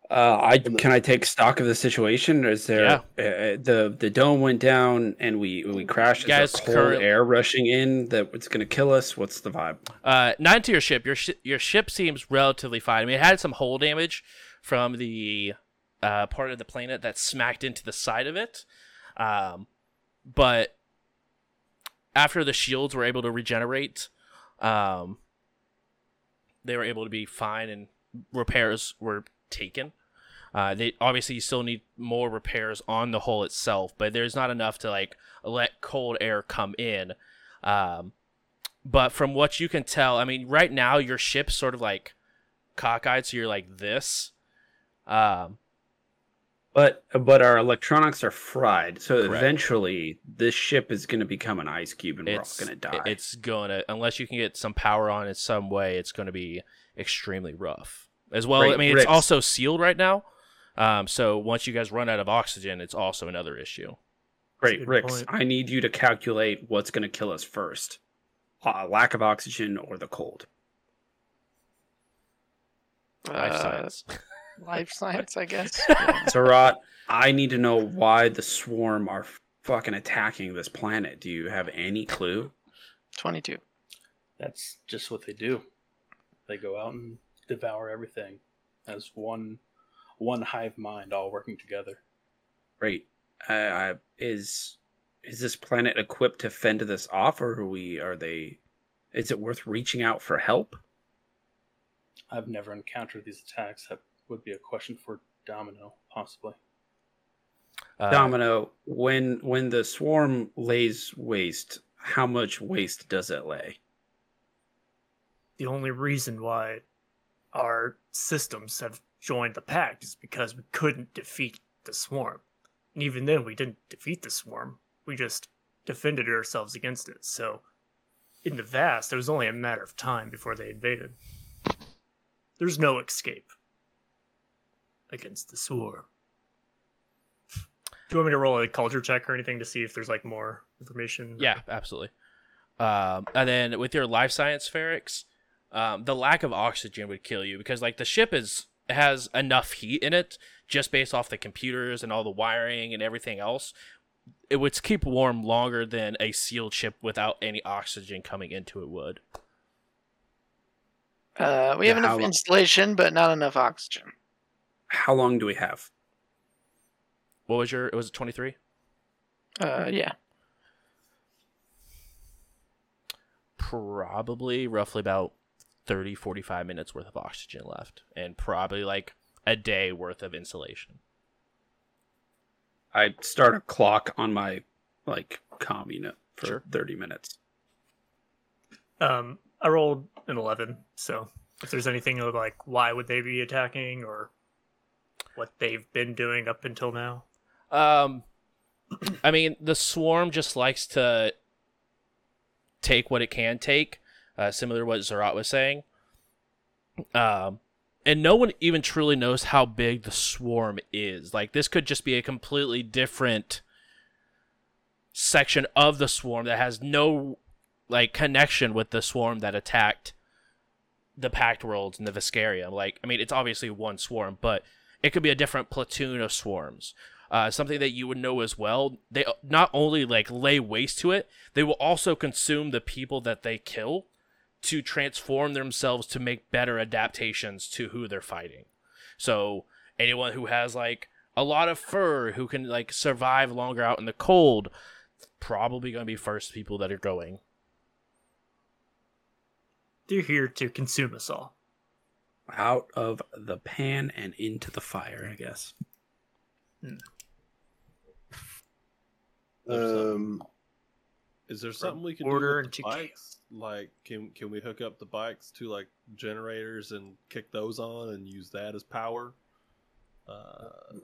Uh, I can I take stock of the situation? Or is there uh, the the dome went down and we we crashed? Is Guys, there cold current- air rushing in that it's going to kill us? What's the vibe? Uh, not into your ship. Your sh- your ship seems relatively fine. I mean, it had some hull damage from the uh, part of the planet that smacked into the side of it, um, but after the shields were able to regenerate, um, they were able to be fine, and repairs were taken. Uh, they obviously you still need more repairs on the hull itself, but there's not enough to like let cold air come in. Um, but from what you can tell, I mean, right now your ship's sort of like cockeyed, so you're like this. Um, But but our electronics are fried, so Correct. eventually this ship is going to become an ice cube, and we're all going to die. it's gonna unless you can get some power on it some way, it's gonna be extremely rough. As well, I Right, mean, it's also sealed right now. Um, so once you guys run out of oxygen, it's also another issue. Great, good Rix. point. I need you to calculate what's going to kill us first: uh, lack of oxygen or the cold. Life Uh, science. Life science, I guess. Zerat, I need to know why the swarm are fucking attacking this planet. Do you have any clue? Twenty-two. That's just what they do. They go out and devour everything as one one hive mind, all working together. Great. Uh, I- is is this planet equipped to fend this off, or are we? Are they? Is it worth reaching out for help? I've never encountered these attacks. That would be a question for Domino, possibly. Uh, Domino, when when the swarm lays waste, how much waste does it lay? The only reason why our systems have joined the pact is because we couldn't defeat the swarm. And even then, we didn't defeat the swarm. We just defended ourselves against it. So, in the vast, it was only a matter of time before they invaded. There's no escape against the swarm. Do you want me to roll a culture check or anything to see if there's like more information? Yeah, absolutely. Um, and then with your life science ferrex, um, the lack of oxygen would kill you because like the ship is has enough heat in it just based off the computers and all the wiring and everything else. It would keep warm longer than a sealed ship without any oxygen coming into it would. Uh, we Yeah, have enough lo- insulation, but not enough oxygen. How long do we have? What was your? It was twenty three. Uh, yeah. Probably roughly about 30, 45 minutes worth of oxygen left, and probably like a day worth of insulation. I start a clock on my like comm unit for Sure. thirty minutes. Um, I rolled an eleven. So, if there's anything of like why would they be attacking or what they've been doing up until now, Um, I mean, the swarm just likes to take what it can take, uh, similar to what Zerat was saying. Um, and no one even truly knows how big the swarm is. Like, this could just be a completely different section of the swarm that has no like connection with the swarm that attacked the Pact Worlds and the Veskarium. Like, I mean, it's obviously one swarm, but it could be a different platoon of swarms uh, something that you would know as well. They not only like lay waste to it, they will also consume the people that they kill to transform themselves to make better adaptations to who they're fighting. So anyone who has like a lot of fur, who can like survive longer out in the cold, probably going to be first people that are going. they're here to consume us all. Out of the pan and into the fire, I guess. Um, Is there something we can order do and with the to bikes? Like, can can we hook up the bikes to like generators and kick those on and use that as power? Uh,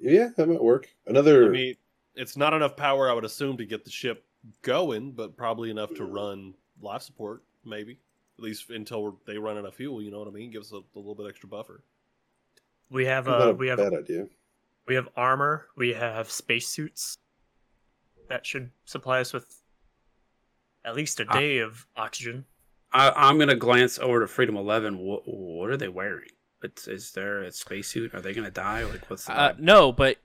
yeah, that might work. Another. I mean, it's not enough power, I would assume, to get the ship going, but probably enough to run life support, maybe at least until they run out of fuel. You know what I mean? Give us a, a little bit extra buffer. We have uh, a we have bad idea. we have armor. We have spacesuits that should supply us with at least a Ah. day of oxygen. I, I'm gonna glance over to Freedom Eleven. What, what are they wearing? It's, is there a spacesuit? Are they gonna die? Like, what's the Uh, no, but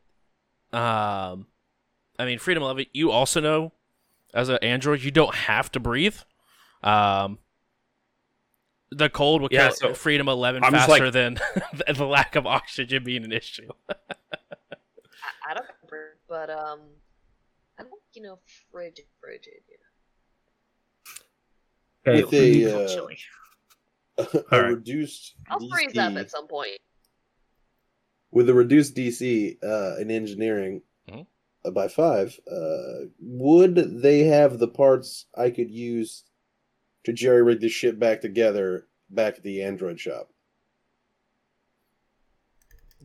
um, I mean, Freedom Eleven. You also know, as an android, you don't have to breathe. Um, the cold will Yeah, kill so Freedom Eleven I'm faster like- than the lack of oxygen being an issue. I, I don't remember, but um, I don't, you know, frigid, frigid. You know. With a, Feel uh, chilly. a Alright. reduced I'll freeze up at some point. with a reduced DC uh, in engineering Mhm. uh, by five, uh, would they have the parts I could use to jerry rig this shit back together back at the Android shop?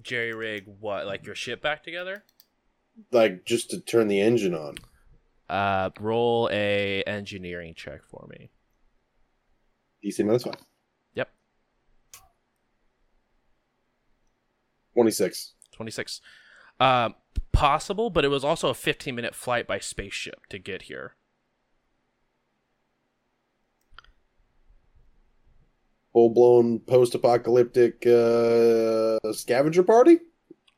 Jerry rig what? Like your ship back together? Like just to turn the engine on. Uh, roll a engineering check for me. DC minus one. Yep. 26. 26. Um, possible, but it was also a 15 minute flight by spaceship to get here. Full blown post apocalyptic uh, scavenger party?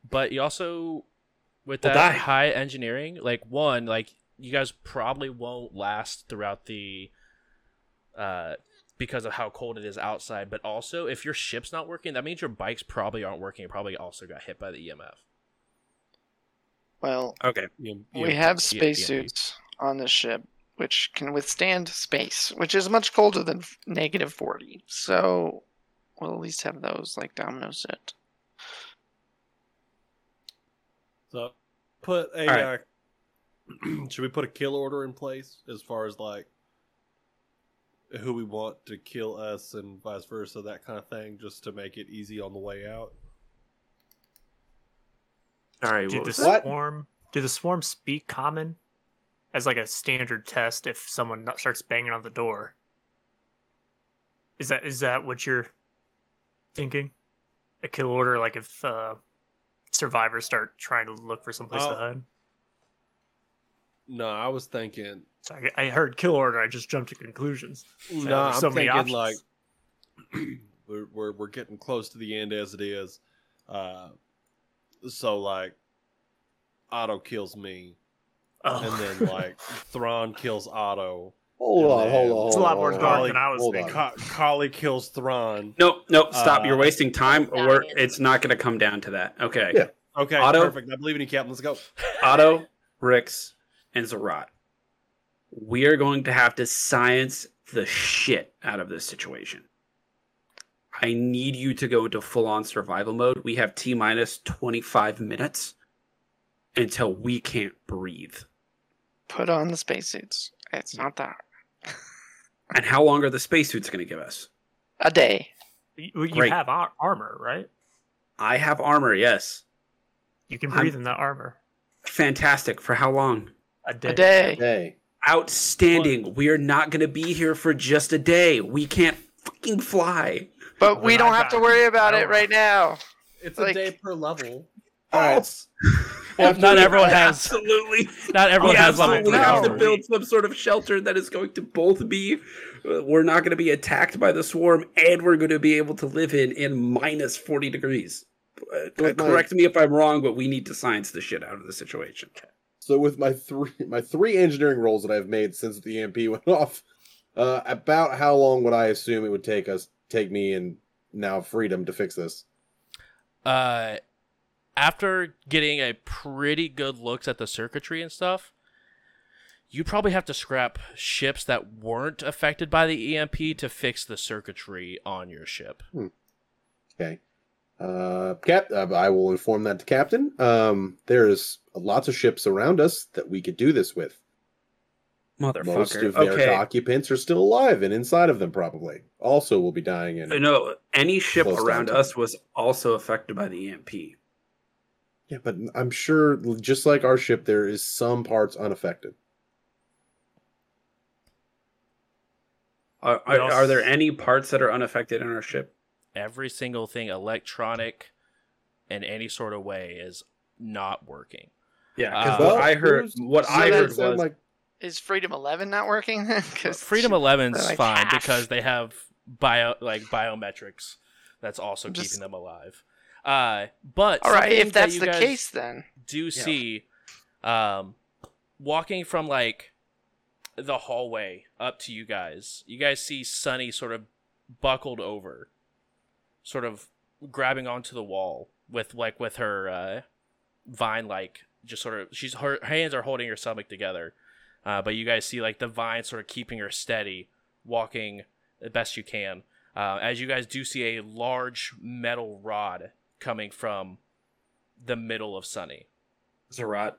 But you also, with We'll that die. high engineering, like one, like you guys probably won't last throughout the, uh, because of how cold it is outside. But also, if your ship's not working, that means your bikes probably aren't working. You probably also got hit by the EMF. Well, Okay. You- we you- have yeah, spacesuits on this ship, which can withstand space, which is much colder than negative 40. So we'll at least have those like Domino said. So put a. All right. Uh, should we put a kill order in place as far as like who we want to kill us and vice versa, that kind of thing, just to make it easy on the way out? All right. Do What the What? swarm do the swarm speak common as like a standard test if someone starts banging on the door? Is that is that what you're thinking? A kill order, like if uh, survivors start trying to look for someplace Oh. to hide. No, I was thinking. So I, I heard kill order. I just jumped to conclusions. No, I'm so thinking options. like we're, we're we're getting close to the end as it is. Uh, so like Otto kills me, Oh. and then like Thrawn kills Otto. Hold on, hold on. It's a lot more dark on. than I was Hold thinking. Ka- Kali kills Thrawn. Nope, nope. Stop. Uh, You're wasting time. Not We're, it's not going to come down to that. Okay. Yeah. Okay, Otto? perfect. I believe in you, Captain. Let's go. Otto, Rix, and Zerat. We are going to have to science the shit out of this situation. I need you to go into full on survival mode. We have T minus 25 minutes until we can't breathe. Put on the spacesuits. It's not that And how long are the spacesuits going to give us? a day. You, you have ar- armor, right? I have armor, yes. You can I'm- breathe in that armor. Fantastic. For how long? A day. A day. Hey, Outstanding. We are not going to be here for just a day. We can't fucking fly. But Well, we don't I have to worry about it right now. It's Like- a day per level. Oh. all right. Well, not everyone has. Absolutely. Not everyone has level absolutely three have to build some sort of shelter that is going to both be uh, we're not going to be attacked by the swarm and we're going to be able to live in in minus 40 degrees uh, With my- correct me if i'm wrong but we need to science the shit out of the situation So with my three my three engineering rolls that I've made since the EMP went off, uh, about how long would I assume it would take us take me and now freedom to fix this? uh, after getting a pretty good looks at the circuitry and stuff, you probably have to scrap ships that weren't affected by the EMP to fix the circuitry on your ship. Okay. Uh, Cap, uh, I will inform that to Captain. Um, there's lots of ships around us that we could do this with. Motherfucker. Most motherfucker of their okay occupants are still alive, and inside of them probably also will be dying. In no any ship around down. us was also affected by the emp yeah, but I'm sure, just like our ship, there is some parts unaffected. are, are, are there any parts that are unaffected in our ship Every single thing electronic in any sort of way is not working. yeah Uh, because Well, what i heard what so i heard was like Is Freedom Eleven not working? Because Freedom she- 11's like fine half. because they have bio like biometrics that's also Just- keeping them alive. Uh, but All right, if that's that the case, then do see, um, walking from like the hallway up to you guys, you guys see Sunny sort of buckled over, sort of grabbing onto the wall with like with her uh, vine like just sort of she's her hands are holding her stomach together, uh, but you guys see like the vine sort of keeping her steady, walking the best you can. Uh, as you guys do see a large metal rod coming from the middle of Sunny. Zerat.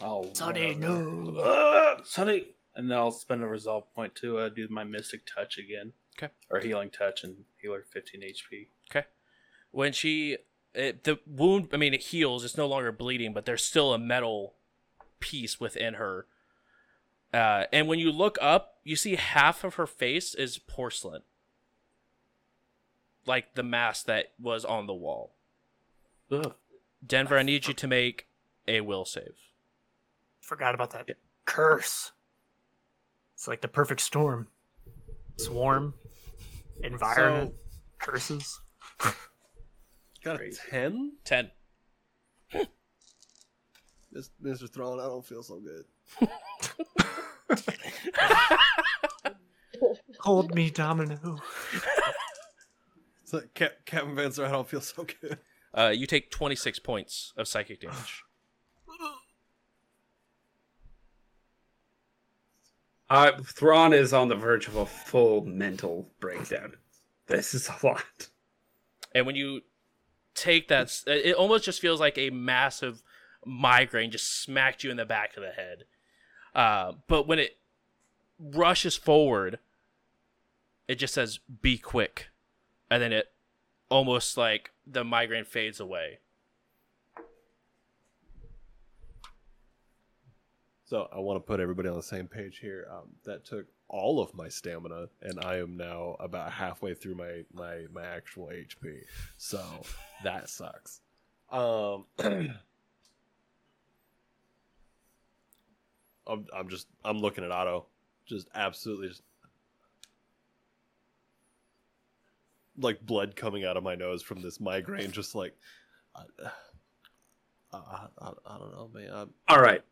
Oh, Sonny, whatever. no. Uh, Sonny, and then I'll spend a resolve point to uh, do my mystic touch again. 'Kay. Or healing touch and healer 15 HP. Okay. When she it, the wound i mean it heals it's no longer bleeding but there's still a metal piece within her uh, and when you look up you see half of her face is porcelain like the mask that was on the wall Ugh. denver i need you to make a will save Forgot about that curse. It's like the perfect storm. Swarm, environment, curses. Got a Crazy. ten, 10 Mis- Mr. Thrawn. I don't feel so good. Hold me, Domino. It's like Cap- Captain Venser. I don't feel so good. uh, you take 26 points of psychic damage Uh, Thrawn is on the verge of a full mental breakdown. This is a lot. And when you take that, it almost just feels like a massive migraine just smacked you in the back of the head. Uh, but when it rushes forward, it just says "be quick," and then it almost like the migraine fades away. So I want to put everybody on the same page here. Um, that took all of my stamina, and I am now about halfway through my my my actual HP. So that sucks. Um, I'm I'm just I'm looking at Otto, just absolutely just like blood coming out of my nose from this migraine. Just like I, I, I, I don't know, man. I'm, All right.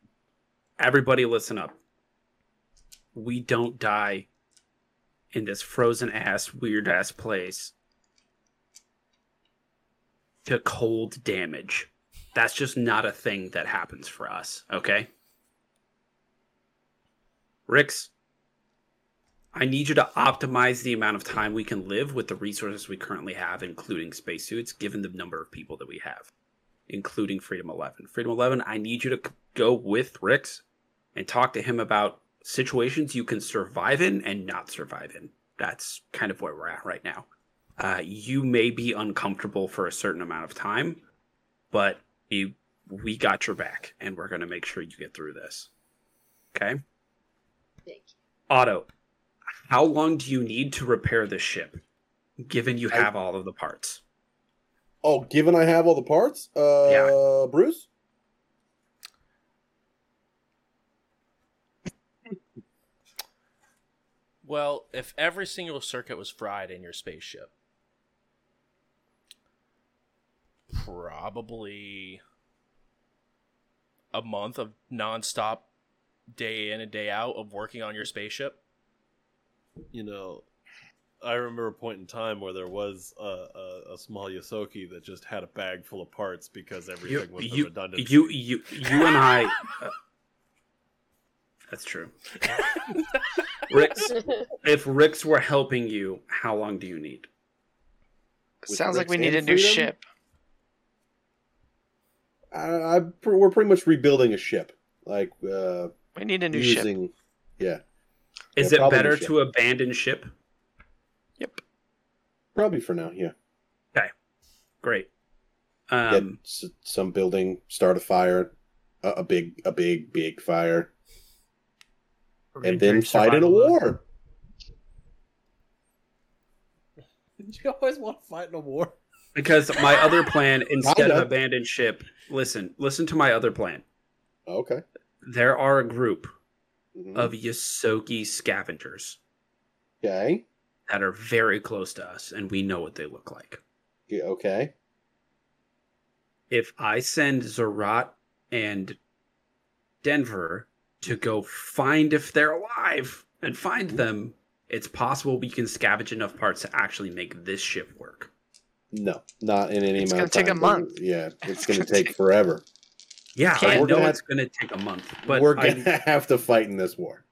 Everybody listen up. We don't die in this frozen ass, weird ass place to cold damage. That's just not a thing that happens for us, okay? Rix, I need you to optimize the amount of time we can live with the resources we currently have, including spacesuits, given the number of people that we have, including Freedom 11. Freedom 11, I need you to go with Rix and talk to him about situations you can survive in and not survive in. That's kind of where we're at right now. Uh, you may be uncomfortable for a certain amount of time, but you, we got your back, and we're going to make sure you get through this. Okay? Thank you. Otto, how long do you need to repair this ship, given you I- have all of the parts? Oh, given I have all the parts, uh, Yeah. Bruce. Well, if every single circuit was fried in your spaceship, probably a month of nonstop day in and day out of working on your spaceship. You know, I remember a point in time where there was a, a, a small Ysoki that just had a bag full of parts because You, everything was you, redundant. you, you, you and I. uh, that's true. Rix, if Rix were helping you, how long do you need? With Sounds like we need a and new Freedom? ship. I, I we're pretty much rebuilding a ship, like uh, We need a new ship. Yeah, Is Yeah, it better ship. to abandon ship? Yep. probably for now. Yeah, Okay. Great. get Um, s- some building, start a fire, a, a big, a big, big fire, and then fight in a survival mode. war. you always want to fight in a war. because my other plan, instead of Kinda. abandon ship, listen, listen to my other plan. Okay. There are a group Mhm. of Ysoki scavengers Okay. that are very close to us, and we know what they look like. Yeah, Okay. if I send Zerat and Denver to go find if they're alive and find them, it's possible we can scavenge enough parts to actually make this ship work. No, not in any It's amount gonna of take a month. Yeah, it's going to take forever. Yeah, Can't- I We're know gonna it's going to take a month, but We're going to have to fight in this war.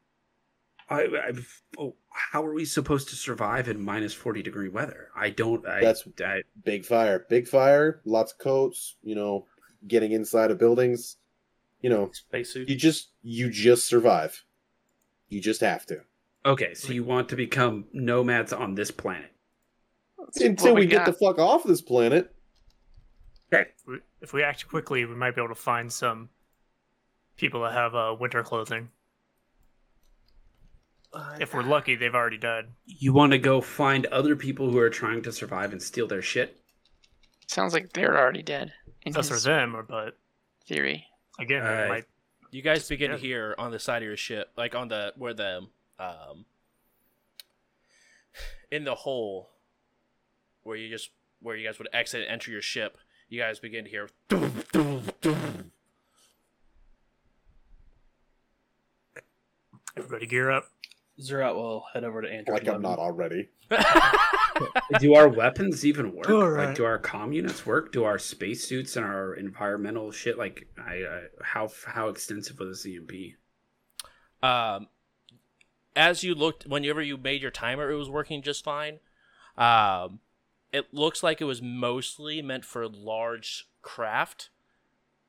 I, I, oh, how are we supposed to survive in minus forty degree weather? I don't. I, That's- I, Big fire, big fire, lots of coats. You know, getting inside of buildings. You know, Spacesuit. you just you just survive. You just have to okay. So you want to become nomads on this planet? That's until what we, get the fuck off this planet. We- If we act quickly, we might be able to find some people that have uh, winter clothing. If we're lucky, they've already died. You want to go find other people who are trying to survive and steal their shit? Sounds like they're already dead. In That's for them, or- but theory. again, Alright. they might. You guys begin Yeah. to hear on the side of your ship, like on the where the um in the hole where you just where you guys would exit and enter your ship. You guys begin to hear Everybody gear up. Zerat will head over to Android. Like I'm not already. do our weapons even work? All Like, do our comm units work? Do our spacesuits and our environmental shit like I, I how how extensive was this EMP? um, as you looked, whenever you made your timer, it was working just fine. Um, it looks like it was mostly meant for large craft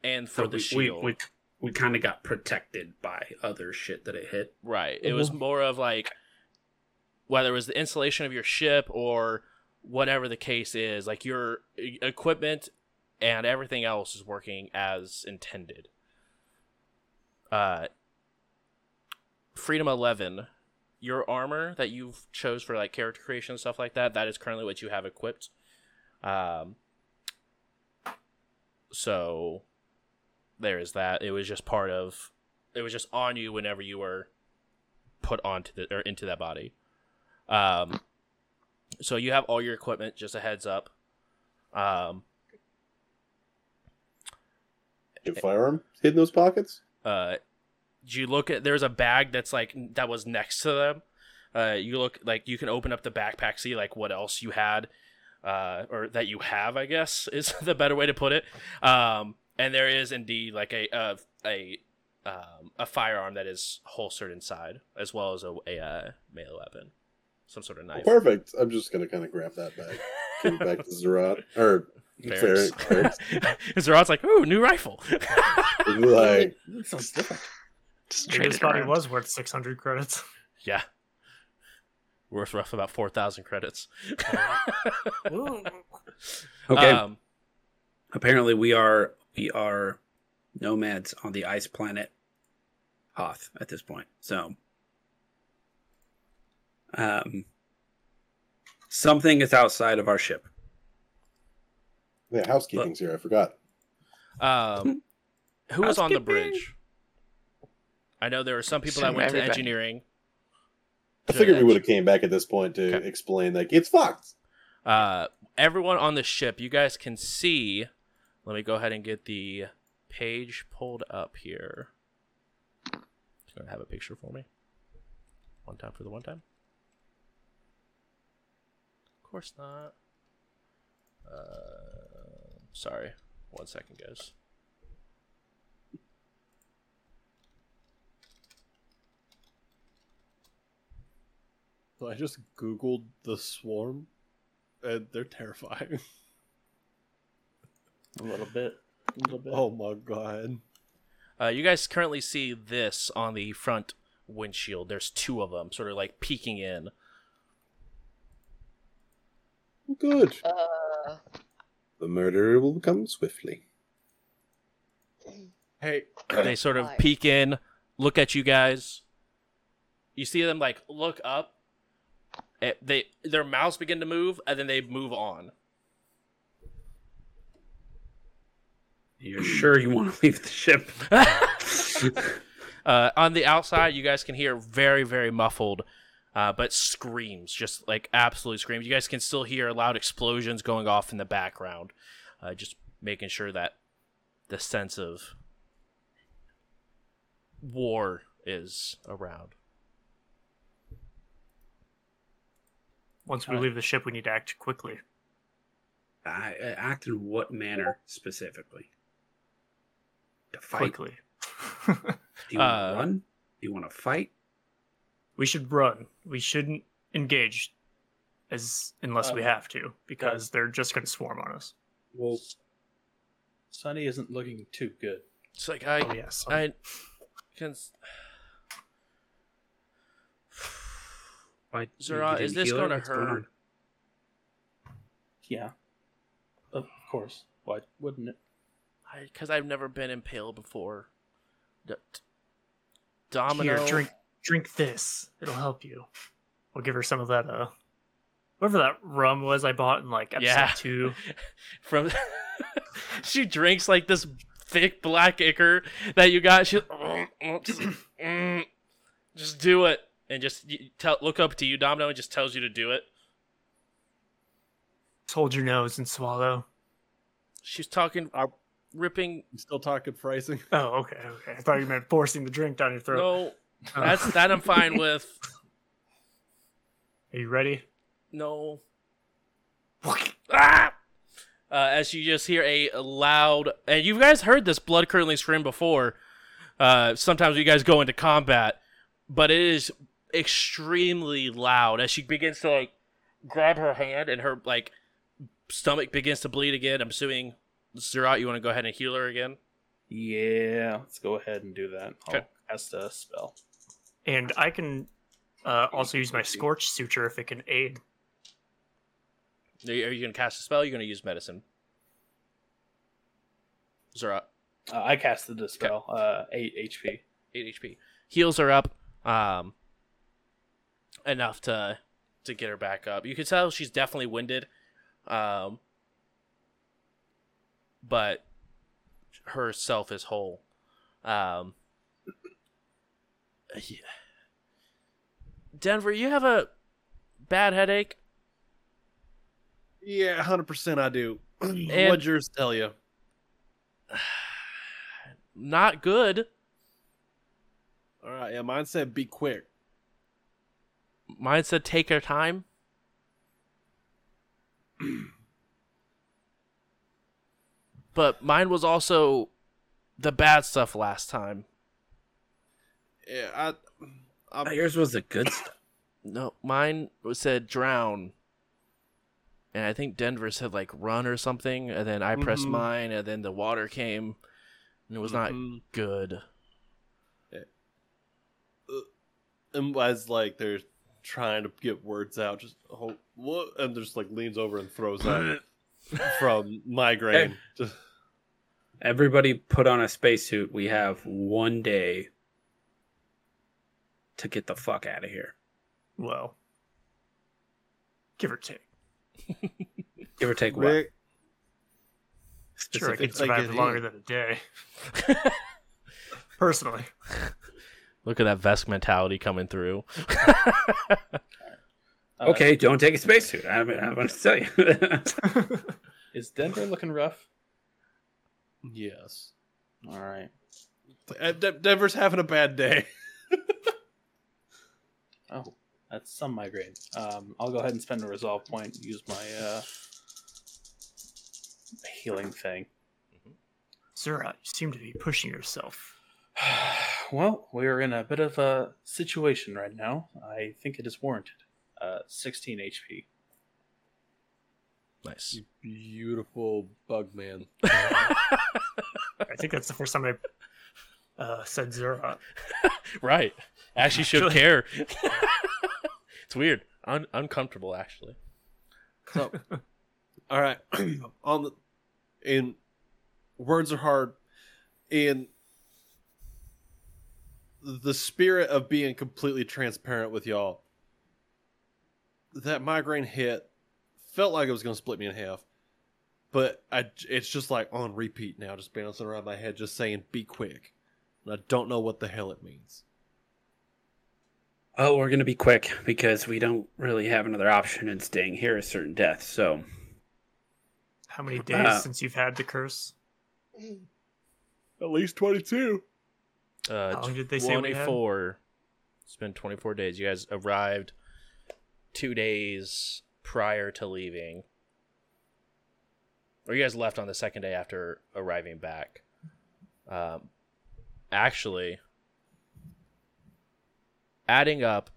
and for So the we, shield. we we, we kind of got protected by other shit that it hit. Right. It was more of like whether it was the installation of your ship or whatever the case is, like your equipment and everything else is working as intended. Uh Freedom 11, your armor that you've chose for like character creation and stuff like that, that is currently what you have equipped. Um so there is that. It was just part of it was just on you whenever you were put onto the or into that body. Um, so you have all your equipment. Just a heads up. Um, Your firearm hid in those pockets? uh, you look at there's a bag that's like that was next to them. Uh, you look like you can open up the backpack, see like what else you had, uh, or that you have. I guess is the better way to put it. Um, and there is indeed like a a a, um, a firearm that is holstered inside, as well as a a uh, melee weapon, some sort of knife. Perfect. I'm just gonna kind of grab that bag. Give it back to Zerat. Or Ferris. Ferris. Zerat's like, ooh, new rifle. like That sounds different. Just Maybe trade this body around. was worth 600 credits. yeah. Worth rough about four thousand credits. Okay. Um, Apparently, we are we are nomads on the ice planet Hoth at this point. So, um, something is outside of our ship. yeah, housekeeping's here. I forgot. Um, who was on the bridge? I know there were some people that Assume went to engineering. I figured we would have came back at this point to Okay. explain like it's fucked. Uh, everyone on the ship, you guys can see. Let me go ahead and get the page pulled up here. It's gonna have a picture for me. One time for the one time. Of course not. Uh, sorry. One second, guys. So I just googled the swarm, and they're terrifying. A little bit. A little bit. oh my god! Uh, you guys currently see this on the front windshield. There's two of them, sort of like peeking in. Good. Uh, The murderer will come swiftly. Hey, They sort of Why? peek in, look at you guys. You see them like look up. Eh, They their mouths begin to move, and then they move on. You're sure you want to leave the ship? uh, on the outside, you guys can hear very, very muffled, uh, but screams, just like absolutely screams. You guys can still hear loud explosions going off in the background, uh, just making sure that the sense of war is around. Once we leave the ship, we need to act quickly. I, I act in what manner specifically? To fight? Quickly. Do you want Uh, to run? Do you want to fight? we should run. We shouldn't engage as unless we Um, have to, because they're just going to swarm on us. Well, Sunny isn't looking too good. It's like I, Oh, yes. I can. Why, Zara, you is this gonna What's going hurt? on? Yeah. Of course. Why wouldn't it? Because I've never been impaled before. D- d- Domino. Here, drink, drink this. It'll help you. We'll give her some of that. Uh, whatever that rum was I bought in like episode Yeah. two. from she drinks like this thick black ichor that you got. She just, mm, just do it and just tell look up to you, Domino, and just tells you to do it. Just hold your nose and swallow. She's talking, Are- ripping. you still talking pricing. Oh, okay, okay. I thought you meant forcing the drink down your throat. No, Oh. that's that I'm fine with. Are you ready? No. ah! Uh, as you just hear a loud, and you guys heard this blood curdling scream before. Uh, sometimes you guys go into combat, but it is extremely loud as she begins to like grab her hand, and her like stomach begins to bleed again. I'm assuming Zerat, you want to go ahead and heal her again? Yeah, let's go ahead and do that. I'll Okay. cast a spell. And I can uh, also use my Scorch Suture if it can aid. Are you, gonna cast a spell? You're gonna use medicine? Zerat. Uh, I casted the spell. Uh, eight HP. 8 HP. Heals are up um, enough to to get her back up. You can tell she's definitely winded, um, but herself is whole. Um, yeah. Denver, you have a bad headache. Yeah, hundred percent. I do. And- What'd yours tell you? Not good. All right, yeah, mine said be quick. Mine said take your time. but mine was also the bad stuff last time. Yeah, I. Oh, yours was the good stuff. No, mine was said drown. And I think Denver said like run or something, and then I pressed Mhm. mine, and then the water came, and it was not Mhm. good. And was like they're trying to get words out, just oh, what? And just like leans over and throws up from migraine. Just Everybody put on a spacesuit. We have one day to get the fuck out of here. Well, give or take. Give or take what? Rick, Sure, I could Specific- survive like, longer than a day. Personally. Look at that Vesk mentality coming through. Uh, Okay, don't take a spacesuit. I, I want to tell you. Is Denver looking rough? yes. All right. Uh, De- Denver's having a bad day. Oh, that's some migraine. Um, I'll go ahead and spend a resolve point. Use my uh, healing thing. Zura, you seem to be pushing yourself. well, we're in a bit of a situation right now. I think it is warranted. Uh, 16 HP. nice. You beautiful bug man. I think that's the first time I uh, said Zura. right. Actually, should care. it's weird. Un- uncomfortable, actually. So, all right, on the in words are hard. In the spirit of being completely transparent with y'all, that migraine hit felt like it was going to split me in half, but I it's just like on repeat now, just bouncing around my head, just saying "be quick," and I don't know what the hell it means. oh, we're gonna be quick because we don't really have another option in staying here a certain death. So How many days Uh, since you've had the curse? At least twenty-two. Uh, How long did they say we had? 24. It's been 24 days. You guys arrived two days prior to leaving. Or you guys left on the second day after arriving back. Um, actually, adding up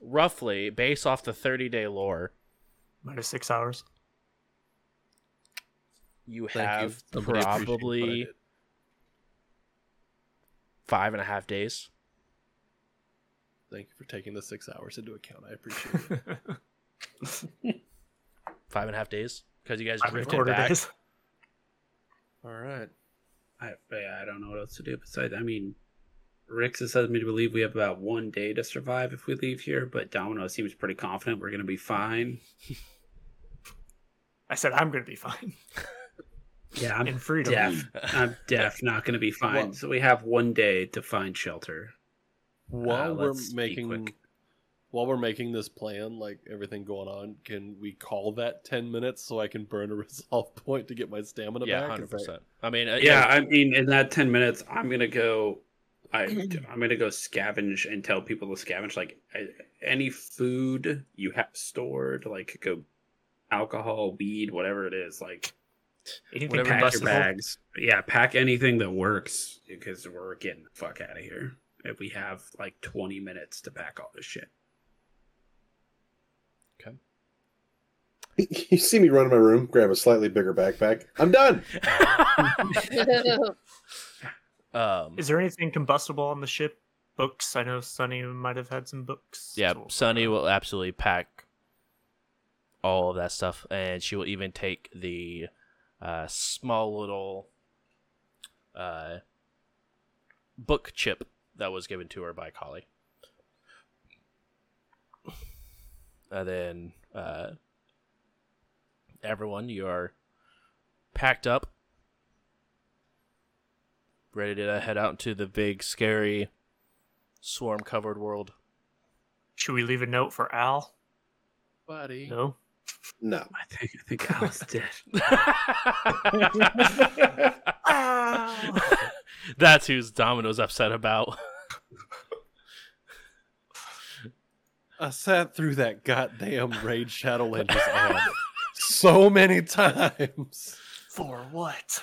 roughly based off the 30 day lore, Minus six hours. you Thank you. have Somebody appreciate what I probably did. Five and a half days. Thank you for taking the six hours into account. I appreciate it. Five and a half days because you guys Five drifted back. days. All right. I I don't know what else to do besides. I mean, Rix has led me to believe we have about one day to survive if we leave here, but Domino seems pretty confident we're gonna be fine. I said I'm going to be fine. Yeah, I'm In freedom. deaf. I'm deaf. Not gonna be fine. Well- so we have one day to find shelter. While Uh, we're making while we're making this plan, like everything going on, can we call that ten minutes so I can burn a resolve point to get my stamina Yeah, back? hundred percent. I mean, uh, Yeah, I mean, in that ten minutes, I'm gonna go. I I'm gonna go scavenge and tell people to scavenge like uh, any food you have stored, like go alcohol, weed, whatever it is, like Anything Whatever pack your bags. Yeah, pack anything that works because we're getting the fuck out of here. If we have like 20 minutes to pack all this shit. Okay. You see me run in my room, grab a slightly bigger backpack. I'm done. um, Is there anything combustible on the ship? Books. I know Sunny might have had some books. yeah, So- Sunny will absolutely pack all of that stuff, and she will even take the uh, small little uh, book chip that was given to her by Collie. And then uh, everyone, you are packed up, ready to head out into the big, scary, swarm-covered world. Should we leave a note for Al? Buddy. No. No. I think I think Alice did. That's who's Domino's upset about. I sat through that goddamn Raid Shadow Legends ad so many times. For what?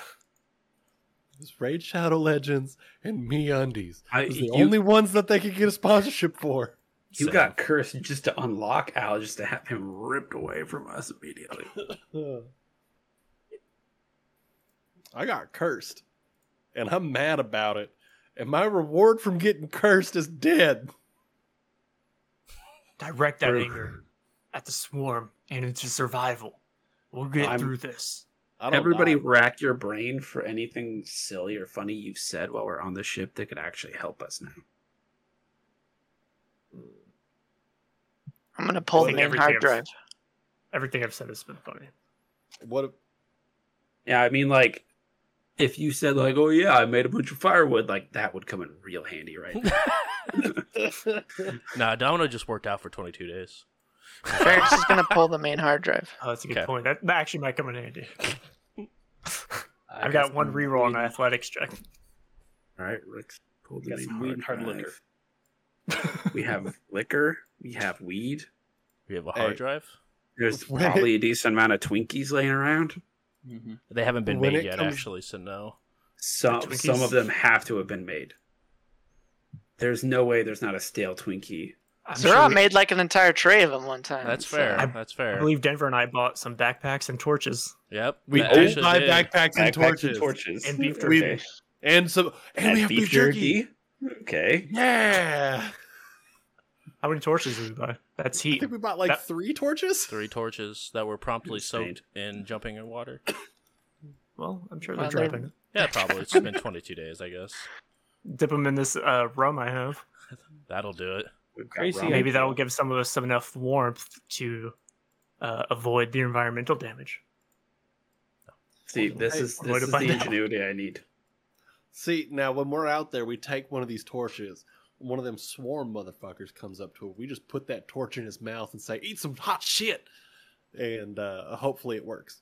It's Raid Shadow Legends and MeUndies. I- It's the you- only ones that they could get a sponsorship for. You So- got cursed just to unlock Al, just to have him ripped away from us immediately. I got cursed, and I'm mad about it. And my reward from getting cursed is dead. Direct that True. anger at the swarm and into survival. We'll get I'm- through this. I don't Everybody die. rack your brain for anything silly or funny you've said while we're on the ship that could actually help us now. I'm gonna pull the main everything hard I've- drive. Everything I've said has been funny. What? if- Yeah, I mean, like, if you said, like, oh, yeah, I made a bunch of firewood, like, that would come in real handy, right? nah, Domino just worked out for 22 days. Ferrex is gonna pull the main hard drive. Oh, that's a good Okay. point. That, that actually might come in handy. I I've got got one some reroll on weed- my athletics check. All right, Rix pulled Got the some main weed and hard liquor. Drive. We have liquor. We have weed. We have a hard Hey. drive. There's probably a decent amount of Twinkies laying around. Mhm. They haven't been When made yet, comes- actually, so no. Some some of them have to have been made. There's no way there's not a stale Twinkie. I'm sure we- made like an entire tray of them one time. That's so- fair. I- That's fair. I believe Denver and I bought some backpacks and torches Yep. We that did buy did. backpacks and Backpacks torches. torches. and beef We- jerky. And some and, And we have beef, jerky. Okay. Yeah. How many torches did we buy? That's heat. I heat. think we bought like That- three torches. Three torches that were promptly Insane. soaked in jumping in water. Well, I'm sure they're Well, they're- dropping. Yeah, probably. It's been 22 days, I guess. Dip them in this uh, rum I have. That'll do it. We've got Crazy rum. Maybe that'll give some of us enough warmth to uh, avoid the environmental damage. See, this is Way this to is find the out. ingenuity I need. See, now when we're out there, we take one of these torches. One of them swarm motherfuckers comes up to him. We just put that torch in his mouth and say, "Eat some hot shit," and uh, hopefully it works.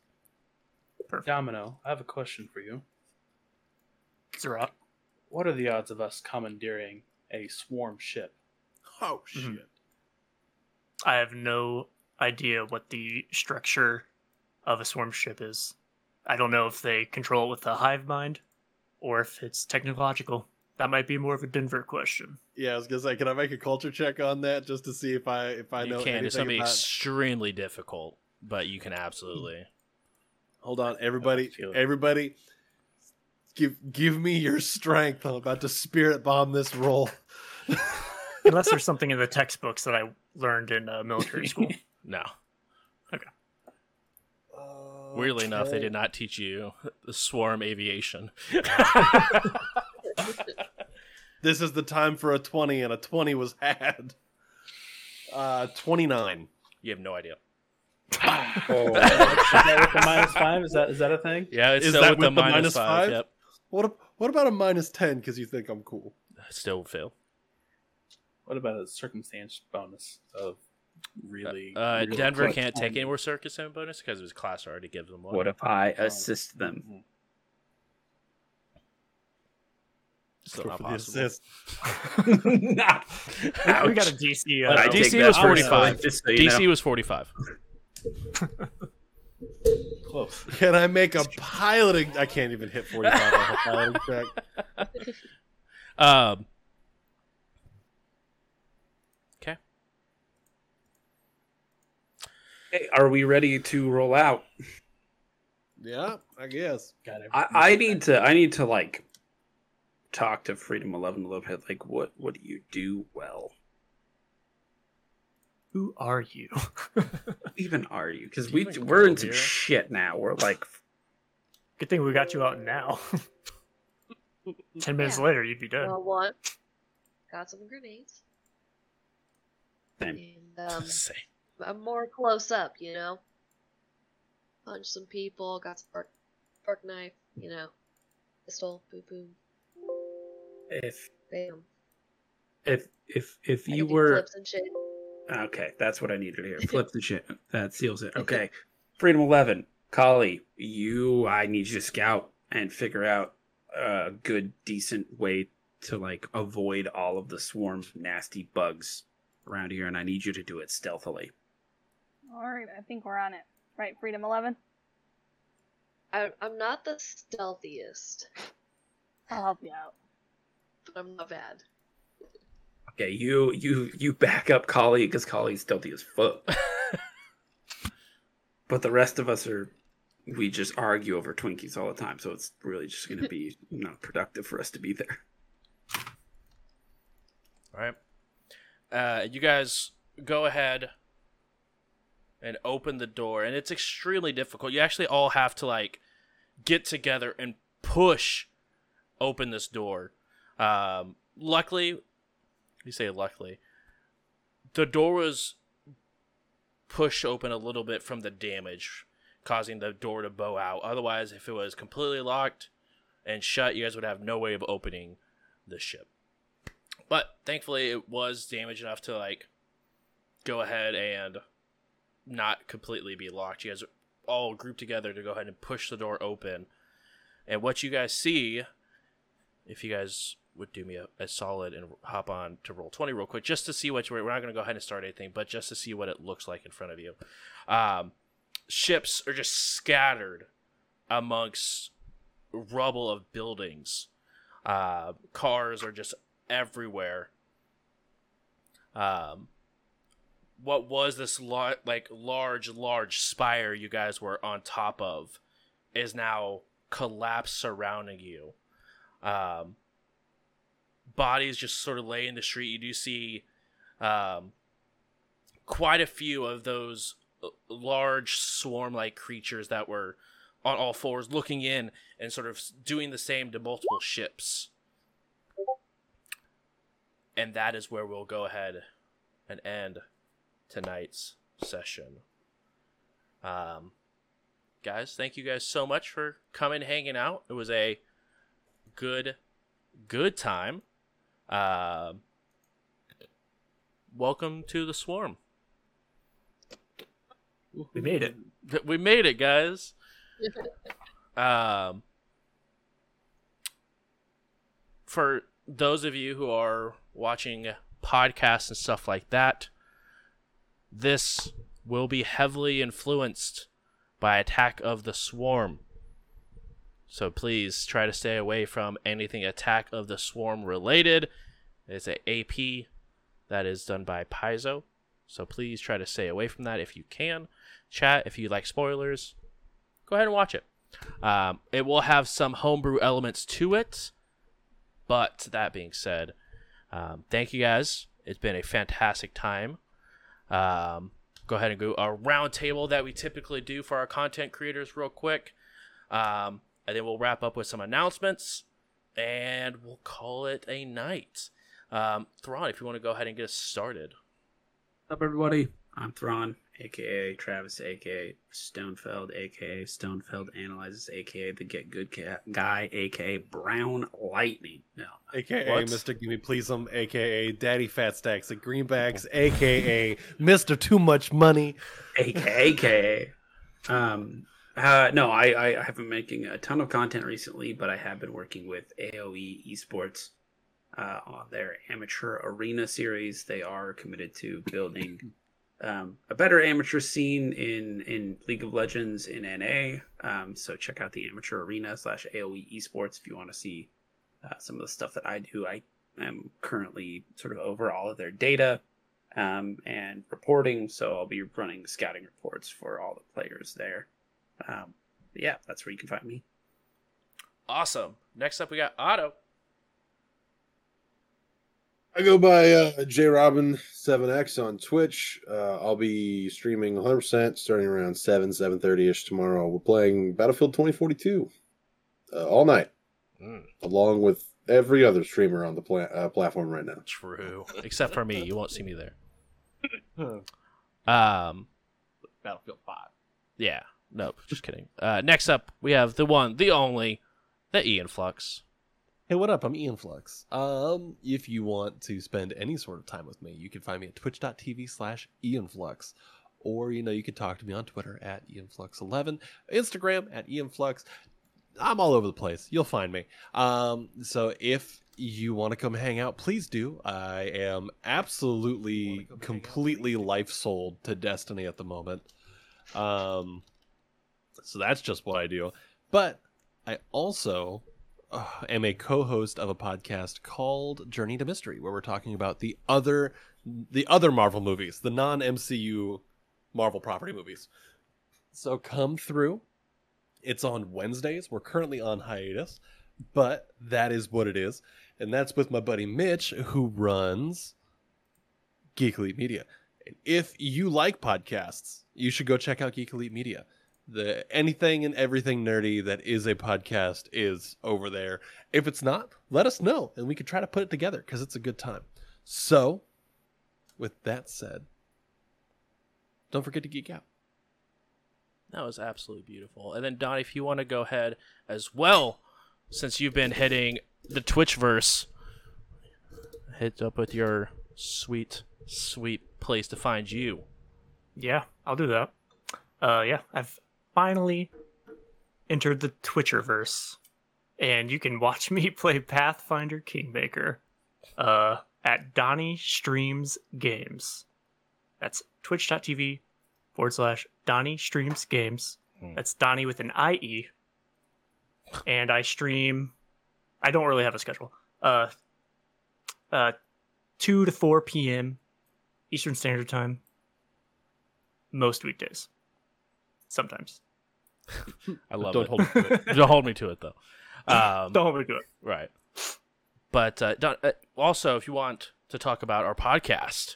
Domino, I have a question for you. Zerat. What are the odds of us commandeering a swarm ship? Oh shit! Mhm. I have no idea what the structure of a swarm ship is. I don't know if they control it with the hive mind or if it's technological. That might be more of a Denver question. Yeah, I was gonna say, can I make a culture check on that just to see if I if I you know can. It's anything going to be about? extremely difficult, but you can absolutely. Hold on, everybody, everybody, give give me your strength. I'm about to spirit bomb this roll. Unless there's something in the textbooks that I learned in uh, military school. No. Weirdly enough, they did not teach you the swarm aviation. This is the time for a twenty, and a twenty was had. Uh, twenty nine. You have no idea. Oh, is that with the minus five? Is that is that a thing? Yeah, it's Is still that with, the with the minus minus five. five? Yep. What what about a minus ten? Because you think I'm cool. Still fail. What about a circumstance bonus of really? Uh, really Denver close can't take on- any more circumstance bonus because his class already gives them one. What if I assist them? Still not possible. assist. Not. we got a DC. Uh, I DC was 45. Just so you DC was 45. Close. Can I make a piloting? I can't even hit forty five on a piloting check. Um. Hey, are we ready to roll out? Yeah, I guess. Got it. I, I need to. I need to like talk to Freedom Eleven a little bit. Like, what what do you do well? Who are you? Even are you? Because we you even we're go in some here? shit now. We're like, Good thing we got you out now. Ten minutes Yeah. later, you'd be dead. Well, one, got some grenades, Same. and um, Say. I'm more close up, you know. Punch some people, got some fork, fork knife, you know, pistol, boom, boom, if bam. if if if you were flips and shit. okay, that's what I needed hear. Flip the shit. That seals it. Okay, Freedom Eleven, Collie, you. I need you to scout and figure out a good, decent way to like avoid all of the swarms of nasty bugs around here, and I need you to do it stealthily. All right, I think we're on it. Right, Freedom Eleven. I, I'm not the stealthiest, I'll help you out. but I'm not bad. Okay, you you you back up Collie because Collie's stealthy as fuck. but the rest of us are we just argue over Twinkies all the time, so it's really just going to be not productive for us to be there. All right. Uh, you guys go ahead and open the door, and it's extremely difficult. You actually all have to like get together and push open this door. Um, luckily, you say luckily, the door was pushed open a little bit from the damage, causing the door to bow out. Otherwise, if it was completely locked and shut, you guys would have no way of opening the ship. But thankfully, it was damaged enough to like go ahead and not completely be locked. You guys all grouped together to go ahead and push the door open. And what you guys see, if you guys would do me a, a solid and hop on to roll 20 real quick, just to see what we're not going to go ahead and start anything, but just to see what it looks like in front of you. Um, ships are just scattered amongst rubble of buildings. Uh, cars are just everywhere. Um, what was this lar- like large, large spire you guys were on top of is now collapsed surrounding you. Um, bodies just sort of lay in the street. You do see um, quite a few of those uh, large swarm-like creatures that were on all fours, looking in and sort of doing the same to multiple ships. And that is where we'll go ahead and end tonight's session. Um, guys, thank you guys so much for coming, hanging out. It was a good, good time. Um, welcome to the swarm. We made it. We made it, guys. Um, for those of you who are watching podcasts and stuff like that, this will be heavily influenced by Attack of the Swarm. So please try to stay away from anything Attack of the Swarm related. It's a AP that is done by Paizo. So please try to stay away from that if you can. Chat, if you like spoilers, go ahead and watch it. Um, it will have some homebrew elements to it. But that being said, um, thank you guys. It's been a fantastic time. Um, go ahead and go a round table that we typically do for our content creators, real quick. Um, and then we'll wrap up with some announcements and we'll call it a night. Um, Thrawn, if you want to go ahead and get us started. What's up, everybody? I'm Thrawn, aka Travis, aka Stonefeld, aka Stonefeld Analyzes, aka the Get Good Cat Guy, aka Brown Lightning. No, AKA What? Mr. Gimme Please'em, AKA Daddy Fat Stacks at Greenbacks, AKA Mr. Too Much Money. aka aka. Um, uh, no, I, I have been making a ton of content recently, but I have been working with AOE Esports uh, on their amateur arena series. They are committed to building um, a better amateur scene in in League of Legends in NA. Um, so check out the amateur arena slash AOE Esports if you want to see uh, some of the stuff that I do. I am currently sort of over all of their data. um, and reporting. So I'll be running scouting reports for all the players there. Um, yeah, that's where you can find me. Awesome. Next up, we got Otto. I go by uh, jrobin7x on Twitch. Uh, I'll be streaming 100% starting around 7, 7.30ish tomorrow. We're playing Battlefield 2042 uh, all night, Mm. along with every other streamer on the pla- uh, platform right now. True. Except for me, you won't see me there. Um, Battlefield 5. yeah. No, just kidding. Uh, next up, we have the one, the only, the Ian Flux. Hey, what up? I'm Ian Flux. Um, if you want to spend any sort of time with me, you can find me at twitch.tv slash Ian Flux. Or, you know, you can talk to me on Twitter at IanFlux11, Instagram at Ian Flux. I'm all over the place. You'll find me. Um, so if you want to come hang out, please do. I am absolutely, completely life sold to Destiny at the moment. Um, so that's just what I do. But I also am a co-host of a podcast called Journey to Mystery, where we're talking about the other the other Marvel movies, the non-MCU Marvel property movies. So come through. It's on Wednesdays. We're currently on hiatus, but that is what it is. And that's with my buddy Mitch, who runs Geek Elite Media. And if you like podcasts, you should go check out Geek Elite Media. The anything and everything nerdy that is a podcast is over there. If it's not, let us know and we can try to put it together because it's a good time. So, with that said, don't forget to geek out. That was absolutely beautiful. And then Donnie, if you want to go ahead as well, since you've been hitting the Twitchverse, hit up with your sweet, sweet place to find you. Yeah, I'll do that. Uh, yeah, I've finally entered the Twitcherverse, and you can watch me play Pathfinder Kingmaker, uh, at Donnie Streams Games. That's twitch.tv forward slash Donnie Streams Games. Hmm. That's Donnie with an IE. And I stream, I don't really have a schedule. Uh, uh, 2 to 4 p.m. Eastern Standard Time most weekdays. Sometimes. I love Don't it. hold me it. Don't hold me to it though. Um, Don't hold me to it. Right. But uh, Don, uh, also, if you want to talk about our podcast,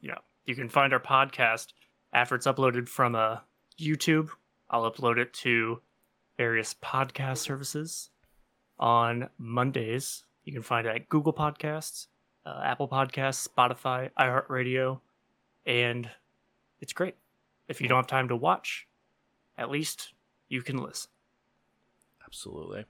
Yeah. You can find our podcast after it's uploaded from uh, YouTube. I'll upload it to various podcast services on Mondays. You can find it at Google Podcasts, uh, Apple Podcasts, Spotify, iHeartRadio, and it's great. If you don't have time to watch, at least you can listen. absolutely.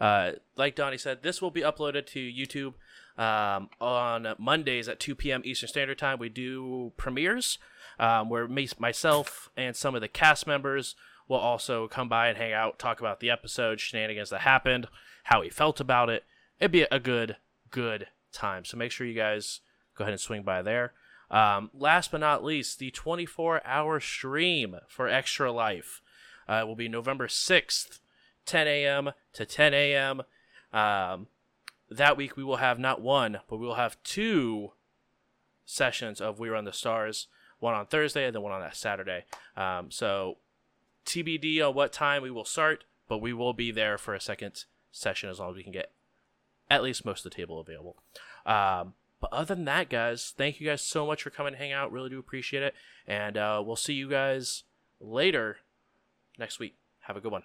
Uh, like Donnie said, this will be uploaded to YouTube um, on Mondays at 2 p.m. Eastern Standard Time. We do premieres um, where me, myself and some of the cast members will also come by and hang out, talk about the episode, shenanigans that happened, how we felt about it. It'd be a good, good time. So make sure you guys go ahead and swing by there. Um, last but not least, the 24 hour stream for Extra Life uh, will be November 6th. 10 a.m. to 10 a.m. Um, that week we will have not one, but we will have two sessions of We Run the Stars. One on Thursday and then one on that Saturday. Um, so TBD on what time we will start, but we will be there for a second session as long as we can get at least most of the table available. Um, but other than that, guys, thank you guys so much for coming and hang out. Really do appreciate it. And uh, we'll see you guys later next week. Have a good one.